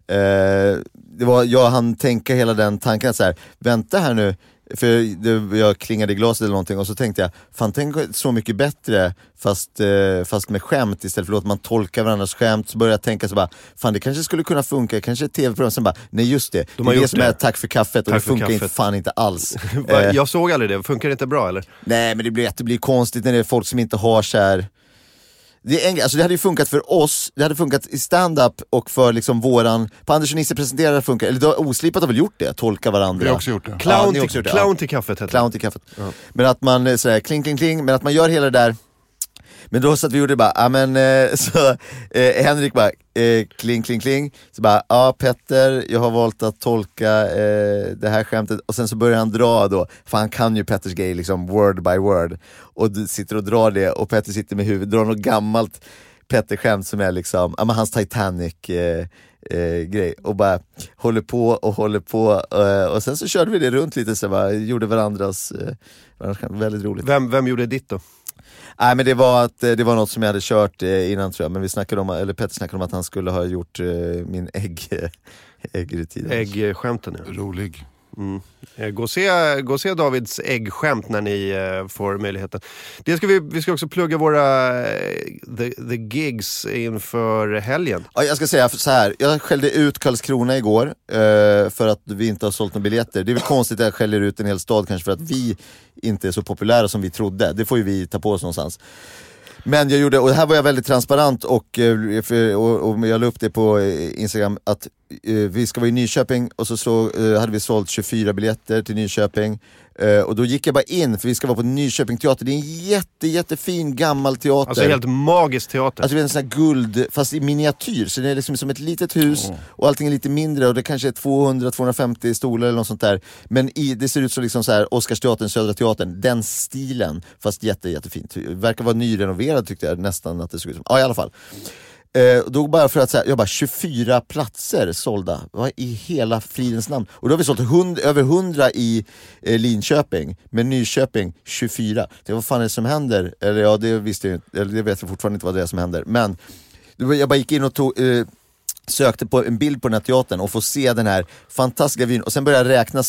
Eh, det var, jag hann tänka hela den tanken att så här, vänta här nu, för det, jag klingade i glaset eller någonting och så tänkte jag, fan tänk Så mycket bättre fast, eh, fast med skämt istället för att man tolkar varandras skämt. Så började jag tänka så bara, fan det kanske skulle kunna funka, kanske ett tv-program. Sen bara, nej just det, De det är det som det. är tack för kaffet och Tack det för funkar inte, fan inte alls. Eh, Jag såg aldrig det, funkar det inte bra eller? Nej men det blir, det blir konstigt när det är folk som inte har så här. Det, är en, alltså det hade ju funkat för oss, det hade funkat i stand-up och för liksom våran, på Anders och Nisse presenterar det funkar, eller då, Oslipat har väl gjort det, tolka varandra. Vi har också gjort det. Clown, också till, gjort det, clown ja. till kaffet heter Clown till kaffet. Men att man eh, sådär kling kling kling, men att man gör hela det där men då satt vi vi gjorde bara, ja men eh, så eh, Henrik bara, eh, kling kling kling, så bara, ja Petter, jag har valt att tolka eh, det här skämtet. Och sen så börjar han dra då, för han kan ju Petters grej liksom word by word. Och du sitter och drar det och Petter sitter med huvudet, drar något gammalt Petter-skämt som är liksom, ja men hans Titanic eh, eh, grej. Och bara håller på och håller på eh, och sen så körde vi det runt lite så bara, gjorde varandras, eh, varandras väldigt roligt. Vem, vem gjorde ditt då? Nej men det var, att, eh, det var något som jag hade kört eh, innan tror jag, men vi snackade om, eller Petter snackade om att han skulle ha gjort eh, min ägg, äggrutin. Äggskämten ja. Rolig. Mm. Eh, gå och, se, gå och se Davids äggskämt när ni eh, får möjligheten. Det ska vi, vi ska också plugga våra eh, the, the gigs inför helgen. Ja, jag ska säga så här. jag skällde ut Karlskrona igår eh, för att vi inte har sålt några biljetter. Det är väl konstigt att jag skäller ut en hel stad kanske för att vi inte är så populära som vi trodde. Det får ju vi ta på oss någonstans. Men jag gjorde, och här var jag väldigt transparent och, eh, och, och jag la upp det på eh, Instagram att eh, vi ska vara i Nyköping och så, så hade vi sålt 24 biljetter till Nyköping. Eh, och då gick jag bara in, för vi ska vara på Nyköping teater. Det är en jätte, jättefin gammal teater. Alltså helt magisk teater. Alltså det är en sån här guld, fast i miniatyr, så det är liksom som ett litet hus och allting är lite mindre och det kanske är 200-250 stolar eller något sånt där. Men i, det ser ut som liksom så här Oscarsteatern, Södra Teatern, den stilen, fast jätte, jättefint. Verkar vara nyrenoverad tyckte jag nästan att det såg ut som. Ja i alla fall. Eh, då bara för att säga, jag bara 24 platser sålda, vad i hela fridens namn? Och då har vi sålt hund, över 100 i eh, Linköping, men Nyköping 24. Det vad fan är det som händer? Eller ja, det visste jag inte, eller det vet jag fortfarande inte vad det är som händer. Men jag bara gick in och tog, eh, sökte på en bild på den här teatern och få se den här fantastiska vyn och sen började jag räkna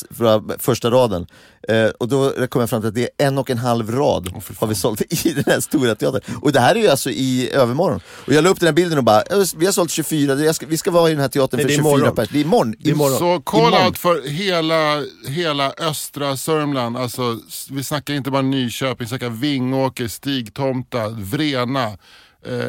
första raden. Eh, och då kom jag fram till att det är en och en halv rad har vi sålt i den här stora teatern. Och det här är ju alltså i övermorgon. Och jag la upp den här bilden och bara, "Ja, vi har sålt 24, jag ska, vi ska vara i den här teatern Nej, för det är 24 imorgon. pers. Det är imorgon. Det är imorgon. Så call out för hela, hela östra Sörmland. Alltså, vi snackar inte bara Nyköping, vi snackar Vingåker, Stigtomta, Vrena. Eh,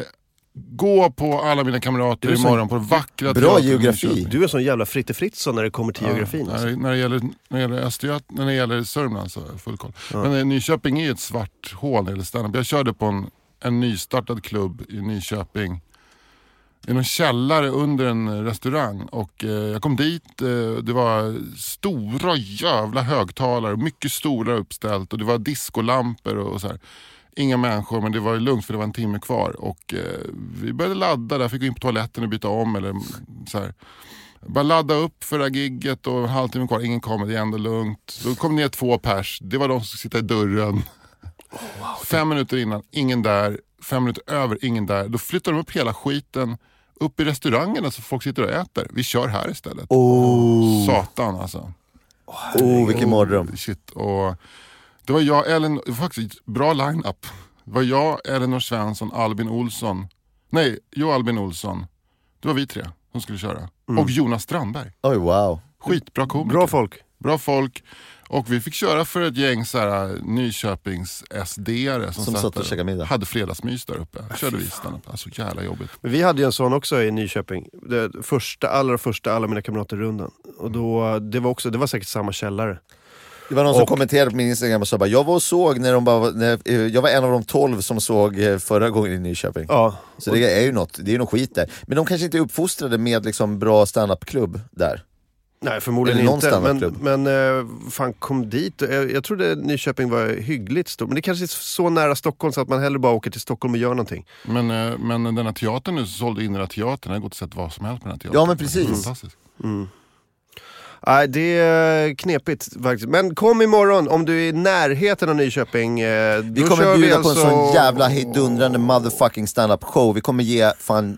gå på alla mina kamrater imorgon på den vackra bra geografi. Du är sån jävla Fritte Fritzson när det kommer till geografin. Ja, Alltså. när, när, det gäller, när det gäller Östergöt, när det gäller Sörmland så har jag full koll. Men eh, Nyköping är ett svart hål när det gäller standup. Jag körde på en, en nystartad klubb i Nyköping. I någon källare under en restaurang och eh, jag kom dit, eh, det var stora jävla högtalare, mycket stolar uppställt och det var discolampor och, och så här. Inga människor men det var lugnt för det var en timme kvar och eh, vi började ladda där, fick gå in på toaletten och byta om eller så här. Bara ladda upp för det här gigget och en halvtimme kvar, ingen kommer, det är ändå lugnt. Då kom ner två pers, det var de som skulle sitta i dörren. Fem minuter innan, ingen där. Fem minuter över, ingen där. Då flyttar de upp hela skiten upp i restaurangerna så folk sitter och äter. Vi kör här istället. Oh, Satan alltså. oh vilken mardröm. Shit. Och det var jag, Ellen, det var faktiskt bra line-up. Det var jag, Elinor Svensson, Albin Olsson. Nej, jag Albin Olsson. Det var vi tre som skulle köra. Och Jonas Strandberg. Oj wow. Skitbra komiker. Bra folk. Bra folk. Och vi fick köra för ett gäng så här, Nyköpings SD-are som, Som satt och käkade middag. hade fredagsmys där uppe. Körde vi standup. Alltså jävla jobbigt. Men vi hade ju en sån också i Nyköping. Det första, allra första Alla mina kamrater-rundan. Och då, det var också, det var säkert samma källare. Det var någon som Och- kommenterade på min Instagram och sa bara, jag var och såg när de bara, när, eh, jag var en av de 12 som såg eh, förra gången i Nyköping. Ja, Så det är ju något, det är ju något skit där. Men de kanske inte är uppfostrade med liksom bra standup-klubb där. Nej, förmodligen inte. Men, men eh, fan kom dit. Jag, jag trodde Nyköping var hyggligt stort. Men det kanske är så nära Stockholm så att man hellre bara åker till Stockholm och gör någonting. Men, men den här teatern nu sålde in den här teatern. Jag har gått och sett vad som helst på den här teatern. Ja, men precis. Fantastiskt. Nej, det är knepigt faktiskt. Men kom imorgon om du är i närheten av Nyköping. Eh, Vi kommer bjuda vi på en alltså sån jävla hejdundrande motherfucking stand-up show. Vi kommer ge fan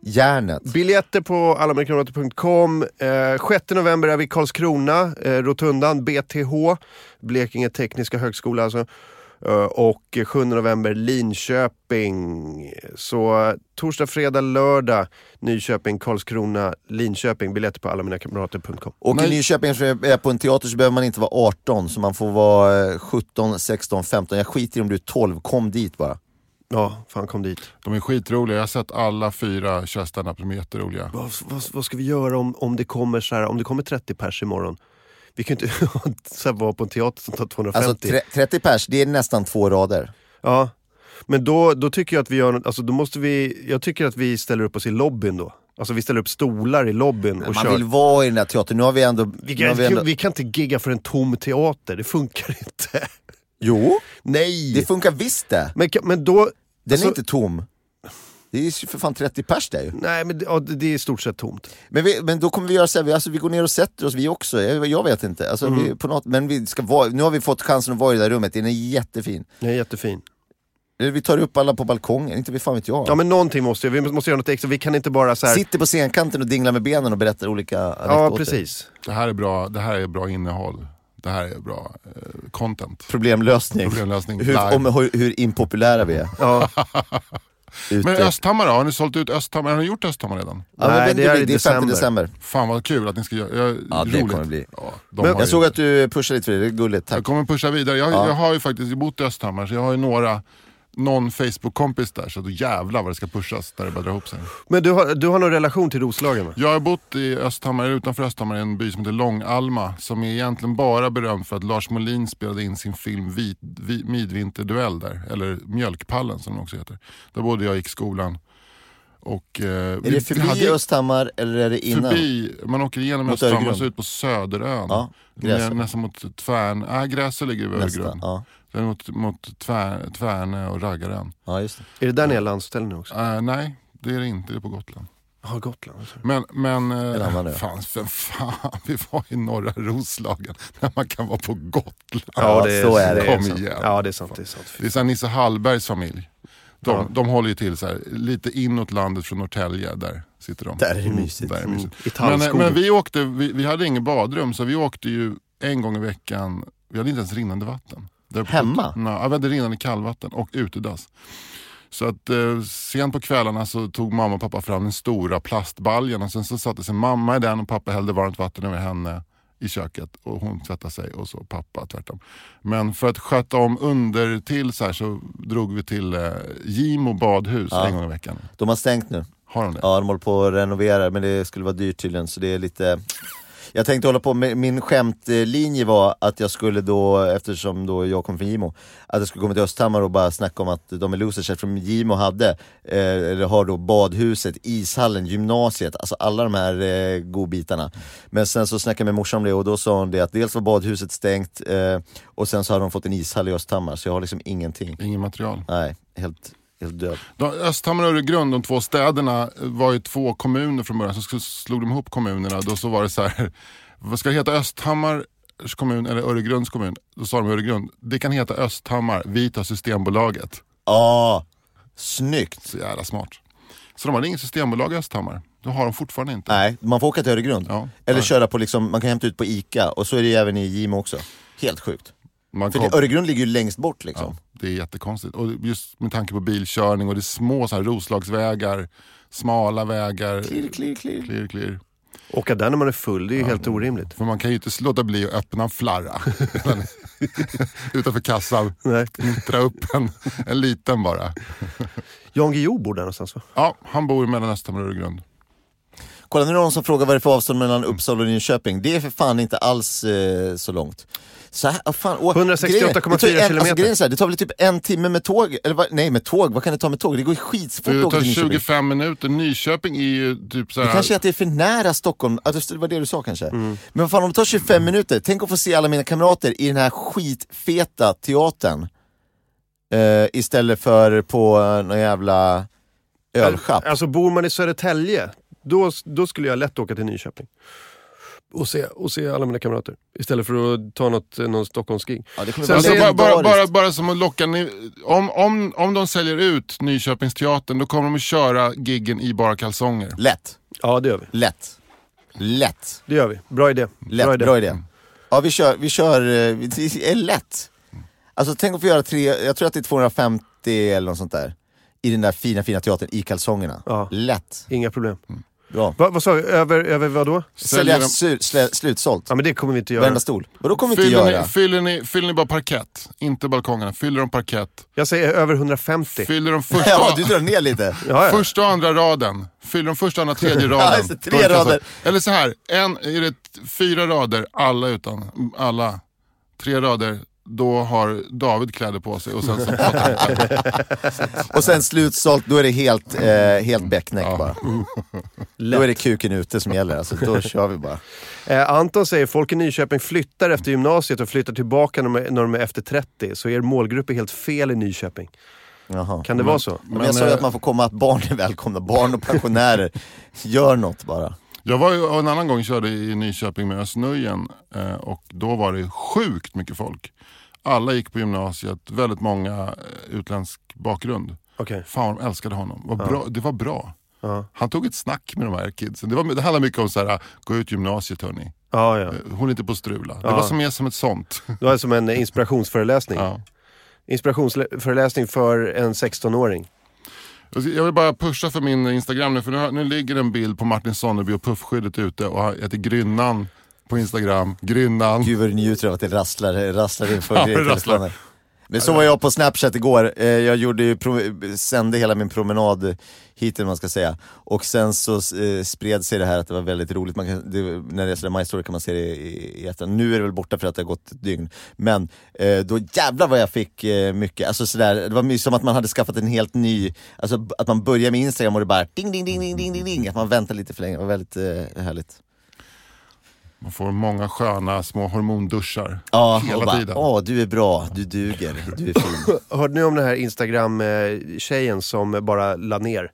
järnet. Biljetter på allamellankamrater.com. Eh, 6 november är vi i Karlskrona, eh, Rotundan, BTH, Blekinge Tekniska Högskola alltså. Eh, och 7 november Linköping. Så torsdag, fredag, lördag Nyköping, Karlskrona, Linköping. Biljetter på allaminakamrater.com. Och i Nyköping är på en teater så behöver man inte vara 18, så man får vara eh, 17, 16, 15. Jag skiter i om du är 12, kom dit bara. Ja, fan kom dit. De är skitroliga. Jag har sett alla fyra köra standup. De är jätteroliga. Vad, vad, vad ska vi göra om, om, det kommer så här, om det kommer 30 pers imorgon? Vi kan ju inte så här, vara på en teater som tar 250. Alltså tre- 30 pers, det är nästan två rader. Ja, men då, då tycker jag att vi gör något- alltså då måste vi, jag tycker att vi ställer upp oss i lobbyn då. Alltså vi ställer upp stolar i lobbyn och Man kör. vill vara i den där teatern. Nu har vi ändå... vi, kan, vi ändå... vi kan inte gigga för en tom teater, det funkar inte. Jo, Nej! det funkar visst det. men, men då... Den alltså- är inte tom. Det är ju för fan 30 pers där ju. Nej men det, ja, det är i stort sett tomt. Men, vi, men då kommer vi göra så här, vi, alltså, vi går ner och sätter oss vi också, jag, jag vet inte. Alltså, Mm. vi, på något, men vi ska vara, nu har vi fått chansen att vara i det där rummet, den är jättefin. Det är jättefin. Eller vi tar upp alla på balkongen, inte fan vet jag. Ja men någonting måste vi, vi måste göra något extra, vi kan inte bara så här. Sitter på scenkanten och dinglar med benen och berättar olika. Ja precis. Det här är bra, det här är bra innehåll. Det här är bra eh, content. Problemlösning. Problemlösning Hur, om, hur, hur impopulära vi är. Ja. Ute. Men Östhammar då? Har ni sålt ut Östhammar? Har ni gjort Östhammar redan? ja, Nej, det är i det är 5 december. december. Fan vad kul att ni ska göra. Jag, Ja, det roligt. kommer bli. Ja, de Men- Jag ju- såg att du pushade lite för det, det är gulligt, tack. Jag kommer pusha vidare. Jag, Ja. jag har ju faktiskt bott i Östhammar så jag har ju några, någon Facebook-kompis där så då jävlar vad det ska pushas när det börjar dra ihop sig. Men du har, du har någon relation till Roslagen va? Jag har bott i Östhammar, utanför Östhammar i en by som heter Långalma som är egentligen bara berömd för att Lars Molin spelade in sin film Vit, Vi- Midvinterduell där, eller Mjölkpallen som den också heter. Där bodde jag gick i skolan. Och, eh, Är det förbi Östhammar eller är det innan? Förbi, man åker igenom Mot Östhammar och så ut på Söderön. Ja, Gräsö. nästan mot Tvärn, nej Gräsö ligger vid Öregrund. ja. Sen mot, mot tvär, Tvärne och Raggarön. ja, just det. Är det där ni har landställe nu också? Eh, nej, det är det inte, det är på Gotland. Ja, Gotland. Men, men En annan eh, fan, för fan, vi var i norra Roslagen när man kan vara på Gotland. Ja, så är det. Kom sant. igen. Ja det är sant. Det är sant. Det är så här Nisse Hallbergs familj. De, Ja. de håller ju till så här, lite inåt landet från Norrtälje, där sitter de. Där är det mysigt. Där är det mysigt. I Men, eh, men vi åkte, vi, vi hade ingen badrum så vi åkte ju en gång i veckan, vi hade inte ens rinnande vatten. På- Hemma? Ja, vi hade rinnande kallvatten och utedass. Så att eh, sent på kvällarna så tog mamma och pappa fram den stora plastbaljan och sen så satte sig mamma i den och pappa hällde varmt vatten över henne i köket och hon tvättade sig och så pappa tvärtom. Men för att sköta om under till så här så drog vi till eh, Gimo badhus Ja. en gång i veckan. De har stängt nu. Har de det? Ja, de håller på att renovera men det skulle vara dyrt tydligen så det är lite jag tänkte hålla på med, min skämtlinje var att jag skulle då, eftersom då jag kom från Gimo, att jag skulle komma till Östhammar och bara snacka om att de är losers eftersom Gimo hade, eh, eller har då badhuset, ishallen, gymnasiet, alltså alla de här eh, godbitarna. Men sen så snackade jag med morsan om det och då sa hon det att dels var badhuset stängt eh, och sen så hade de fått en ishall i Östhammar så jag har liksom ingenting. Ingen material. Nej, helt, helt död. De, Östhammar och Öregrund, de två städerna, var ju två kommuner från början. Så slog de ihop kommunerna. Då så var det så här, vad ska det heta? Östhammars kommun eller Öregrunds kommun? Då sa de Öregrund, det kan heta Östhammar, vi tar Systembolaget. Ja, snyggt! Så jävla smart. Så de hade inget systembolag i Östhammar. Det har de fortfarande inte. Nej, man får åka till Öregrund. Ja. Eller Ja. köra på liksom, man kan hämta ut på ICA och så är det ju även i Gimo också. Helt sjukt. Man För kom, Öregrund ligger ju längst bort liksom. ja, det är jättekonstigt. Och just med tanke på bilkörning och det är små så här Roslagsvägar, smala vägar. Klirr, klirr, klirr. Klirr, klirr. Åka där när man är full, det är ju helt orimligt. För man kan ju inte låta bli att öppna en flarra utanför kassan. Nej. Dra upp en, en liten bara. Jan Guillou bor där någonstans va? Ja, han bor mellan Östhammar och Öregrund. Kolla nu är det någon som frågar vad det är för avstånd mellan Uppsala och Nyköping. Det är för fan inte alls eh, så långt. Så här, ah, fan, och 168,4 grejen- det tar ju en- kilometer. Alltså, grejen så här, det tar väl typ en timme med tåg, eller vad, nej med tåg, vad kan det ta med tåg? Det går ju skitsfort Det tar till Nyköping. 25 minuter. Nyköping är ju typ så Det kanske är att det är för nära Stockholm, alltså, det var det du sa kanske. Mm. Men vad fan om det tar 25 minuter, tänk att få se alla mina kamrater i den här skitfeta teatern. Eh, istället för på eh, någon jävla ölschapp. Alltså bor man i Södertälje, då, då skulle jag lätt åka till Nyköping. Och se, och se alla mina kamrater. Istället för att ta något, någon Stockholmsgig. Ja, Alltså, bara, bara, bara, bara som att locka, ni, om, om, om de säljer ut Nyköpingsteatern då kommer de att köra giggen i bara kalsonger. Lätt. Ja det gör vi. Lätt. Lätt. Det gör vi. Bra idé. Lätt, Bra bra idé. idé. Ja vi kör, vi kör, eh, det är lätt. Alltså tänk att få göra tre, jag tror att det är 250 eller något sånt där. I den där fina fina teatern i kalsongerna. Ja. Lätt. Inga problem. Bra. Va, vad sa du? Över, över vad då? Sälja slutsålt. Ja men det kommer vi inte göra. Varenda stol. Vadå kommer vi inte göra? ni, fyller, ni, fyller ni bara parkett? Inte balkongerna. Fyller de parkett? Jag säger över 150. Fyller de första, Ja, du drar ner lite. Ja, ja. första och andra raden? Fyller de första, andra, tredje raden? Ja, det, tre rader. Eller så här, en, är det fyra rader, alla utan, alla. Tre rader, då har David kläder på sig och sen så Och sen slutsålt, då är det helt, eh, helt bäcknäck bara. Då är det kuken ute som gäller, alltså, då kör vi bara. Eh, Anton säger folk i Nyköping flyttar efter gymnasiet och flyttar tillbaka när de är, när de är efter 30. Så er målgrupp är helt fel i Nyköping. Jaha. Kan det vara så? Men jag sa ju att man får komma, att barn är välkomna, barn och pensionärer. Gör något bara. Jag var ju en annan gång körde i Nyköping med Ösnöjen eh, och då var det sjukt mycket folk. Alla gick på gymnasiet, väldigt många eh, utländsk bakgrund. Okej. Fan de älskade honom. Vad bra, det var bra. Ja. Han tog ett snack med de här kidsen. Det, var, det handlade mycket om så här, gå ut gymnasiet hörni. Ja, ja. Eh, Håll inte på att strula. Det Ja. var som mer som ett sånt. Det var som en inspirationsföreläsning. Ja. Inspirationsföreläsning för en 16-åring. Alltså, Jag vill bara pusha för min Instagram nu, för nu, nu ligger en bild på Martin Sonneby och puffskyddet ute och heter Grynnan på Instagram. Grynnan. Gud vad du njuter av att det rasslar, rasslar inför Ja, telefonen. Men så var jag på Snapchat igår, eh, jag gjorde ju sände hela min promenad hit eller man ska säga. Och sen så eh, spred sig det här att det var väldigt roligt, man kan, det, när det är My Story kan man se det i, i ettan. Nu är det väl borta för att det har gått ett dygn. Men eh, då jävlar vad jag fick mycket, alltså sådär, det var som att man hade skaffat en helt ny, alltså att man börjar med Instagram och det bara ding ding ding ding ding ding, att man väntar lite för länge, det var väldigt härligt. Man får många sköna små hormonduschar Ja, hela och bara, tiden. åh du är bra, du duger, du är fin. Hörde ni om den här Instagram-tjejen som bara la ner?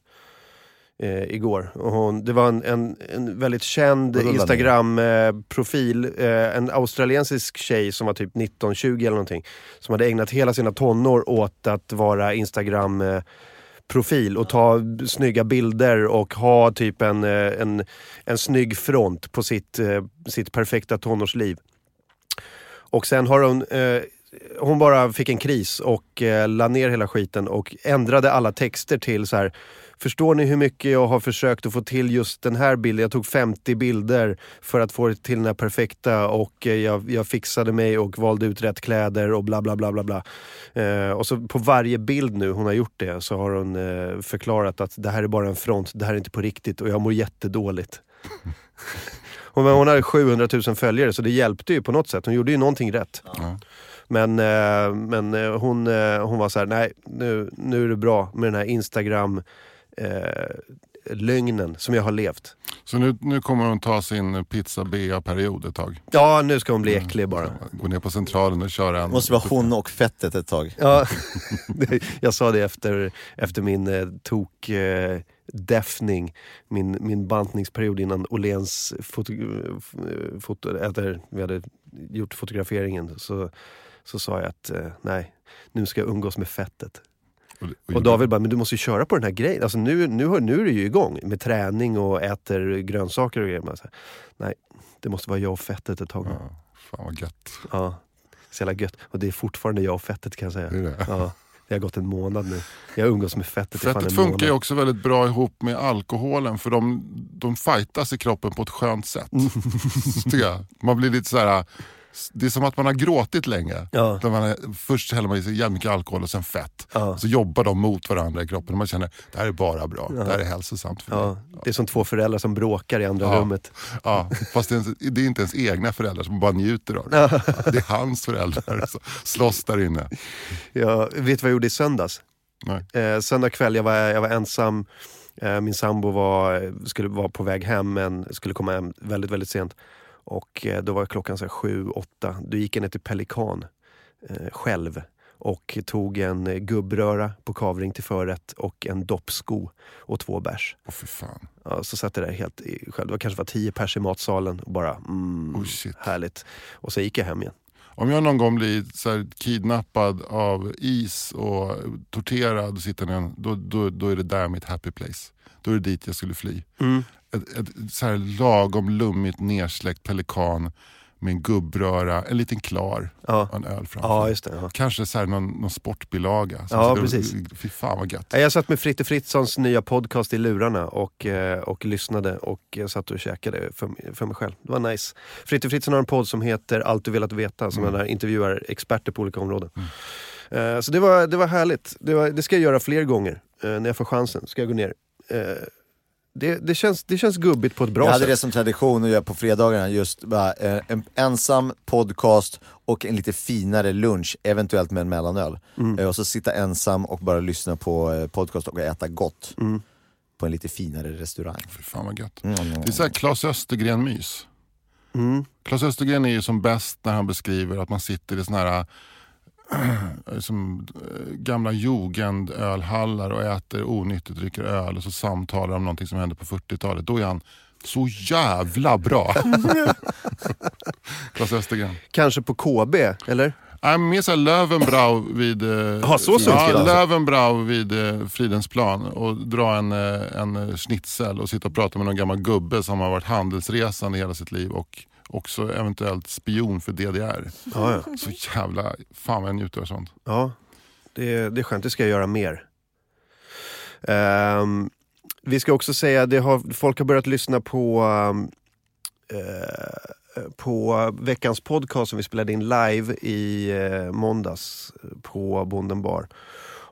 Eh, igår. Och hon, det var en, en, en väldigt känd? Instagram-profil, eh, en australiensisk tjej som var typ 19-20 eller någonting. Som hade ägnat hela sina tonår åt att vara Instagram eh, profil och ta snygga bilder och ha typ en, eh, en, en snygg front på sitt, eh, sitt perfekta tonårsliv. Och sen har hon, eh, hon bara fick en kris och eh, la ner hela skiten och ändrade alla texter till så här. Förstår ni hur mycket jag har försökt att få till just den här bilden? Jag tog 50 bilder för att få det till den här perfekta och eh, jag, jag fixade mig och valde ut rätt kläder och bla bla bla bla bla. Eh, och så på varje bild nu hon har gjort det så har hon eh, förklarat att det här är bara en front, det här är inte på riktigt och jag mår jättedåligt. Hon, hon hade 700 000 följare så det hjälpte ju på något sätt. Hon gjorde ju någonting rätt. Men, eh, men eh, hon, hon var så här: nej nu, nu är det bra med den här Instagram eh, lögnen som jag har levt. Så nu, nu kommer hon ta sin pizza bea-period ett tag. Ja, nu ska hon bli äcklig bara. Gå ner på centralen och köra en... Måste vara hon och fettet ett tag. Ja, jag sa det efter, efter min eh, tok eh, deffning, min, min bantningsperiod innan Åhléns foto, eh, foto, efter vi hade gjort fotograferingen så, så sa jag att eh, nej, nu ska jag umgås med fettet. Och David bara, men du måste ju köra på den här grejen. Alltså nu, nu, nu är du ju igång med träning och äter grönsaker och grejer. Så nej, det måste vara jag och fettet ett tag. Ja, fan vad gött. Ja, så jävla gött. Och det är fortfarande jag och fettet kan jag säga. Det är det. Ja, det har gått en månad nu. Jag umgås med fettet Fettet funkar ju också väldigt bra ihop med alkoholen för de, de fightas i kroppen på ett skönt sätt. Man blir lite så här. Det är som att man har gråtit länge. Ja. Man är, först häller man i sig jävligt mycket alkohol och sen fett. Ja. Så jobbar de mot varandra i kroppen och man känner det här är bara bra. Ja. Det här är hälsosamt för Ja, mig. det är som två föräldrar som bråkar i andra Ja. rummet. Ja, fast det är, ens- det är inte ens egna föräldrar som bara njuter av det. Ja. Det är hans föräldrar som slåss där inne. Jag vet du vad jag gjorde i söndags? Nej. Eh, söndag kväll, jag var, jag var ensam. Eh, min sambo var, skulle vara på väg hem men skulle komma hem väldigt, väldigt sent. Och eh, då var klockan så sju, åtta. Då gick jag ner till Pelikan eh, själv och tog en eh, gubbröra på kavring till förrätt och en doppsko och två bärs. Åh för fan. Ja, så satt jag där helt själv. Det var kanske var tio pers i matsalen och bara mm, Oh, härligt. Och sen gick jag hem igen. Om jag någon gång blir så kidnappad av is och torterad, och sitter en, då, då, då är det där mitt happy place. Då är det dit jag skulle fly. Mm. Ett, ett så här lagom lummigt nersläckt pelikan med en gubbröra, en liten klar Ja. och en öl framför. Ja, just det. Ja. Kanske så här någon, någon sportbilaga. Så Ja, det- precis. Fy fan vad gött. Ja, Jag satt med Fritte Fritzsons nya podcast i lurarna och, eh, och lyssnade och satt och käkade för, för mig själv. Det var nice. Fritte Fritzson har en podd som heter Allt du velat veta som Mm. han intervjuar experter på olika områden. Eh, så det var, det var härligt. Det, var, det ska jag göra fler gånger eh, när jag får chansen. Ska jag gå ner. Det, det, känns, det känns gubbigt på ett bra jag hade sätt. det som tradition att göra på fredagarna, just bara, eh, en ensam podcast och en lite finare lunch, eventuellt med en mellanöl. Mm. Eh, och så sitta ensam och bara lyssna på eh, podcast och äta gott. Mm. På en lite finare restaurang. Fy fan vad gött. Mm. Det är så här Claes Östergren-mys. Mm. Claes Östergren är ju som bäst när han beskriver att man sitter i såna här som, äh, gamla jugendölhallar och äter onyttigt, dricker öl och så samtalar om någonting som hände på 40-talet. Då är han så jävla bra. Claes Östergren. Kanske på KB, eller? Nej, mer såhär Löwenbrau vid, eh, Jaha, så ja, alltså. Vid eh, Fridhemsplan och dra en, eh, en eh, schnitzel och sitta och prata med någon gammal gubbe som har varit handelsresande hela sitt liv och också eventuellt spion för DDR. Ja, ja. Så jävla, fan vad jag njuter av sånt. Ja, det, det är skönt. Det ska jag göra mer. Ehm, vi ska också säga att folk har börjat lyssna på, um, eh, på veckans podcast som vi spelade in live i eh, måndags på Bonden bar.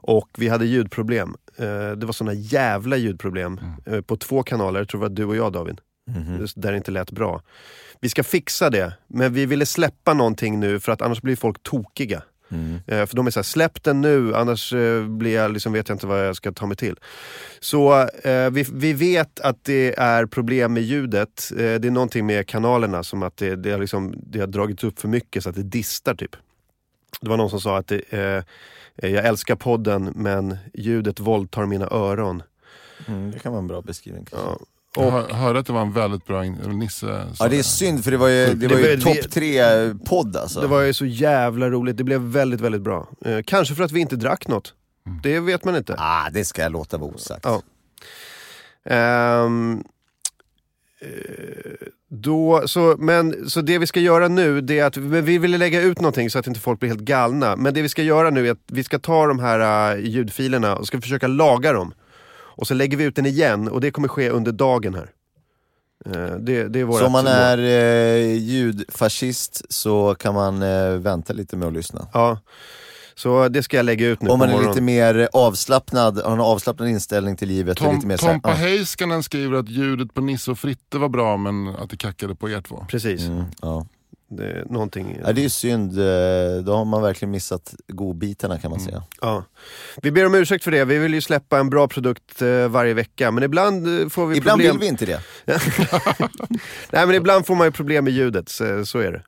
Och vi hade ljudproblem. Eh, det var såna jävla ljudproblem eh, på två kanaler, jag tror det var du och jag David. Där det inte lät bra. Vi ska fixa det, men vi ville släppa någonting nu för att annars blir folk tokiga. Eh, För de är såhär, släpp den nu annars eh, blir jag, liksom, vet jag inte vad jag ska ta mig till. Så eh, vi, vi vet att det är problem med ljudet. Eh, det är någonting med kanalerna som att det, det, har liksom, det har dragits upp för mycket så att det distar typ. Det var någon som sa att det, eh, jag älskar podden men ljudet våldtar mina öron. Mm, det kan vara en bra beskrivning. kanske. Ja. Jag hör- hörde att det var en väldigt bra Nisse. Ja det är synd för det var ju, det var Det ju var- topp tre podd alltså. Det var ju så jävla roligt, det blev väldigt, väldigt bra. Eh, kanske för att vi inte drack något. Det vet man inte. Ah, det ska jag låta vara osagt. Ja. Eh, då, så, men, så det vi ska göra nu, det är att men vi ville lägga ut någonting så att inte folk blir helt galna. Men det vi ska göra nu är att vi ska ta de här uh, ljudfilerna och ska försöka laga dem. Och så lägger vi ut den igen och det kommer ske under dagen här. Eh, det, det är vårat Så om man är eh, ljudfascist så kan man eh, vänta lite med att lyssna. Ja, så det ska jag lägga ut nu Om man är lite mer avslappnad, har en avslappnad inställning till livet. Tom, lite mer så här, Tompa ah, Heiskanen skriver att ljudet på Nisse och Fritte var bra men att det kackade på er två. Precis. mm, ja. Det är någonting... ja, det är synd, eh, då har man verkligen missat godbitarna kan man säga. Ja. Vi ber om ursäkt för det, vi vill ju släppa en bra produkt eh, varje vecka men ibland eh, får vi Ibland problem. vill vi inte det. Nej men ibland får man ju problem med ljudet, så, så är det.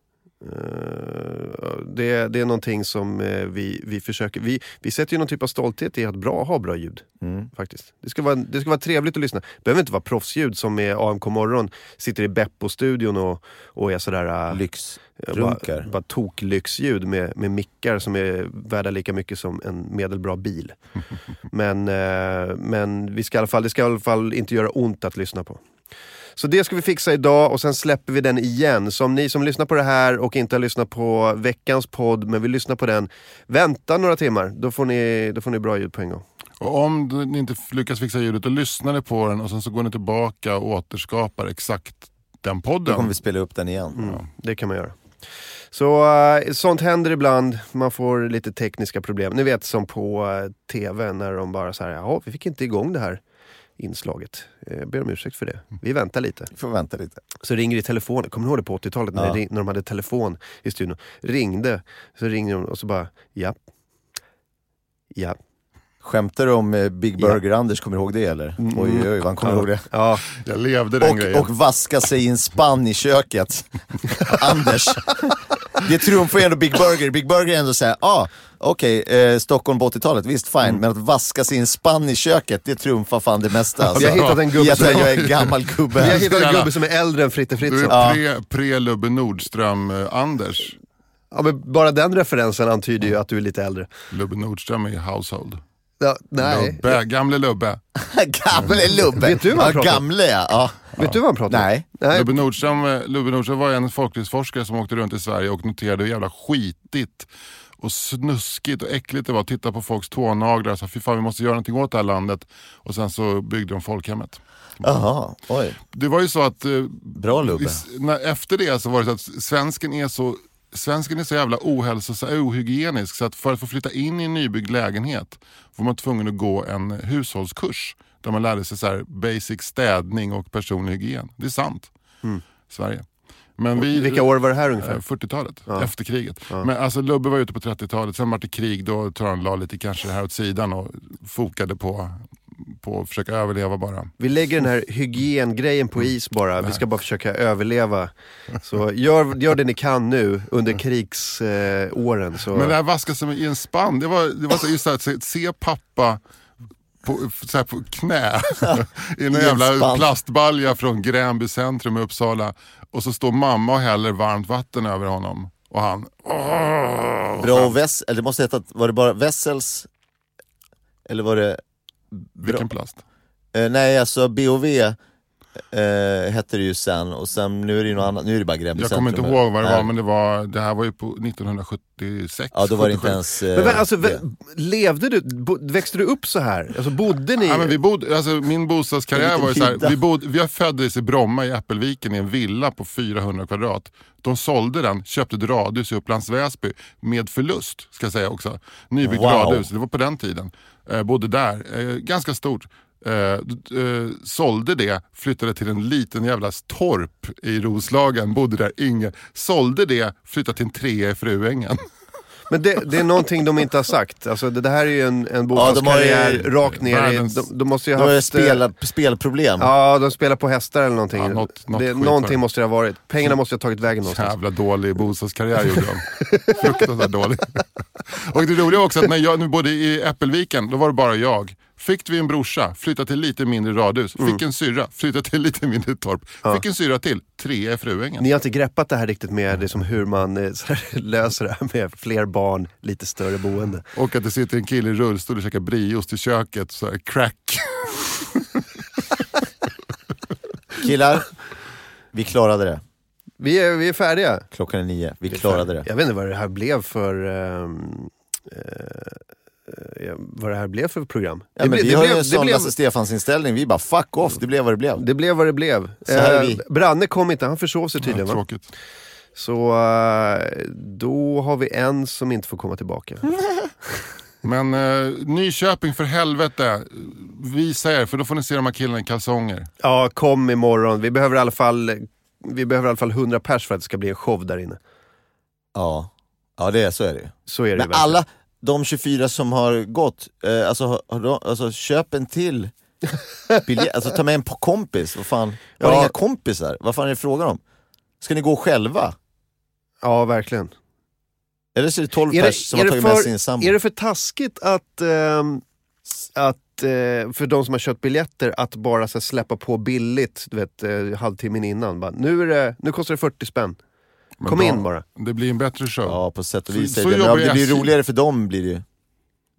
Eh, det, det är någonting som eh, vi, vi försöker, vi, vi sätter ju någon typ av stolthet i att bra, ha bra ljud. Mm. Faktiskt. Det, ska vara, det ska vara trevligt att lyssna. Det behöver inte vara proffsljud som med AMK morgon, sitter i Beppo-studion och, och är sådär... äh, Lyx. bara, bara toklyxljud med, med mickar som är värda lika mycket som en medelbra bil. men eh, men vi ska i alla fall, det ska i alla fall inte göra ont att lyssna på. Så det ska vi fixa idag och sen släpper vi den igen. Så om ni som lyssnar på det här och inte har lyssnat på veckans podd men vill lyssna på den, vänta några timmar. Då får ni, då får ni bra ljud på en gång. Och om du- ni inte lyckas fixa ljudet, då lyssnar ni på den och sen så går ni tillbaka och återskapar exakt den Då podden. kommer vi spela upp den igen. Mm, det kan man göra. Så eh, sånt händer ibland, man får lite tekniska problem. Ni vet som på eh, TV när de bara så här, jaha vi fick inte igång det här inslaget. Eh, Jag ber om ursäkt för det. Vi väntar lite. Vi får vänta lite. Så ringer i telefonen, kommer ni ihåg det på 80-talet när, Ja. ring- när de hade telefon i studion? Ringde, så ringde de och så bara, ja. Ja. Skämtar du om eh, Big Burger-Anders, kommer du ihåg det eller? Oj oj oj, vad han kommer Ja. ihåg det. Ja. Jag levde den Och, grejen. och vaska sig i en spann i köket. Anders. Det trumfar ju ändå Big Burger. Big Burger är ändå såhär, ah, okej, eh, Stockholm på 80-talet, visst fine. Men att vaska en spann i köket, det trumfar fan det mesta. Alltså. Vi har hittat en gubbe att som- jag är en gammal gubbe. Vi har hittat en gubbe som är äldre än Fritte Du Fritzson. är pre, pre Lubbe Nordström-Anders. Ja, men bara den referensen antyder ju att du är lite äldre. Lubbe Nordström är i Household. Ja, nej. Lubbe, gamle Lubbe. Gamle Lubbe. Vet du vad han ja, pratar om? Gamle ja. ja. Vet du vad han pratar om? Nej. Nej. Lubbe Nordström, eh, Lubbe Nordström var en folklivsforskare som åkte runt i Sverige och noterade hur jävla skitigt och snuskigt och äckligt det var att titta på folks tånaglar. Så fy fan vi måste göra någonting åt det här landet. Och sen så byggde de folkhemmet. Jaha, oj. Det var ju så att... eh, Bra Lubbe. i- när, efter det så var det så att svensken är så Svensken är så jävla ohälsos ohygienisk så att för att få flytta in i en nybyggd lägenhet var man tvungen att gå en hushållskurs där man lärde sig så här basic städning och personlig hygien. Det är sant. Sverige. Men vi, Vilka år var det här ungefär? Eh, 40-talet, Ja. efter kriget. Ja. Men alltså Lubbe var ute på 30-talet, sen var det krig, då tror jag han la lite kanske det här åt sidan och fokade på, på att försöka överleva bara. Vi lägger den här hygiengrejen på is bara. Vi ska bara försöka överleva. Så gör, gör det ni kan nu under krigsåren. så. Men det här vaska sig i en spann, det var, det var så, just så här, att se, se pappa på, så här på knä i en jävla plastbalja från Gränby centrum i Uppsala. Och så står mamma och häller varmt vatten över honom. Och han... Åh, Bra och Vess, eller det måste heta, var det bara Wessels? Eller var det... Vilken plast? Eh, nej alltså BOV eh, hette det ju sen och sen nu är det ju något annat, nu är det bara Gränby Jag kommer inte ihåg vad det Nej. var, men det, var, det här var ju på 1976. Ja då var det inte 77. ens... Eh, Men, men, alltså, det. vä- levde du, bo, växte du upp så här? Alltså, bodde ni? Ja, men vi bodde, alltså, min bostadskarriär var ju så här, vi, bodde, vi föddes i Bromma i Äppelviken i en villa på 400 kvadrat. De sålde den, köpte ett radhus i Upplands Väsby med förlust, ska jag säga också. Nybyggt Wow. radhus, det var på den tiden. Eh, bodde där, eh, ganska stort. Eh, eh, sålde det, flyttade till en liten jävla torp i Roslagen, bodde där inga. Sålde det, flyttade till en trea i Fruängen. Men det, det är någonting de inte har sagt. Alltså, det, det här är ju en, en Ja, bostadskarriär ju rakt ner i... De, de måste ju ha haft... eh, spel, spelproblem. Ja, de spelar på hästar eller någonting. Ja, något- något det, någonting måste det ha varit. Pengarna måste ha tagit vägen någonstans. Jävla dålig bostadskarriär gjorde de. Fruktansvärt dålig. Och det roliga var också att när jag nu bodde i Äppelviken, då var det bara jag. Fick vi en brorsa, flyttade till lite mindre radhus. Fick en syrra, flyttade till lite mindre torp. Fick en syrra till, trea i Fruängen. Ni har inte greppat det här riktigt med liksom hur man eh, så här, löser det här med fler barn, lite större boende. Och att det sitter en kille i rullstol och käkar brieost i köket, så här crack. Killar, vi klarade det. Vi är, vi är färdiga. Klockan är nio, vi Vi klarade färdiga. det. Jag vet inte vad det här blev för... ehm, eh, vad det här blev för program. Ja, det, men ble- vi det, har ju blev, en det, sån blev, Lasse Stefans inställning, vi bara fuck off, det blev vad det blev. det blev vad det blev. Så här är Eh. Branne kom inte, han försov sig tydligen va? Tråkigt. Så eh, då har vi en som inte får komma tillbaka. Men eh, Nyköping för helvete, visa er för då får ni se de här killarna i kalsonger. Ja, kom imorgon. Vi behöver i alla fall, vi behöver i alla fall 100 pers för att det ska bli en show där inne. Ja, ja det är, så är det ju. Så är det Men verkligen. alla de 24 som har gått, eh, alltså, har- har de, alltså köp en till biljett, alltså ta med en på kompis, vad fan, har ni Ja. inga kompisar? Vad fan är det frågan om? Ska ni gå själva? Ja, verkligen. Eller så är det 12 Är det, pers som har tagit med för, sin sambo? är det för taskigt att, ehm, att eh, för de som har köpt biljetter att bara så släppa på billigt, du vet, eh, halvtimmen innan. Bara, nu, är det, nu kostar det 40 spänn. Men Kom in bara. Det blir en bättre show. Ja på sätt och Så- vis så är det Men det blir roligare för dem blir det ju.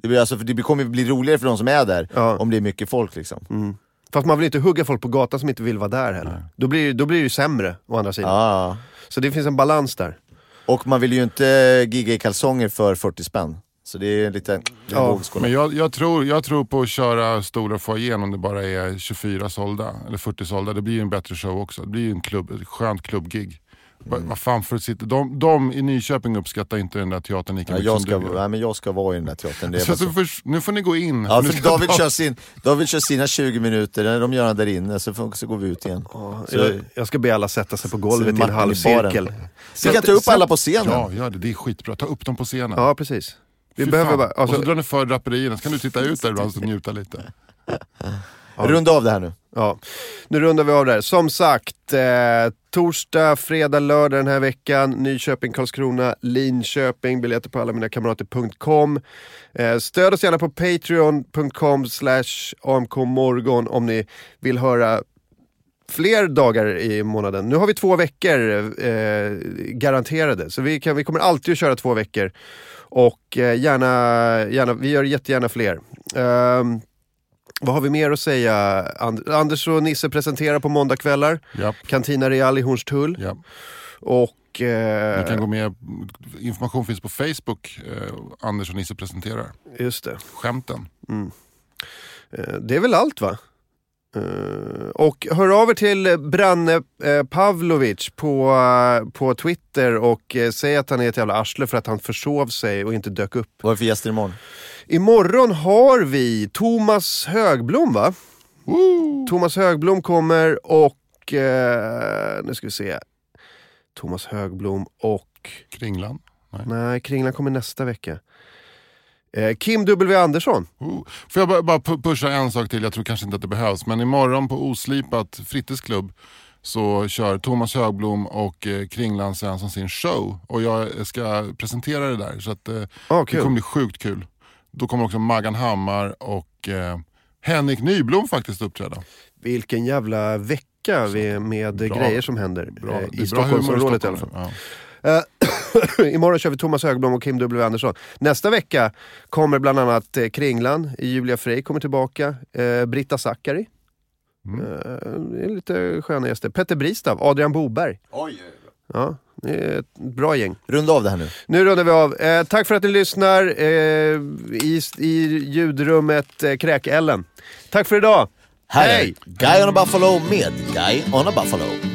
Det, blir alltså, det kommer bli roligare för de som är där, Ja. om det är mycket folk liksom. Mm. Fast man vill inte hugga folk på gatan som inte vill vara där heller. Då blir, då blir det ju sämre å andra sidan. Ja. Så det finns en balans där. Och man vill ju inte gigga i kalsonger för 40 spänn. Så det är lite, Ja. Men jag, jag, tror, jag tror på att köra stora foajén om det bara är 24 sålda, eller 40 sålda. Det blir ju en bättre show också. Det blir ju en klubb, ett skönt klubbgig. Va- Vad fan för att sitta, de, de i Nyköping uppskattar inte den där teatern lika Ja, mycket jag, som ska, du gör. nej, men jag ska vara i den där teatern. Det är Så, så först, nu får ni gå in. Ja, Nu för David, ta- kör sin, David kör sina 20 minuter, de gör han där inne, så, får, så går vi ut igen. Så, Jag, jag ska be alla sätta sig på golvet i en i halvcirkel. Vi kan ta upp alla på scenen. Ja, gör det. Det är skitbra. Ta upp dem på scenen. Ja, precis. Vi Fy behöver bara... Alltså, Och så drar ni för draperierna, så kan du titta ut där ibland och njuta lite. Runda av det här nu. Ja, nu rundar vi av där. Som sagt, eh, torsdag, fredag, lördag den här veckan. Nyköping, Karlskrona, Linköping. Biljetter på allaminakamrater.com. Eh, stöd oss gärna på patreon.com slash amkmorgon om ni vill höra fler dagar i månaden. Nu har vi två veckor eh, garanterade, så vi, kan, vi kommer alltid att köra två veckor. Och eh, gärna, gärna, vi gör jättegärna fler. Eh, vad har vi mer att säga? And Anders och Nisse presenterar på måndagkvällar. Japp. Cantina Real i Hornstull. Japp. Och... Eh, Ni kan gå med, information finns på Facebook, eh, Anders och Nisse presenterar. Just det. Skämten. Mm. Eh, det är väl allt va? Eh, och hör av er till Branne eh, Pavlovic på, eh, på Twitter och eh, säg att han är ett jävla arsle för att han försov sig och inte dök upp. Vad är det för gäster imorgon? Imorgon har vi Thomas Högblom va? Thomas Högblom kommer och, eh, nu ska vi se. Thomas Högblom och... Kringlan? Nej, Nej Kringlan kommer nästa vecka. Eh, Kim W Andersson. Oh. Får jag bara, bara pu- pusha en sak till, jag tror kanske inte att det behövs. Men imorgon på Oslipat fritidsklubb så kör Thomas Högblom och eh, Kringland Svensson sin show. Och jag ska presentera det där. Så att, eh, Ah, det kommer bli sjukt kul. Då kommer också Maggan Hammar och eh, Henrik Nyblom faktiskt uppträda. Vilken jävla vecka med Bra. grejer som händer Bra. eh, i Stockholmsområdet i alla fall. Eh, Imorgon kör vi Thomas Högblom och Kim W Andersson. Nästa vecka kommer bland annat eh, Kringlan, Julia Frey kommer tillbaka, eh, Britta Zackari. Mm. Eh, det är lite sköna gäster. Petter Bristav, Adrian Boberg. Oj, Ja, det är ett bra gäng. Runda av det här nu. Nu rundar vi av. Eh, tack för att ni lyssnar eh, i, i ljudrummet eh, Kräk-Ellen. Tack för idag! Här Hej! Guy on a Buffalo med Guy on a Buffalo.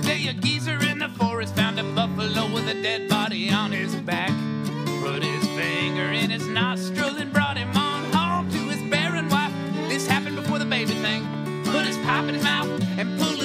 One day a geezer in the forest found a buffalo with a dead body on his back. Put his finger in his nostril and brought him on home to his barren wife. This happened before the baby thing. Put his pipe in his mouth and pulled